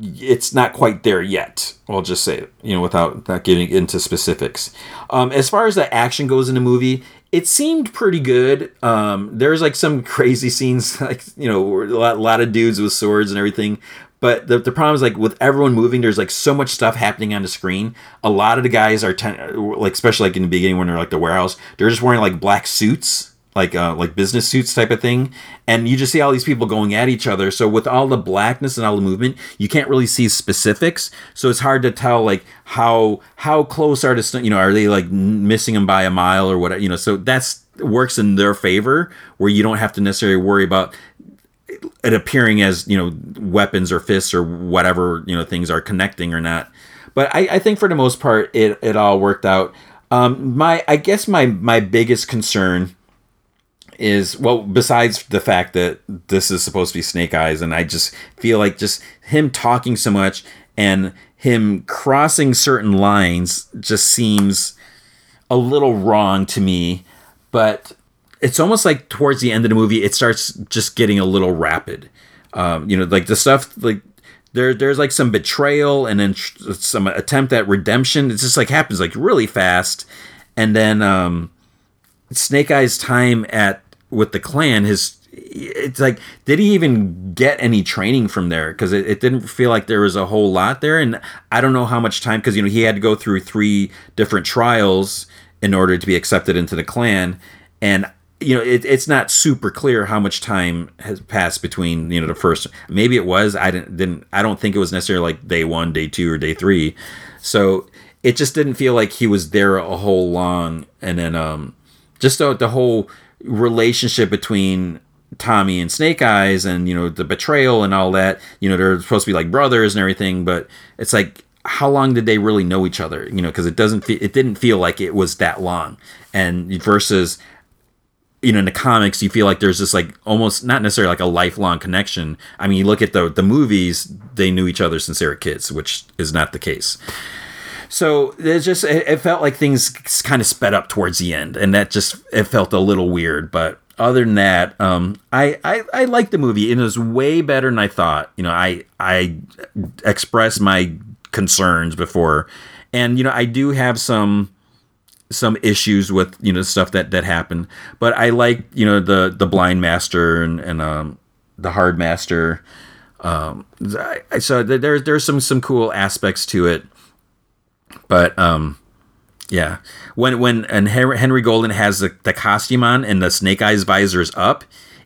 it's not quite there yet. I'll just say it, you know, without without getting into specifics. Um, as far as the action goes in the movie, it seemed pretty good. Um, there's like some crazy scenes, like you know, a lot, a lot of dudes with swords and everything. But the, the problem is like with everyone moving, there's like so much stuff happening on the screen. A lot of the guys are ten, like, especially like in the beginning when they're like the warehouse, they're just wearing like black suits, like uh, like business suits type of thing, and you just see all these people going at each other. So with all the blackness and all the movement, you can't really see specifics. So it's hard to tell like how how close are the you know are they like missing them by a mile or whatever you know. So that's works in their favor where you don't have to necessarily worry about it appearing as you know weapons or fists or whatever you know things are connecting or not. But I, I think for the most part it it all worked out. Um, my I guess my my biggest concern is well besides the fact that this is supposed to be Snake Eyes, and I just feel like just him talking so much and him crossing certain lines just seems a little wrong to me. But it's almost like towards the end of the movie, it starts just getting a little rapid. Um, you know, like the stuff like there there's like some betrayal and then some attempt at redemption. It just like happens like really fast, and then um, Snake Eyes' time at with the clan his it's like did he even get any training from there because it, it didn't feel like there was a whole lot there and i don't know how much time because you know he had to go through three different trials in order to be accepted into the clan and you know, it, it's not super clear how much time has passed between you know the first. Maybe it was. I didn't. Didn't. I don't think it was necessarily like day one, day two, or day three. So it just didn't feel like he was there a whole long. And then um, just the, the whole relationship between Tommy and Snake Eyes, and you know the betrayal and all that. You know they're supposed to be like brothers and everything, but it's like how long did they really know each other? You know, because it doesn't. Fe- it didn't feel like it was that long. And versus you know in the comics you feel like there's this like almost not necessarily like a lifelong connection i mean you look at the the movies they knew each other since they were kids which is not the case so it just it, it felt like things kind of sped up towards the end and that just it felt a little weird but other than that um i i, I like the movie. It was way better than i thought. You know i i expressed my concerns before and you know i do have some some issues with you know stuff that that happened but i like you know the the blind master and and um the hard master. Um so there's there's some some cool aspects to it but um yeah when when and henry golding has the, the costume on and the snake eyes visor is up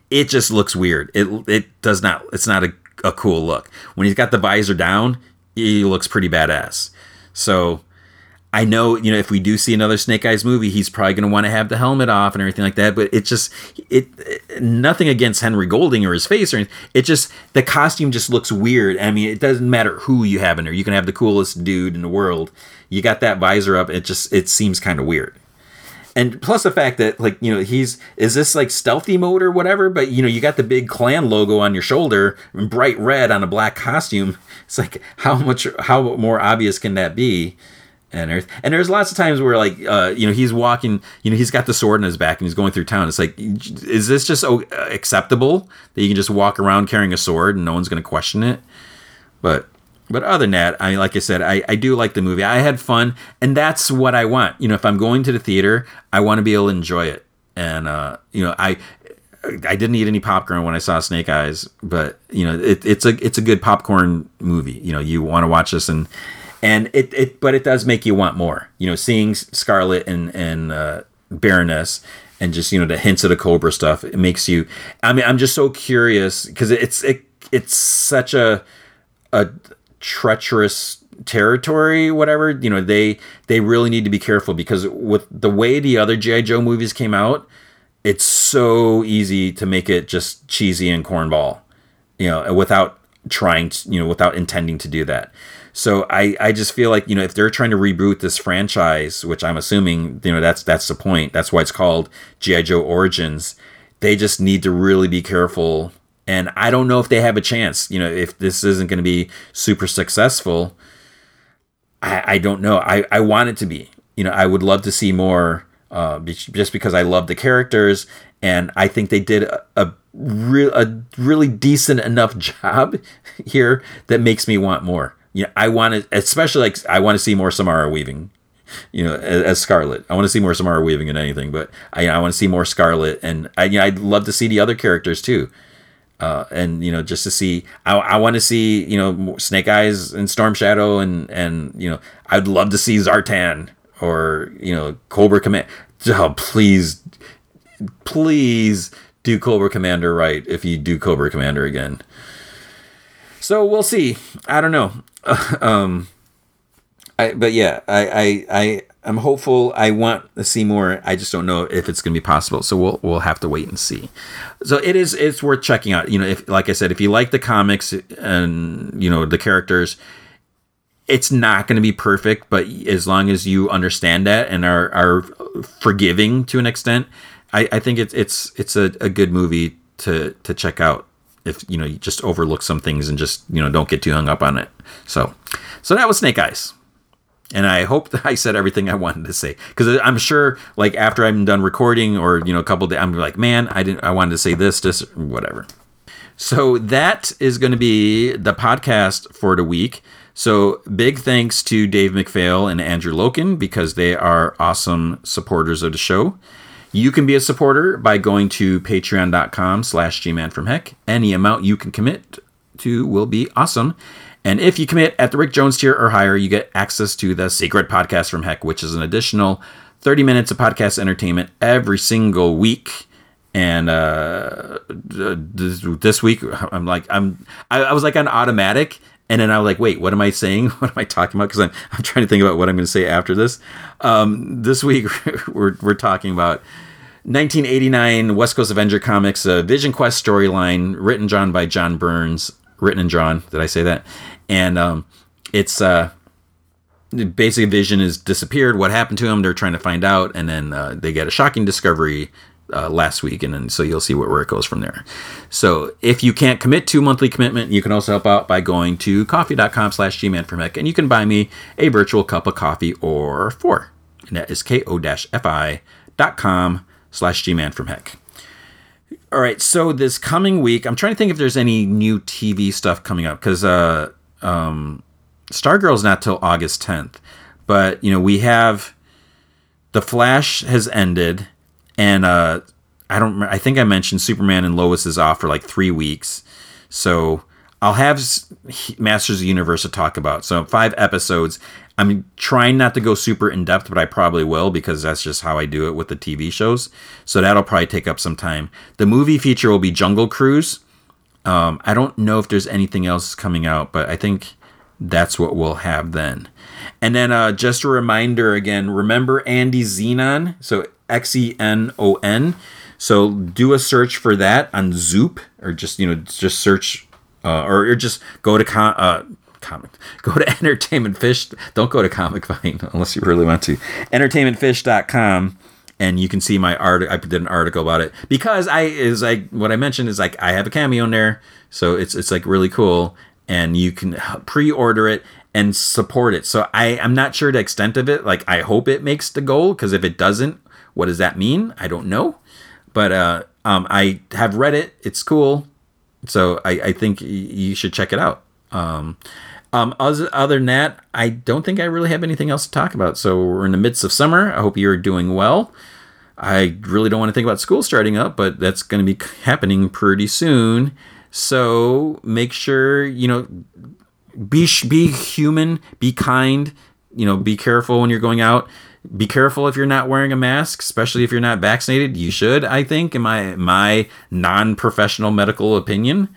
it just looks weird it it does not it's not a, a cool look when he's got the visor down he looks pretty badass so I know, you know, if we do see another Snake Eyes movie, he's probably going to want to have the helmet off and everything like that. But it just, it, it, nothing against Henry Golding or his face or anything. It just, the costume just looks weird. I mean, it doesn't matter who you have in there. You can have the coolest dude in the world. You got that visor up. It just, it seems kind of weird. And plus the fact that, like, you know, he's, is this like stealthy mode or whatever? But, you know, you got the big clan logo on your shoulder, bright red on a black costume. It's like, how much, how more obvious can that be? and earth. And there's lots of times where like uh, you know he's walking, you know he's got the sword in his back and he's going through town. It's like, is this just uh, acceptable that you can just walk around carrying a sword and no one's going to question it? But but other than that, I like I said, I, I do like the movie. I had fun, and that's what I want. You know, if I'm going to the theater, I want to be able to enjoy it. And uh, you know, I I didn't eat any popcorn when I saw Snake Eyes, but you know, it, it's a it's a good popcorn movie. You know, you want to watch this and and it, it but it does make you want more you know seeing scarlett and and uh, baroness and just you know the hints of the Cobra stuff. It makes you. I mean, I'm just so curious because it's it it's such a a treacherous territory whatever you know they they really need to be careful because with the way the other gi joe movies came out it's so easy to make it just cheesy and cornball you know without trying to, you know without intending to do that. So i i just feel like you know if they're trying to reboot this franchise which i'm assuming you know that's that's the point that's why it's called gi joe origins they just need to really be careful and i don't know if they have a chance you know if this isn't going to be super successful I, I don't know. I, I want it to be. You know, I would love to see more uh, just because I love the characters and I think they did a, a, real, a really decent enough job here that makes me want more. You know, I want to, especially like I want to see more Samara Weaving. You know, as, as Scarlett, I want to see more Samara Weaving in anything, but I, I want to see more Scarlett, and I, you know, I'd love to see the other characters too uh, and you know just to see I, I want to see you know Snake Eyes and Storm Shadow and and you know I'd love to see Zartan or you know Cobra Command. Oh, please, please do Cobra Commander right if you do Cobra Commander again. So we'll see. I don't know. um, I but yeah, I I I I'm hopeful. I want to see more. I just don't know if it's going to be possible. So we'll we'll have to wait and see. So it is it's worth checking out. You know, if like I said, if you like the comics and you know the characters, it's not going to be perfect. But as long as you understand that and are are forgiving to an extent, I, I think it's it's it's a, a good movie to to check out. If you know you just overlook some things and just you know don't get too hung up on it. So so that was Snake Eyes and I hope that I said everything I wanted to say because I'm sure like after I'm done recording or you know a couple days I'm like man I didn't I wanted to say this this whatever. So that is going to be the podcast for the week. So big thanks to Dave McPhail and Andrew Loken because they are awesome supporters of the show. You can be a supporter by going to patreon.com slash gman from heck. Any amount you can commit to will be awesome. And if you commit at the Rick Jones tier or higher, you get access to the Secret Podcast from Heck, which is an additional 30 minutes of podcast entertainment every single week. And uh, this, week, I'm like, I'm, I, I was like on automatic, and then I was like, wait, what am I saying? What am I talking about? Because I'm, I'm trying to think about what I'm going to say after this. Um, this week, we're, we're talking about 1989 West Coast Avenger Comics, a Vision Quest storyline written drawn by John Byrne, written and drawn. Did I say that? And um, it's uh, basically Vision has disappeared. What happened to him? They're trying to find out, and then uh, they get a shocking discovery uh, last week, and then so you'll see where, it goes from there. So if you can't commit to monthly commitment, you can also help out by going to ko-fi.com slash gmanfromheck, and you can buy me a virtual cup of coffee or four. And that is ko-fi.com slash gmanfromheck. All right, so this coming week, I'm trying to think if there's any new TV stuff coming up because uh, um, Stargirl's not till August 10th, but you know we have the Flash has ended, and uh, I don't. I think I mentioned Superman and Lois is off for like three weeks, so I'll have Masters of the Universe to talk about. So five episodes. I'm trying not to go super in depth, but I probably will because that's just how I do it with the TV shows. So that'll probably take up some time. The movie feature will be Jungle Cruise. Um, I don't know if there's anything else coming out, but I think that's what we'll have then. And then uh, just a reminder again remember Andy Xenon, so X E N O N. So do a search for that on Zoop, or just you know just search, uh, or, or just go to com- uh, comic, go to Entertainment Fish. Don't go to Comic Vine unless you really want to. Entertainmentfish.com and you can see my art. I did an article about it because I is like what I mentioned is like I have a cameo in there, so it's it's like really cool, and you can pre-order it and support it. So I I'm not sure the extent of it. Like I hope it makes the goal because if it doesn't, what does that mean? I don't know, but uh, um, I have read it. It's cool, so I I think you should check it out. Um, um, other, other than that, I don't think I really have anything else to talk about. So we're in the midst of summer. I hope you're doing well. I really don't want to think about school starting up, but that's going to be happening pretty soon. So make sure you know be be human, be kind. You know, be careful when you're going out. be careful if you're not wearing a mask, especially if you're not vaccinated. You should, I think, in my my non-professional medical opinion.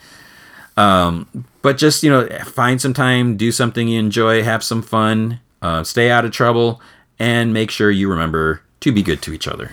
Um, but just you know, find some time, do something you enjoy, have some fun, uh, stay out of trouble, and make sure you remember to be good to each other.